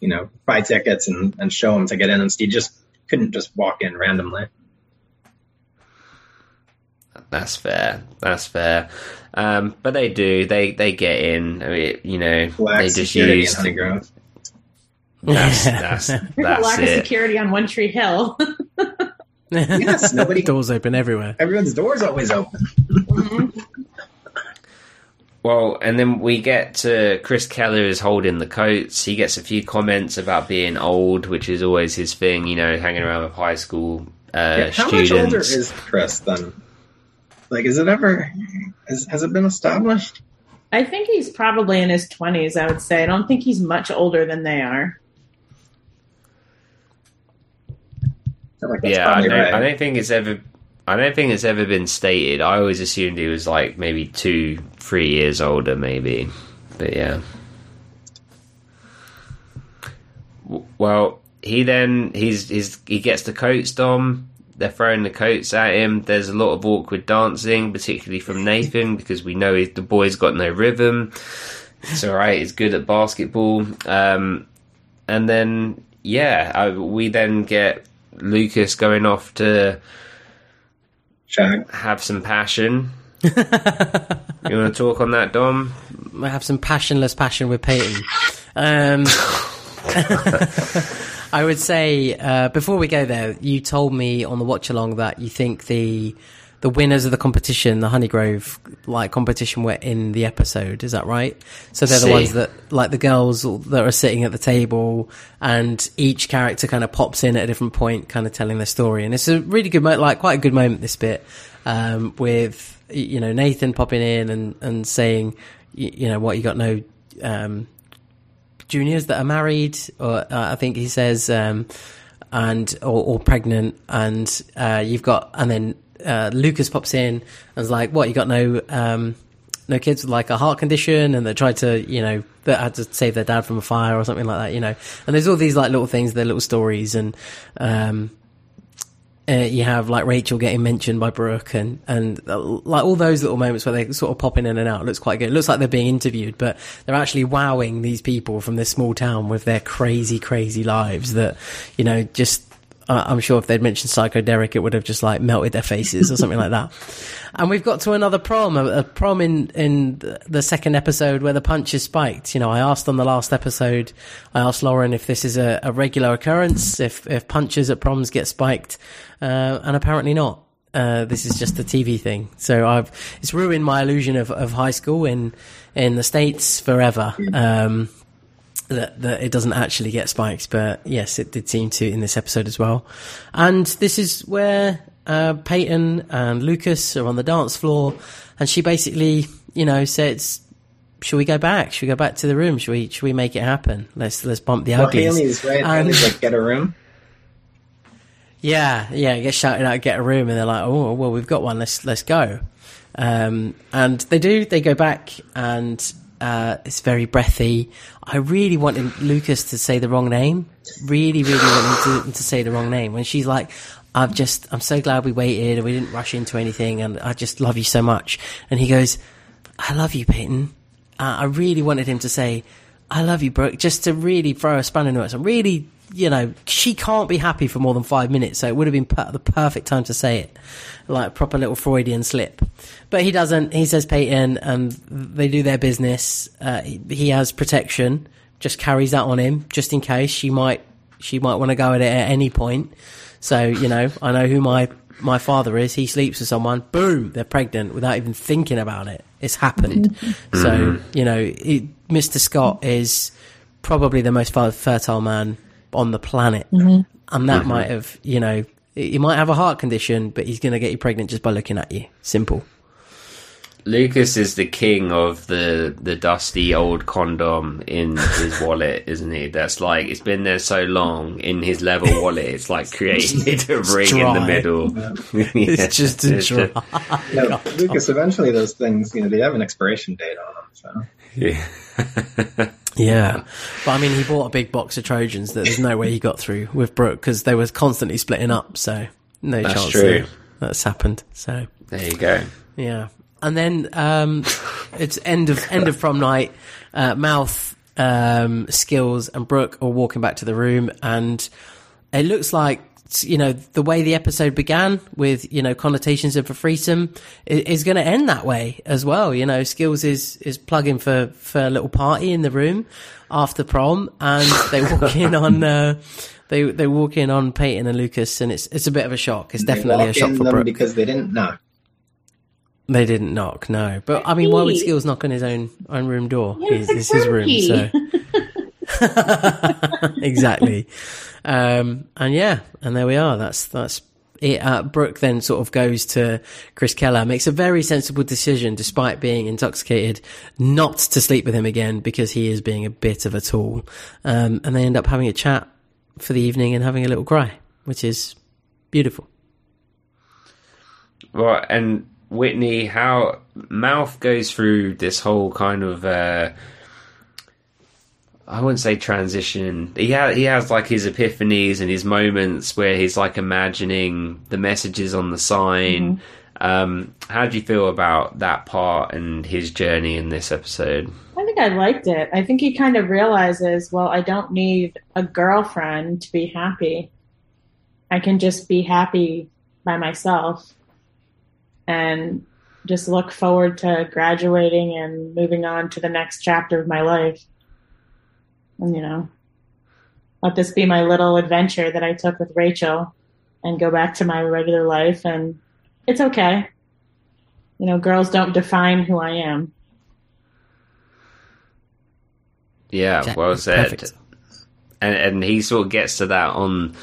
you know, buy tickets and, and show them to get in, and Steve just couldn't just walk in randomly. That's fair. That's fair. Um, but they do. They they get in. I mean, you know, Black they just use. in Honey That's that's There's a that's lack of security on One Tree Hill. Yes, nobody- Doors open everywhere. Everyone's doors always open. Well, and then we get to Chris Keller is holding the coats. He gets a few comments about being old, which is always his thing. You know, hanging around with high school uh, Yeah, how students. much older is Chris then? Like, is it ever? Has, has it been established? I think he's probably in his twenties. I would say. I don't think he's much older than they are. like yeah, I don't, right. I don't think it's ever. I don't think it's ever been stated. I always assumed he was like maybe two, three years older, maybe. But yeah. Well, he then he's he's he gets the coats dom. They're throwing the coats at him. There's a lot of awkward dancing, particularly from Nathan, because we know the boy's got no rhythm. It's all right. He's good at basketball. Um, and then yeah, I, we then get Lucas going off to Shag. have some passion. you want to talk on that, Dom? I have some passionless passion with Peyton. Um, I would say uh, before we go there, you told me on the watch along that you think the the winners of the competition, the Honey Grove like competition, were in the episode. Is that right? So they're the ones that like the girls that are sitting at the table, and each character kind of pops in at a different point, kind of telling their story. And it's a really good, mo- like quite a good moment. This bit um, with you know Nathan popping in and and saying, y- you know what, you got no. Um, juniors that are married, or uh, I think he says, um, and or, or pregnant, and uh, you've got, and then uh, Lucas pops in and is like, "What? You got no um, no kids with like a heart condition?" And they tried to, you know, that had to save their dad from a fire or something like that, you know. And there's all these like little things, they're little stories, and um, uh, you have like Rachel getting mentioned by Brooke and and uh, like all those little moments where they sort of pop in and out. It looks quite good. It looks like they're being interviewed, but they're actually wowing these people from this small town with their crazy, crazy lives. That you know, just I'm sure if they'd mentioned Psycho Derek, it would have just like melted their faces or something like that. And we've got to another prom, a, a prom in in the- the second episode where the punch is spiked. You know, I asked on the last episode, I asked Lauren if this is a, a regular occurrence, if if punches at proms get spiked, uh, and apparently not. Uh, this is just a TV thing. So I've it's ruined my illusion of, of high school in in the states forever. Um, that, that it doesn't actually get spiked, but yes, it did seem to in this episode as well. And this is where uh, Peyton and Lucas are on the dance floor, and she basically, you know, says, "Should we go back? Should we go back to the room? Should we? Should we make it happen? Let's let's bump the Well, uglies." Haley's right. And- Haley's like, get a room. yeah, yeah, get shouted out, get a room, and they're like, "Oh, well, we've got one. Let's let's go." Um, and they do. They go back, and uh, it's very breathy. I really wanted Lucas to say the wrong name. Really, really wanted him to, to say the wrong name. When she's like, "I've just, I'm so glad we waited and we didn't rush into anything, and I just love you so much." And he goes, "I love you, Peyton." Uh, I really wanted him to say, I love you, Brooke, just to really throw a spanner in the works. And really, you know, she can't be happy for more than five minutes, so it would have been per- the perfect time to say it. Like a proper little Freudian slip. But he doesn't. He says Peyton, and they do their business. Uh, he, he has protection, just carries that on him, just in case she might, she might want to go at it at any point. So, you know, I know who my, my father is. He sleeps with someone. Boom, they're pregnant without even thinking about it. It's happened. Mm-hmm. so, mm-hmm. you know, it, Mr. Scott is probably the most fertile man on the planet. Mm-hmm. And that might have, you know, he might have a heart condition, but he's going to get you pregnant just by looking at you. Simple. Lucas is the king of the the dusty old condom in his wallet, isn't he? That's like it's been there so long in his leather wallet. It's like created a ring in the dry. middle. It's just a dry. No, Lucas, eventually those things, you know, they have an expiration date on them. So Yeah. Yeah, but I mean, he bought a big box of Trojans that there's no way he got through with Brooke because they were constantly splitting up. So no That's chance true. that that's happened. So there you go. yeah, and then um, it's end of end of prom night. Uh, Mouth, um, Skills, and Brooke are walking back to the room, and it looks like you know the way the episode began with you know connotations of a threesome i- is going to end that way as well. You know, Skills is is plugging for for a little party in the room after prom, and they walk in on. Uh, they, they walk in on Peyton and Lucas, and it's it's a bit of a shock. It's definitely a shock for them Brooke. because they didn't knock. They didn't knock, no. But I mean, why would Skills knock on his own own room door? Yeah, It's, it's it's his room, so exactly. Um, and yeah, and there we are. That's that's it. Uh, Brooke then sort of goes to Chris Keller, makes a very sensible decision, despite being intoxicated, not to sleep with him again because he is being a bit of a tool. Um, and they end up having a chat for the evening and having a little cry, which is Beautiful. Well, and Whitney, how Mouth goes through this whole kind of. Uh, I wouldn't say transition. He ha- he has like his epiphanies and his moments where he's like imagining the messages on the sign. Um, how do you feel about that part and his journey in this episode? I think I liked it. I think he kind of realizes, well, I don't need a girlfriend to be happy. I can just be happy by myself and just look forward to graduating and moving on to the next chapter of my life. And, you know, let this be my little adventure that I took with Rachel and go back to my regular life. And it's okay. You know, girls don't define who I am. Yeah, Exactly. well said. Perfect. And and he sort of gets to that on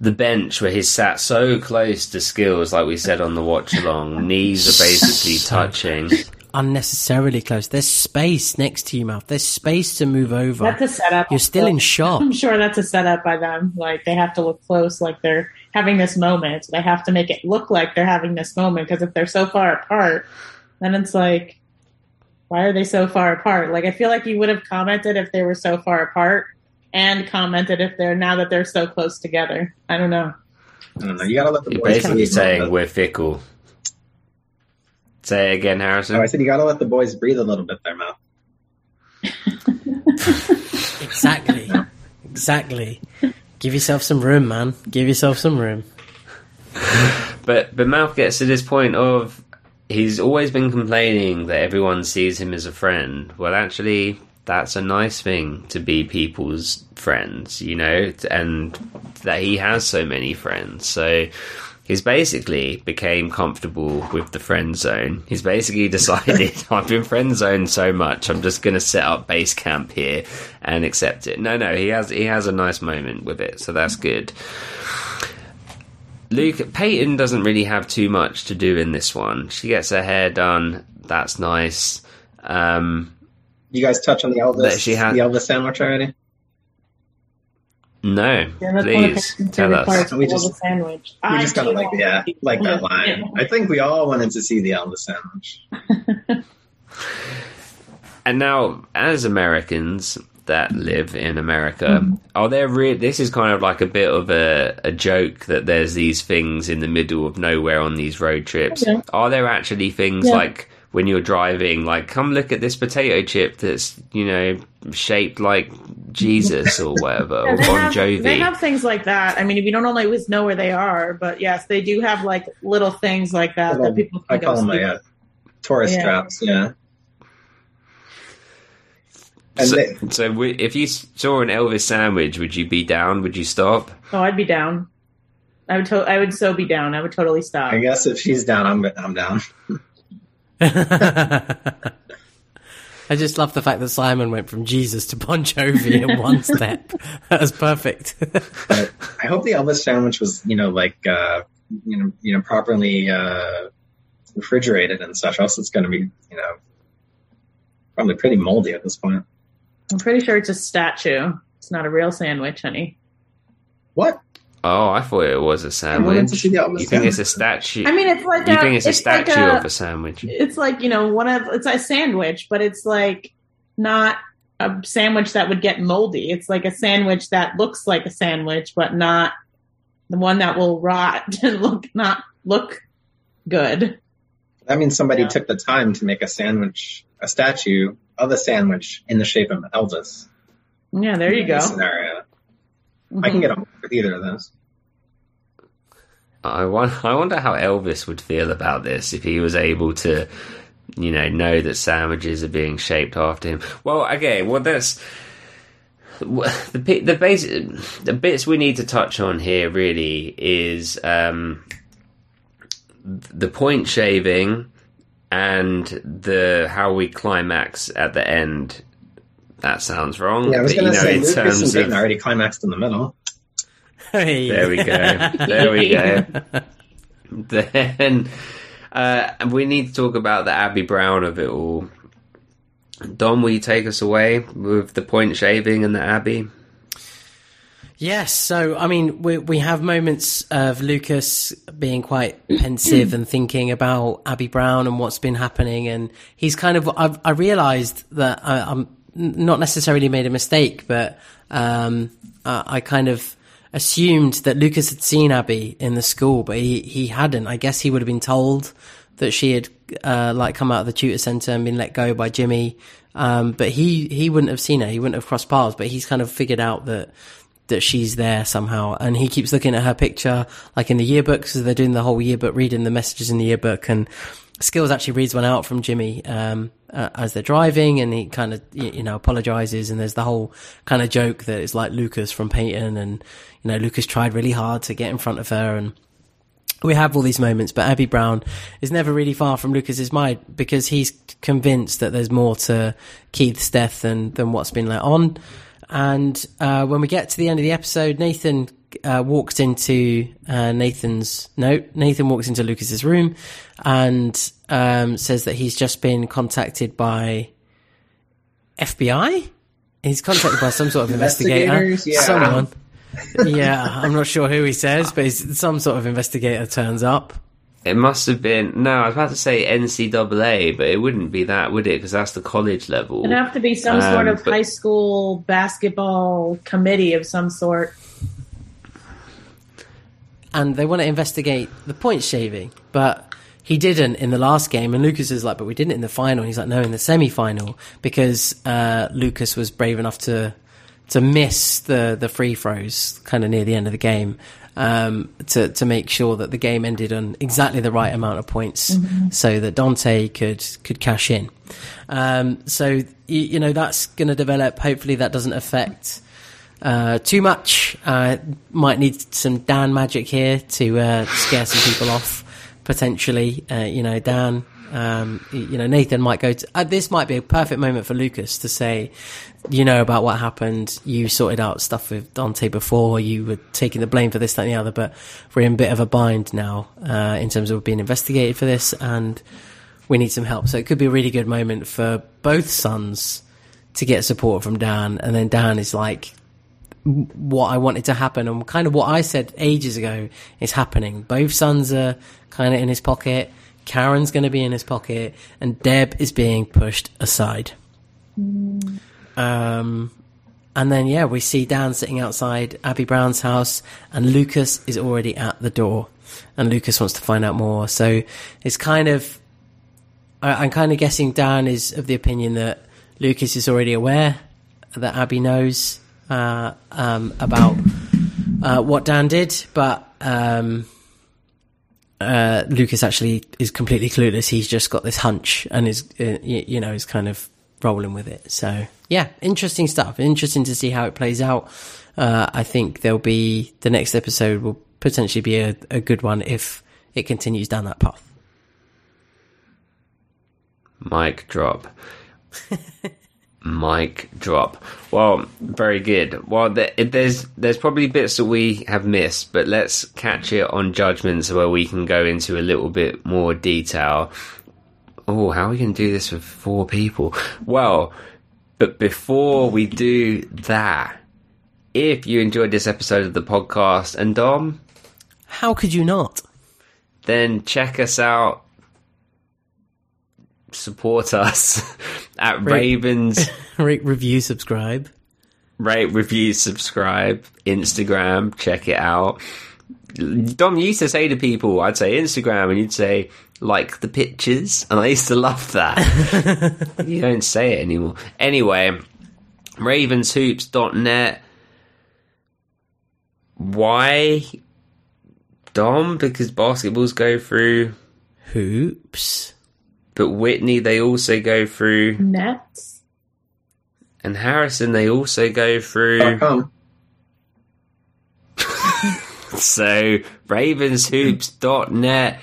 the bench where he's sat so close to skills, like we said on the watch along. Knees are basically touching. Unnecessarily close. There's space next to you, mouth. There's space to move over. That's a setup. You're still in shock. I'm sure that's a setup by them. Like they have to look close, like they're having this moment. They have to make it look like they're having this moment because if they're so far apart, then it's like, why are they so far apart? Like I feel like you would have commented if they were so far apart, and commented if they're now that they're so close together. I don't know. I don't know. You gotta let the You're boys basically breathe. a little saying we're fickle. Say it again, Harrison. Oh, I said you gotta let the boys breathe a little bit there, Mouth. Exactly. exactly. Give yourself some room, man. Give yourself some room. But but Mouth gets to this point of he's always been complaining that everyone sees him as a friend. Well, actually, that's a nice thing to be people's friends, you know, and that he has so many friends. So he's basically became comfortable with the friend zone. He's basically decided I've been friend zoned so much, I'm just going to set up base camp here and accept it. No, no, he has he has a nice moment with it, so that's good. Luke Peyton doesn't really have too much to do in this one. She gets her hair done. That's nice. Um, You guys touch on the Elvis, she had- the Elvis sandwich already? No, Yeah, that's one of please tell us. We just- the sandwich. We I just kind of like yeah, like that line. I think we all wanted to see the Elvis sandwich. And now, as Americans that live in America, Mm-hmm. are there re- this is kind of like a bit of a, a joke that there's these things in the middle of nowhere on these road trips. Yeah. Are there actually things Yeah. like when you're driving, like come look at this potato chip that's you know shaped like Jesus or whatever Yeah, or they Bon have, Jovi? They have things like that. I mean, we don't always know where they are, but yes, they do have like little things like that Little- that people. I call them see. my uh, tourist Yeah. traps. Yeah. And so, they, so w- if you saw an Elvis sandwich, would you be down? Would you stop? Oh, I'd be down. I would. To- I would so be down. I would totally stop. I guess if she's down, I'm I'm down. I just love the fact that Simon went from Jesus to Bon Jovi in one step. That was perfect. I hope the Elvis sandwich was, you know, like uh, you know, you know, properly uh, refrigerated and such. Else, it's going to be, you know, probably pretty moldy at this point. I'm pretty sure it's a statue. It's not a real sandwich, honey. What? Oh, I thought it was a wanted to sandwich. see the Elvis You think it's a statue? I mean, it's like you a, think it's a like statue a- of a sandwich? It's like you know one of it's a sandwich, but it's like not a sandwich that would get moldy. It's like a sandwich that looks like a sandwich, but not the one that will rot and look not look good. That means somebody Yeah. took the time to make a sandwich, a statue of a sandwich in the shape of Elvis. Yeah, there you go. this Scenario. I can get on with either of those. I I wonder how Elvis would feel about this if he was able to, you know, know that sandwiches are being shaped after him. Well, okay, well that's the the basic the bits we need to touch on here really is um, the point shaving and the how we climax at the end. That sounds wrong. Yeah, I was going to you know, say in Lucas and terms Peyton of already climaxed in the middle. Hey. There we go. There we go. then uh, we need to talk about the Abby Brown of it all. Dom, will you take us away with the point shaving and the Abby? Yes, so I mean, we we have moments of Lucas being quite pensive and thinking about Abby Brown and what's been happening, and he's kind of. I've, I realised that I, I'm n- not necessarily made a mistake, but um, I, I kind of assumed that Lucas had seen Abby in the school, but he he hadn't. I guess he would have been told that she had uh, like come out of the tutor center and been let go by Jimmy. Um, but he he wouldn't have seen her. He wouldn't have crossed paths. But he's kind of figured out that that she's there somehow. And he keeps looking at her picture, like in the yearbook, so they're doing the whole yearbook, reading the messages in the yearbook. And Skills actually reads one out from Jimmy um, uh, as they're driving, and he kind of you, know apologizes. And there's the whole kind of joke that it's like Lucas from Peyton, and you know Lucas tried really hard to get in front of her, and we have all these moments. But Abby Brown is never really far from Lucas's mind because he's convinced that there's more to Keith's death than than what's been let on. And uh, when we get to the end of the episode, Nathan uh, walks into uh, Nathan's no, Nathan walks into Lucas's room and um, says that he's just been contacted by FBI. He's contacted by some sort of investigator, yeah. someone. yeah, I'm not sure who he says, but he's, some sort of investigator turns up. It must have been. No, I was about to say NCAA, but it wouldn't be that, would it? Because that's the college level. It'd have to be some sort Um, of but- high school basketball committee of some sort. And they want to investigate the point shaving, but he didn't in the last game. And Lucas is like, but we didn't in the final. And he's like, no, in the semi final because uh, Lucas was brave enough to to miss the the free throws kind of near the end of the game. Um, to to make sure that the game ended on exactly the right amount of points, so that Dante could could cash in. Um, so you, you know that's going to develop. Hopefully, that doesn't affect uh, too much. Uh, might need some Dan magic here to uh, scare some people off. Potentially, uh, you know, Dan. Um, you know, Nathan might go to. Uh, this might be a perfect moment for Lucas to say, you know, about what happened. You sorted out stuff with Dante before. You were taking the blame for this, that, and the other. But we're in a bit of a bind now uh, in terms of being investigated for this, and we need some help. So it could be a really good moment for both sons to get support from Dan, and then Dan is like, what I wanted to happen and kind of what I said ages ago is happening. Both sons are kind of in his pocket. Karen's going to be in his pocket, and Deb is being pushed aside. Um, and then yeah, we see Dan sitting outside Abby Brown's house, and Lucas is already at the door, and Lucas wants to find out more. So it's kind of, I, I'm kind of guessing Dan is of the opinion that Lucas is already aware that Abby knows uh, um, about uh, what Dan did, but um, uh, Lucas actually is completely clueless. He's just got this hunch and is, uh, you know, is kind of rolling with it. So yeah, interesting stuff. Interesting to see how it plays out. Uh, I think there'll be the next episode will potentially be a, a good one if it continues down that path. Mic drop. Mic drop. Well, very good. Well, there's there's probably bits that we have missed, but let's catch it on judgments where we can go into a little bit more detail. Oh, how are we going to do this with four people? Well, but before we do that, if you enjoyed this episode of the podcast, and Dom, How could you not? then check us out. Support us at. Ravens. Rate, review, subscribe. rate, review, subscribe, Instagram, check it out. Dom you used to say to people, I'd say Instagram, and you'd say, like the pictures, and I used to love that. you don't say it anymore. Anyway, ravenshoops.net. Why? Dom? Because basketballs go through, Hoops. But Whitney, they also go through, Nets. and Harrison, they also go through. Dot com. So ravenshoops.net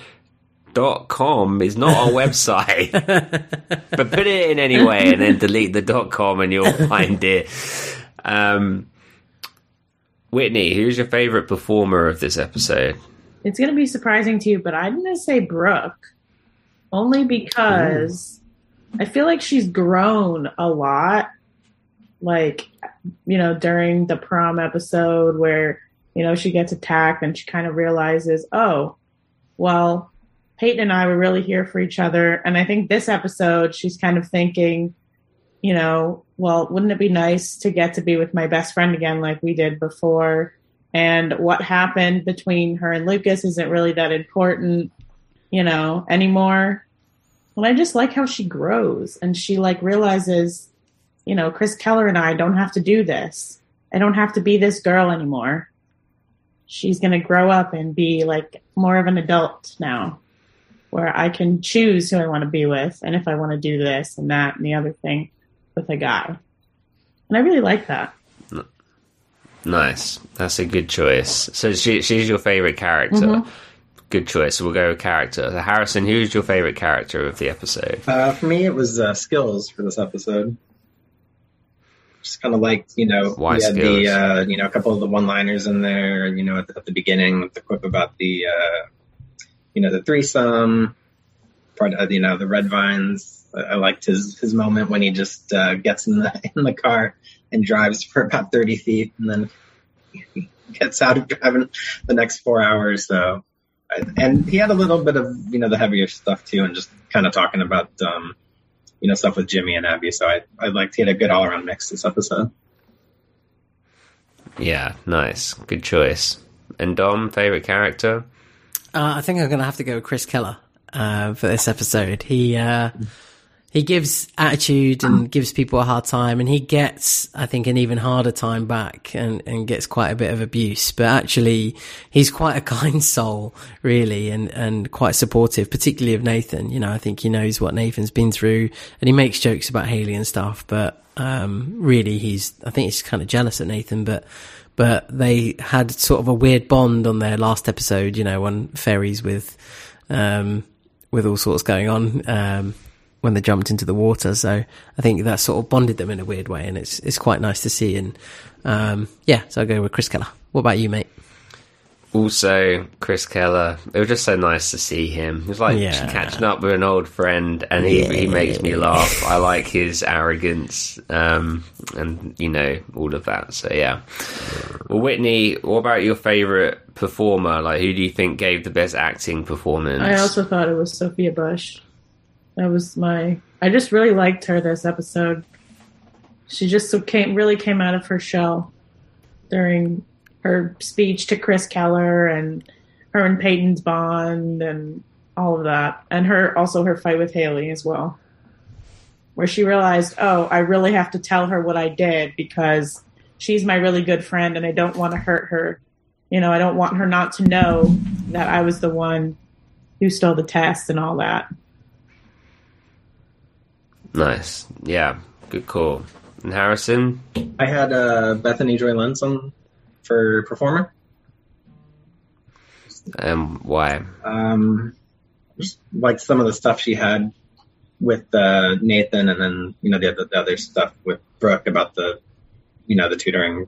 dot com is not our website. but put it in anyway and then delete the dot com and you'll find it. Um, Whitney, who's your favourite performer of this episode? It's going to be surprising to you, but I'm going to say Brooke. Only because I feel like she's grown a lot like you know during the prom episode where you know she gets attacked and she kind of realizes oh well peyton and i were really here for each other. And i think this episode she's kind of thinking you know well wouldn't it be nice to get to be with my best friend again like we did before? And what happened between her and lucas isn't really that important you know anymore and i just like how she grows and she like realizes you know, Chris Keller and I don't have to do this. I don't have to be this girl anymore. She's going to grow up and be like more of an adult now, where I can choose who I want to be with and if I want to do this and that and the other thing with a guy. And I really like that. Nice. That's a good choice. So she, she's your favorite character. Mhm. Good choice. We'll go with character. So Harrison, who's your favorite character of the episode? Uh, for me, it was uh, skills for this episode. Just kind of like you know, Why we had Skills? the uh, you know a couple of the one-liners in there. You know, at the, at the beginning with the quip about the uh, you know the threesome, part of, you know the red vines. I, liked his his moment when he just uh, gets in the in the car and drives for about thirty feet, and then gets out of driving the next four hours. So, and he had a little bit of you know the heavier stuff too, and just kind of talking about um, you know stuff with Jimmy and Abby. So I I liked he had a good all around mix this episode. Yeah, nice. Good choice. And Dom, favorite character? Uh, I think I'm going to have to go with Chris Keller uh, for this episode. He uh, he gives attitude and gives people a hard time, and he gets, I think, an even harder time back, and, and gets quite a bit of abuse. But actually, he's quite a kind soul, really, and and quite supportive, particularly of Nathan. You know, I think he knows what Nathan's been through, and he makes jokes about Haley and stuff. But um, really, he's I think he's kind of jealous at Nathan, but but they had sort of a weird bond on their last episode, you know, on ferries with, um, with all sorts going on, um, when they jumped into the water. So I think that sort of bonded them in a weird way and it's, it's quite nice to see. And, um, yeah, so I'll go with Chris Keller. What about you, mate? Also, Chris Keller. It was just so nice to see him. It was like Yeah. catching up with an old friend, and he, he makes me laugh. I like his arrogance, um, and you know all of that. So yeah. Well, Whitney, what about your favorite performer? Like, who do you think gave the best acting performance? I also thought it was Sophia Bush. That was my. I just really liked her this episode. She just came really came out of her shell during her speech to Chris Keller and her and Peyton's bond and all of that, and her also her fight with Haley as well, where she realized, oh, I really have to tell her what I did because she's my really good friend, and I don't want to hurt her. You know, I don't want her not to know that I was the one who stole the test and all that. Nice. Yeah. Good call. And Harrison? I had uh, Bethany Joy Lenz on for performer. Um, why? Um, just like some of the stuff she had with uh, Nathan, and then you know the other, the other stuff with Brooke about the you know the tutoring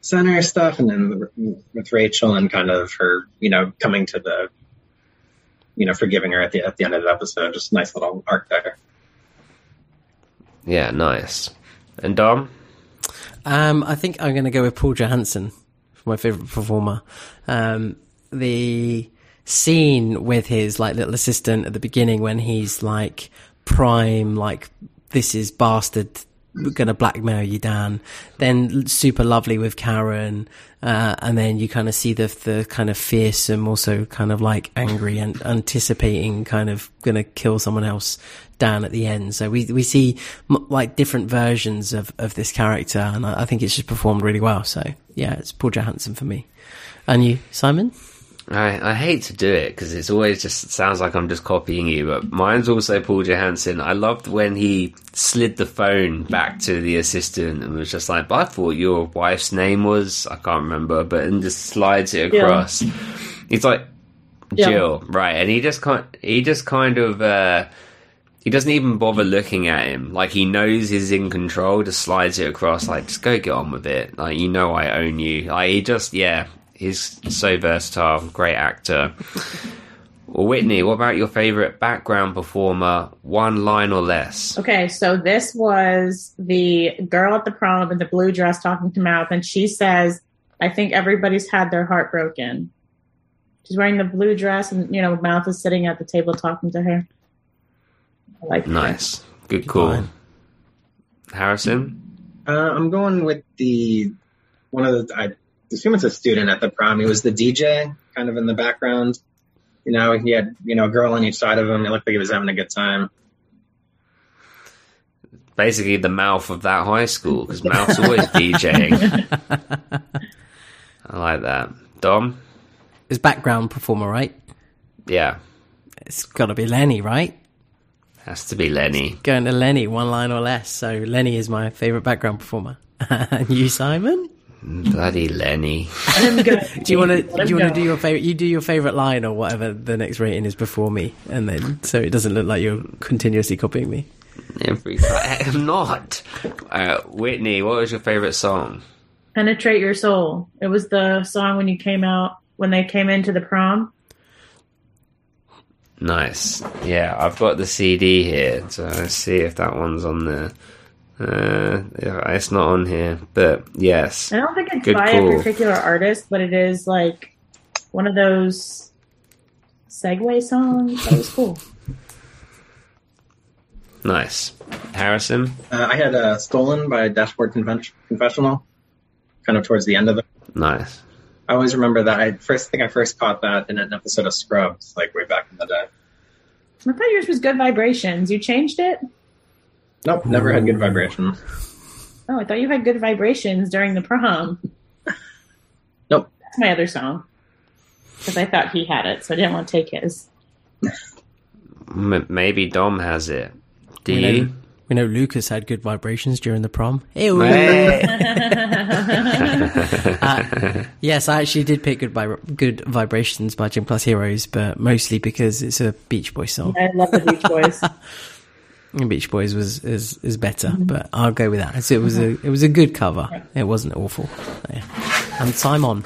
center stuff, and then with Rachel and kind of her you know coming to the you know forgiving her at the at the end of the episode. Just a nice little arc there. Yeah, nice. And Dom? Um, I think I'm going to go with Paul Johansson my favorite performer. Um, the scene with his like little assistant at the beginning when he's like prime, like this is bastard going to blackmail you, Dan. Then super lovely with Karen, uh, and then you kind of see the the kind of fearsome, also kind of like angry and anticipating, kind of going to kill someone else. Dan at the end, so we we see m- like different versions of of this character, and I, I think it's just performed really well. So yeah, it's Paul Johansson for me. And you, Simon? I, I hate to do it because it's always just sounds like I'm just copying you, but mine's also Paul Johansson. I loved when he slid the phone back to the assistant and was just like, "But I thought your wife's name was I can't remember," but and just slides it across. It's like Jill. Jill, right? And he just kind he just kind of uh, he doesn't even bother looking at him. Like he knows he's in control, just slides it across. Like just go get on with it. Like you know I own you. Like he just yeah, he's so versatile, great actor. Well, Whitney, what about your favorite background performer? One line or less. Okay, so this was the girl at the prom in the blue dress talking to Mouth, and she says, I think everybody's had their heart broken. She's wearing the blue dress, and, you know, Mouth is sitting at the table talking to her. I like that. Nice. Good call. line. Harrison? Uh, I'm going with the one of the. I assume it's a student at the prom. He was the DJ, kind of in the background. You know, he had you know a girl on each side of him. It looked like he was having a good time. Basically, the mouth of that high school, because Mouth's always DJing. I like that. Dom? His background performer, right? Yeah. It's got to be Lenny, right? Has to be Lenny. Going to Lenny, one line or less. So Lenny is my favorite background performer. and you, Simon? Bloody Lenny. Do you want to? Do you want to do your favorite? You do your favorite line or whatever the next rating is before me, and then so it doesn't look like you're continuously copying me. Every I'm not. Uh, Whitney, what was your favorite song? Penetrate Your Soul. It was the song when you came out, when they came into the prom. Nice. Yeah, I've got the CD here, so let's see if that one's on there. Uh, it's not on here, but yes. I don't think it's Good by call. a particular artist, but it is like one of those segue songs. That was cool. Nice. Harrison? Uh, I had uh, stolen by Dashboard Conven- Confessional, kind of towards the end of it. Nice. I always remember that. I first think I first caught that in an episode of Scrubs, like way back in the day. I thought yours was Good Vibrations. You changed it? Nope, never had good vibrations. Oh, I thought you had Good Vibrations during the prom. Nope. That's my other song. Because I thought he had it, so I didn't want to take his. M- maybe Dom has it. Do We know, we know Lucas had good vibrations during the prom. Ew. Hey. Uh, yes, I actually did pick good vibra- good vibrations by Gym Class Heroes, but mostly because it's a Beach Boys song. I love the Beach Boys. And Beach Boys was is is better, but I'll go with that. So it was a it was a good cover. It wasn't awful. Yeah. And Simon,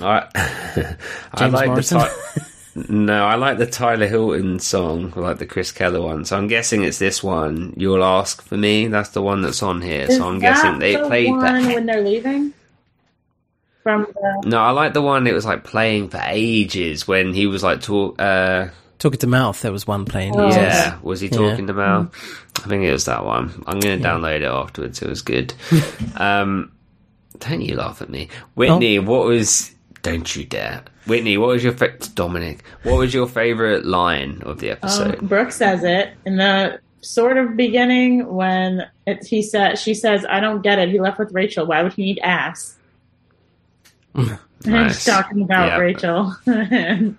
I, I James like Morrison? the Ty- no, I like the Tyler Hilton song, I like the Chris Keller one. So I'm guessing it's this one. You'll ask for me. That's the one that's on here. Is so I'm guessing they the played one that. when they're leaving from the. No, I like the one it was like playing for ages when he was like talk. Uh, talking to mouth. There was one playing. Oh. yeah, was he Yeah. talking about? I think it was that one. I'm going to download it afterwards. It was good. um, don't you laugh at me, Whitney? What was? Don't you dare, Whitney. What was your fa- Dominic? What was your favorite line of the episode? Um, Brooke says it in the sort of beginning when it, he said she says, "I don't get it. He left with Rachel. Why would he need ass?" And Nice. he's talking about Yeah. Rachel. and,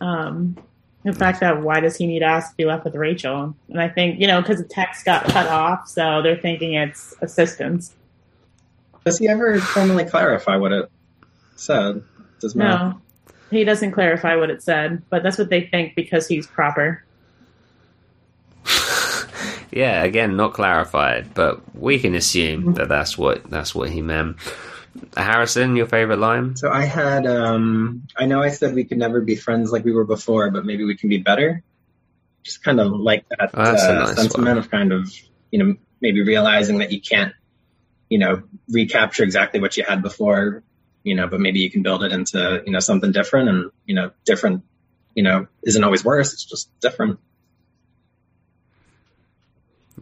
um, the fact that why does he need us to be left with Rachel? And I think you know because the text got cut off, so they're thinking it's assistance. Does he ever formally clarify what it said? Does Matt? No, he doesn't clarify what it said, but that's what they think because he's proper. Yeah, again, not clarified, but we can assume that that's what that's what he meant. Harrison, your favorite line? So I had, um, I know I said we could never be friends like we were before, but maybe we can be better. Just kind of like that Oh, uh, nice sentiment one. of kind of, you know, maybe realizing that you can't, you know, recapture exactly what you had before, you know, but maybe you can build it into, you know, something different and, you know, different, you know, isn't always worse. It's just different.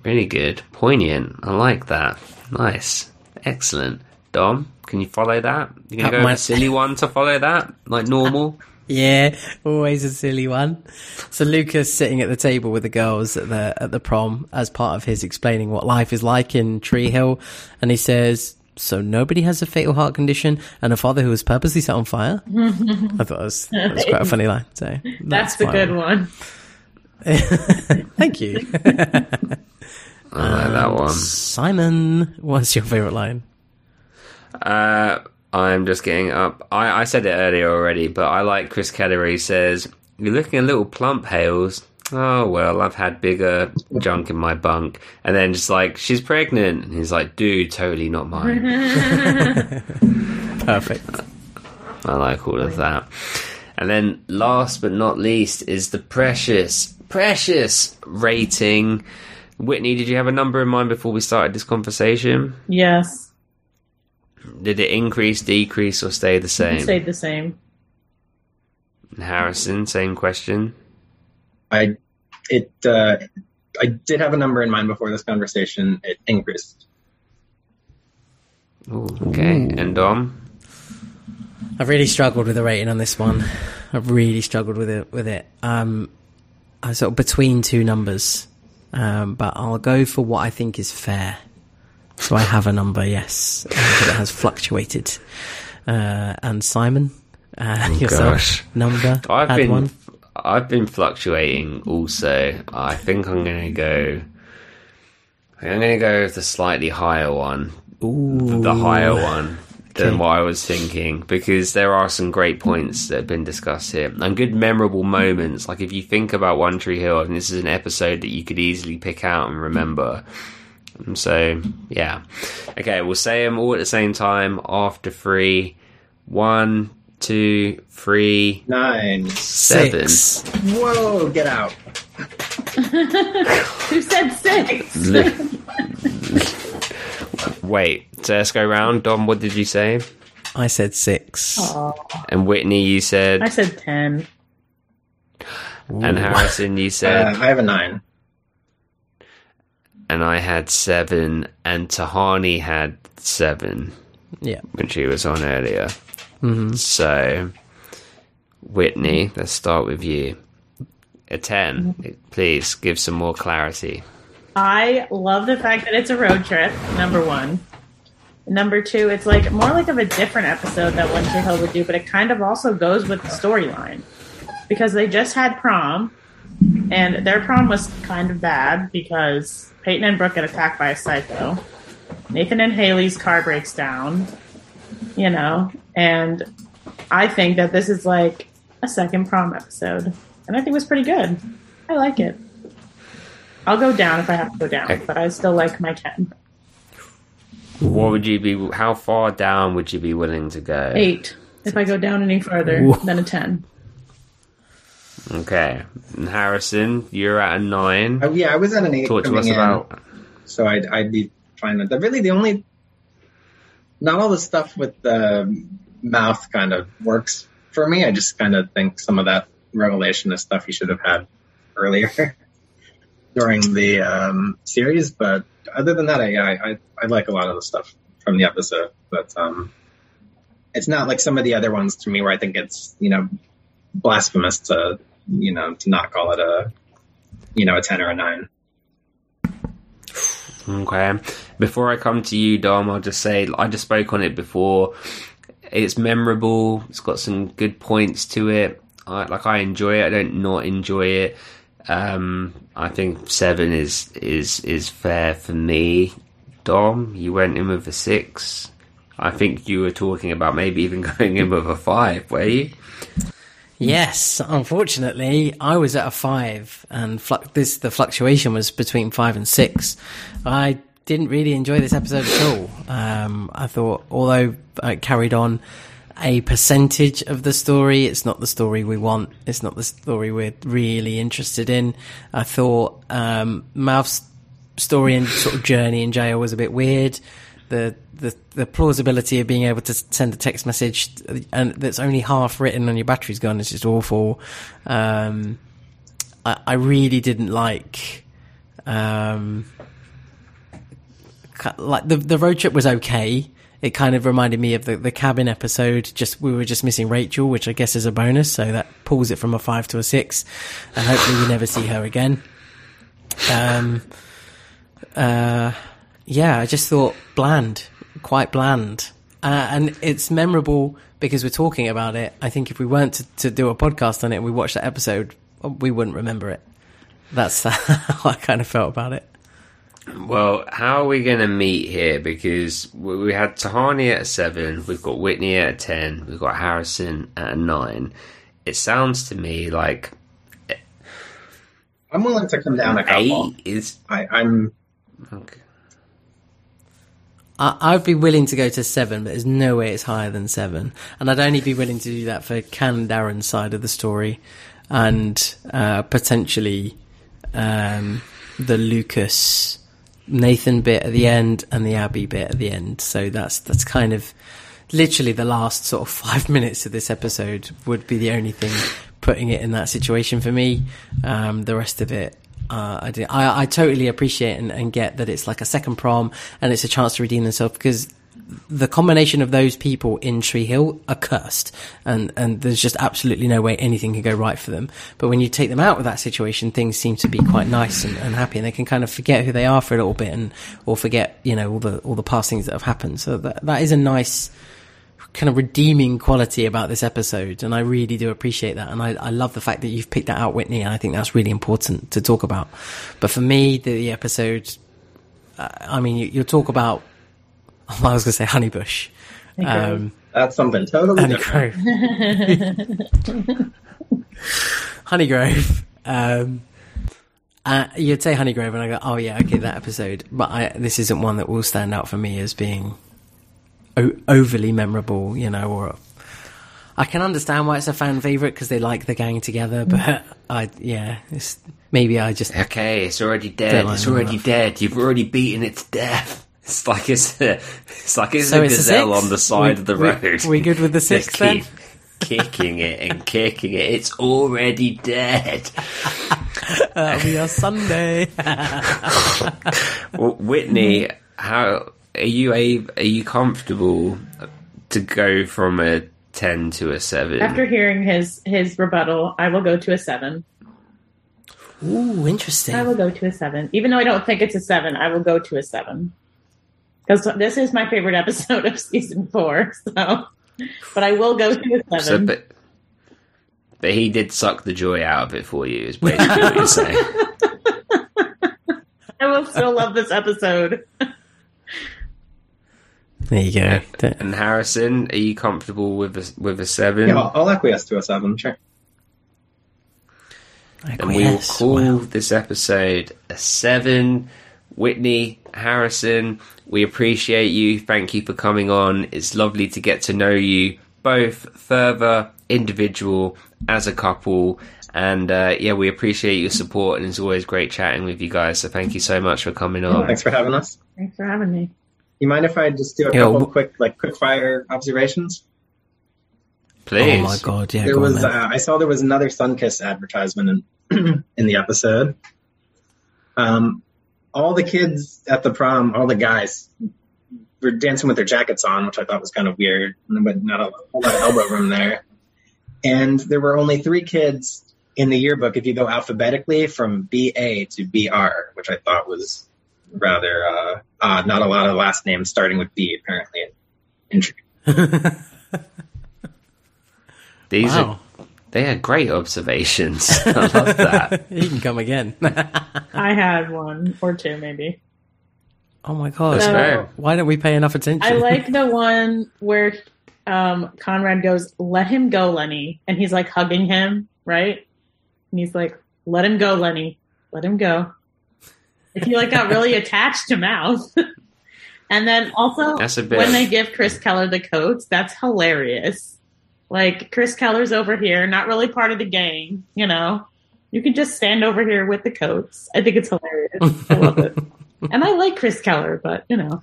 Really good, poignant. I like that. Nice, excellent. Dom, can you follow that? You gonna go my- with a silly one to follow that, like normal? Yeah, always a silly one. So Lucas sitting at the table with the girls at the at the prom as part of his explaining what life is like in Tree Hill, and he says, "So nobody has a fatal heart condition and a father who was purposely set on fire." I thought that was, that was quite a funny line. So That's, the good one. Thank you, I like that um, one. Simon. What's your favorite line? Uh, I'm just getting up. I, I said it earlier already, but I like Chris Keller. He says, "You're looking a little plump, Hales." Oh well, I've had bigger junk in my bunk, and then just like she's pregnant, and he's like, "Dude, totally not mine." Perfect. I like all of that. And then last but not least is the precious, precious rating. Whitney, did you have a number in mind before we started this conversation? Yes. Did it increase, decrease, or stay the It same? stayed the same. Harrison, same question. I it uh, I did have a number in mind before this conversation. It increased. Ooh, okay. And Dom? I've really struggled with the rating on this one. I've really struggled with it. With it, um, I'm sort of between two numbers, um, but I'll go for what I think is fair. So I have a number, yes, but it has fluctuated. Uh, and Simon, uh, yourself, Oh, gosh. number I've had been one. I've been fluctuating also. I think I'm gonna go I think I'm gonna go with the slightly higher one. Ooh, The higher one than Okay. what I was thinking. Because there are some great points that have been discussed here. And good memorable moments. Like if you think about One Tree Hill and this is an episode that you could easily pick out and remember. And So yeah. Okay, we'll say them all at the same time after three. One, two, three, Nine. seven. Six. Whoa! Get out. Who said six? Wait, so let's go round. Dom, what did you say? I said six. And Whitney, you said, I said ten. and Harrison, you Uh, said, I have a nine. And I had seven, and Tahani had seven Yeah. when she was on earlier. Mm-hmm. So, Whitney, let's start with you. A 10, please give some more clarity. I love the fact that it's a road trip. Number one. Number two, it's like more like of a different episode that One Tree Hill would do, but it kind of also goes with the storyline because they just had prom, and their prom was kind of bad because Peyton and Brooke get attacked by a psycho. Nathan and Haley's car breaks down, you know, and I think that this is like a second prom episode, and I think it was pretty good. I like it. I'll go down if I have to go down, but I still like my 10. What would you be, how far down would you be willing to go? 8 if I go down any further Whoa. than a 10. Okay. And Harrison, you're at a 9. Oh, yeah, I was at an eight Talk to us in, about. so I'd I'd be fine with that. Really, the only not all the stuff with the mouth kind of works for me. I just kind of think some of that revelation is stuff you should have had earlier during the um, series. But other than that, I, I I I like a lot of the stuff from the episode. But um, it's not like some of the other ones to me where I think it's you know blasphemous to you know to not call it a you know a ten or a nine. Okay. Before I come to you, Dom, I'll just say I just spoke on it before. It's memorable. It's got some good points to it. I, like I enjoy it. I don't not enjoy it. Um, I think seven is is is fair for me. Dom, you went in with a six. I think you were talking about maybe even going in with a five. Were you? Yes, unfortunately, I was at a five, and flu- this the fluctuation was between five and six. I didn't really enjoy this episode at all. Um, I thought, although it carried on a percentage of the story, it's not the story we want. It's not the story we're really interested in. I thought um, Mouth's story and sort of journey in jail was a bit weird. The, the the plausibility of being able to send a text message and that's only half written and your battery's gone is just awful. Um, I, I really didn't like um, like the the road trip was okay. It kind of reminded me of the, the cabin episode. Just we were just missing Rachel, which I guess is a bonus, so that pulls it from a five to a six, and hopefully we never see her again. Um, uh, yeah, I just thought bland, quite bland, uh, and it's memorable because we're talking about it. I think if we weren't to, to do a podcast on it and we watched that episode, we wouldn't remember it. That's how I kind of felt about it. Well, how are we going to meet here? Because we we had Tahani at a seven, we've got Whitney at a ten, we've got Harrison at a nine. It sounds to me like I'm willing to come down a couple. eight is I, I'm okay. I, I'd be willing to go to seven, but there's no way it's higher than seven. And I'd only be willing to do that for Can Darren's side of the story, and uh, potentially um, the Lucas Nathan bit at the end and the Abby bit at the end. So that's that's kind of literally the last sort of five minutes of this episode would be the only thing putting it in that situation for me. Um, the rest of it. Uh, I, do, I, I totally appreciate and, and get that it's like a second prom and it's a chance to redeem themselves because the combination of those people in Tree Hill are cursed, and and there's just absolutely no way anything can go right for them. But when you take them out of that situation, things seem to be quite nice and, and happy, and they can kind of forget who they are for a little bit, and or forget you know all the all the past things that have happened. So that that is a nice kind of redeeming quality about this episode, and I really do appreciate that. And I, I love the fact that you've picked that out, Whitney, and I think that's really important to talk about. But for me, the, the episode, uh, I mean, you, you talk about I was going to say Honeybush. Um, That's something totally different. Honey Grove. Honey Grove. Um, uh, you'd say Honey Grove, and I go, oh yeah, okay, that episode. But I, this isn't one that will stand out for me as being o- overly memorable, you know. Or I can understand why it's a fan favorite because they like the gang together, mm. but I, yeah, it's maybe I just Okay, it's already dead. It's already enough. dead. You've already beaten it to death. It's like it's a, it's like it's So a it's gazelle six? on the side We- of the road. we good with the six then? keep kicking it and kicking it. It's already dead. we are Sunday. Well, Whitney, how are you? A, are you comfortable to go from a ten to a seven? After hearing his his rebuttal, I will go to a seven. Ooh, interesting. I will go to a seven, even though I don't think it's a seven. I will go to a seven because this is my favorite episode of season four. So, but I will go to a So, seven. but but he did suck the joy out of it for you. Is basically what you're saying. I will still love this episode. There you go. Don't- And Harrison, are you comfortable with a, with a seven? Yeah, I'll, I'll acquiesce to a seven, sure. and we will Acquiesce. call Wow. this episode a seven. Whitney Harrison, we appreciate you. Thank you for coming on. It's lovely to get to know you both further, individual, as a couple. And uh, yeah, we appreciate your support, and it's always great chatting with you guys. So thank you so much for coming on. Thanks for having us. Thanks for having me. You mind if I just do a Yeah, couple w- quick, like, quick fire observations? Please. Oh my god, yeah. there go was, then. uh, I saw there was another Sunkist advertisement in in the episode. Um, all the kids at the prom, all the guys, were dancing with their jackets on, which I thought was kind of weird, but not a whole lot of elbow room there. And there were only three kids in the yearbook if you go alphabetically from BA to BR, which I thought was rather uh, odd. Not a lot of last names starting with B, apparently. Intriguing. These Wow. are they are great observations. I love that. you can come again. I had one or two, maybe. oh my god. So- Why don't we pay enough attention? I like the one where um, Conrad goes, "Let him go, Lenny," and he's like hugging him, right? And he's like, "Let him go, Lenny. Let him go." Like he like got really attached to Mouth. and then also That's a bit- when they give Chris Keller the coats, that's hilarious. Like Chris Keller's over here, not really part of the gang, you know. You can just stand over here with the coats. I think it's hilarious. I love it. And I like Chris Keller, but you know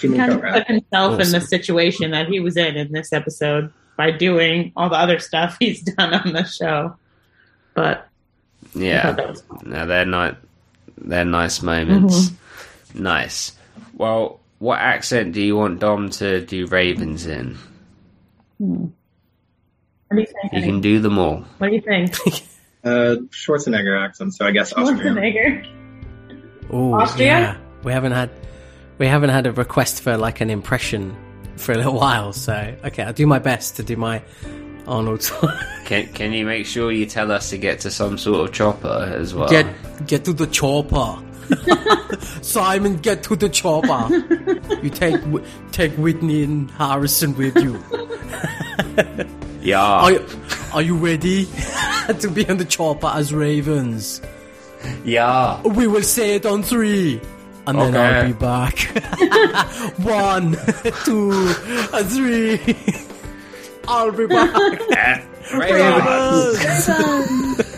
Jimmy kind of put himself in the situation that he was in in this episode by doing all the other stuff he's done on the show. But Yeah. that. No, they're not. They're nice moments. Mm-hmm. Nice. Well, what accent do you want Dom to do Ravens in? What do you think? You can do them all. What do you think? Uh, Schwarzenegger accent, so I guess Schwarzenegger. Ooh, Austria? yeah. We haven't had we haven't had a request for like an impression for a little while. So okay, I'll do my best to do my Arnold. Can Can you make sure you tell us to get to some sort of chopper as well? get get to the chopper. Simon, get to the chopper. you take take Whitney and Harrison with you. yeah. Are you, are you ready to be on the chopper as ravens? yeah. We will say it on three. And then Okay. I'll be back. One, two, and three. I'll be back. Ravens. Ravens.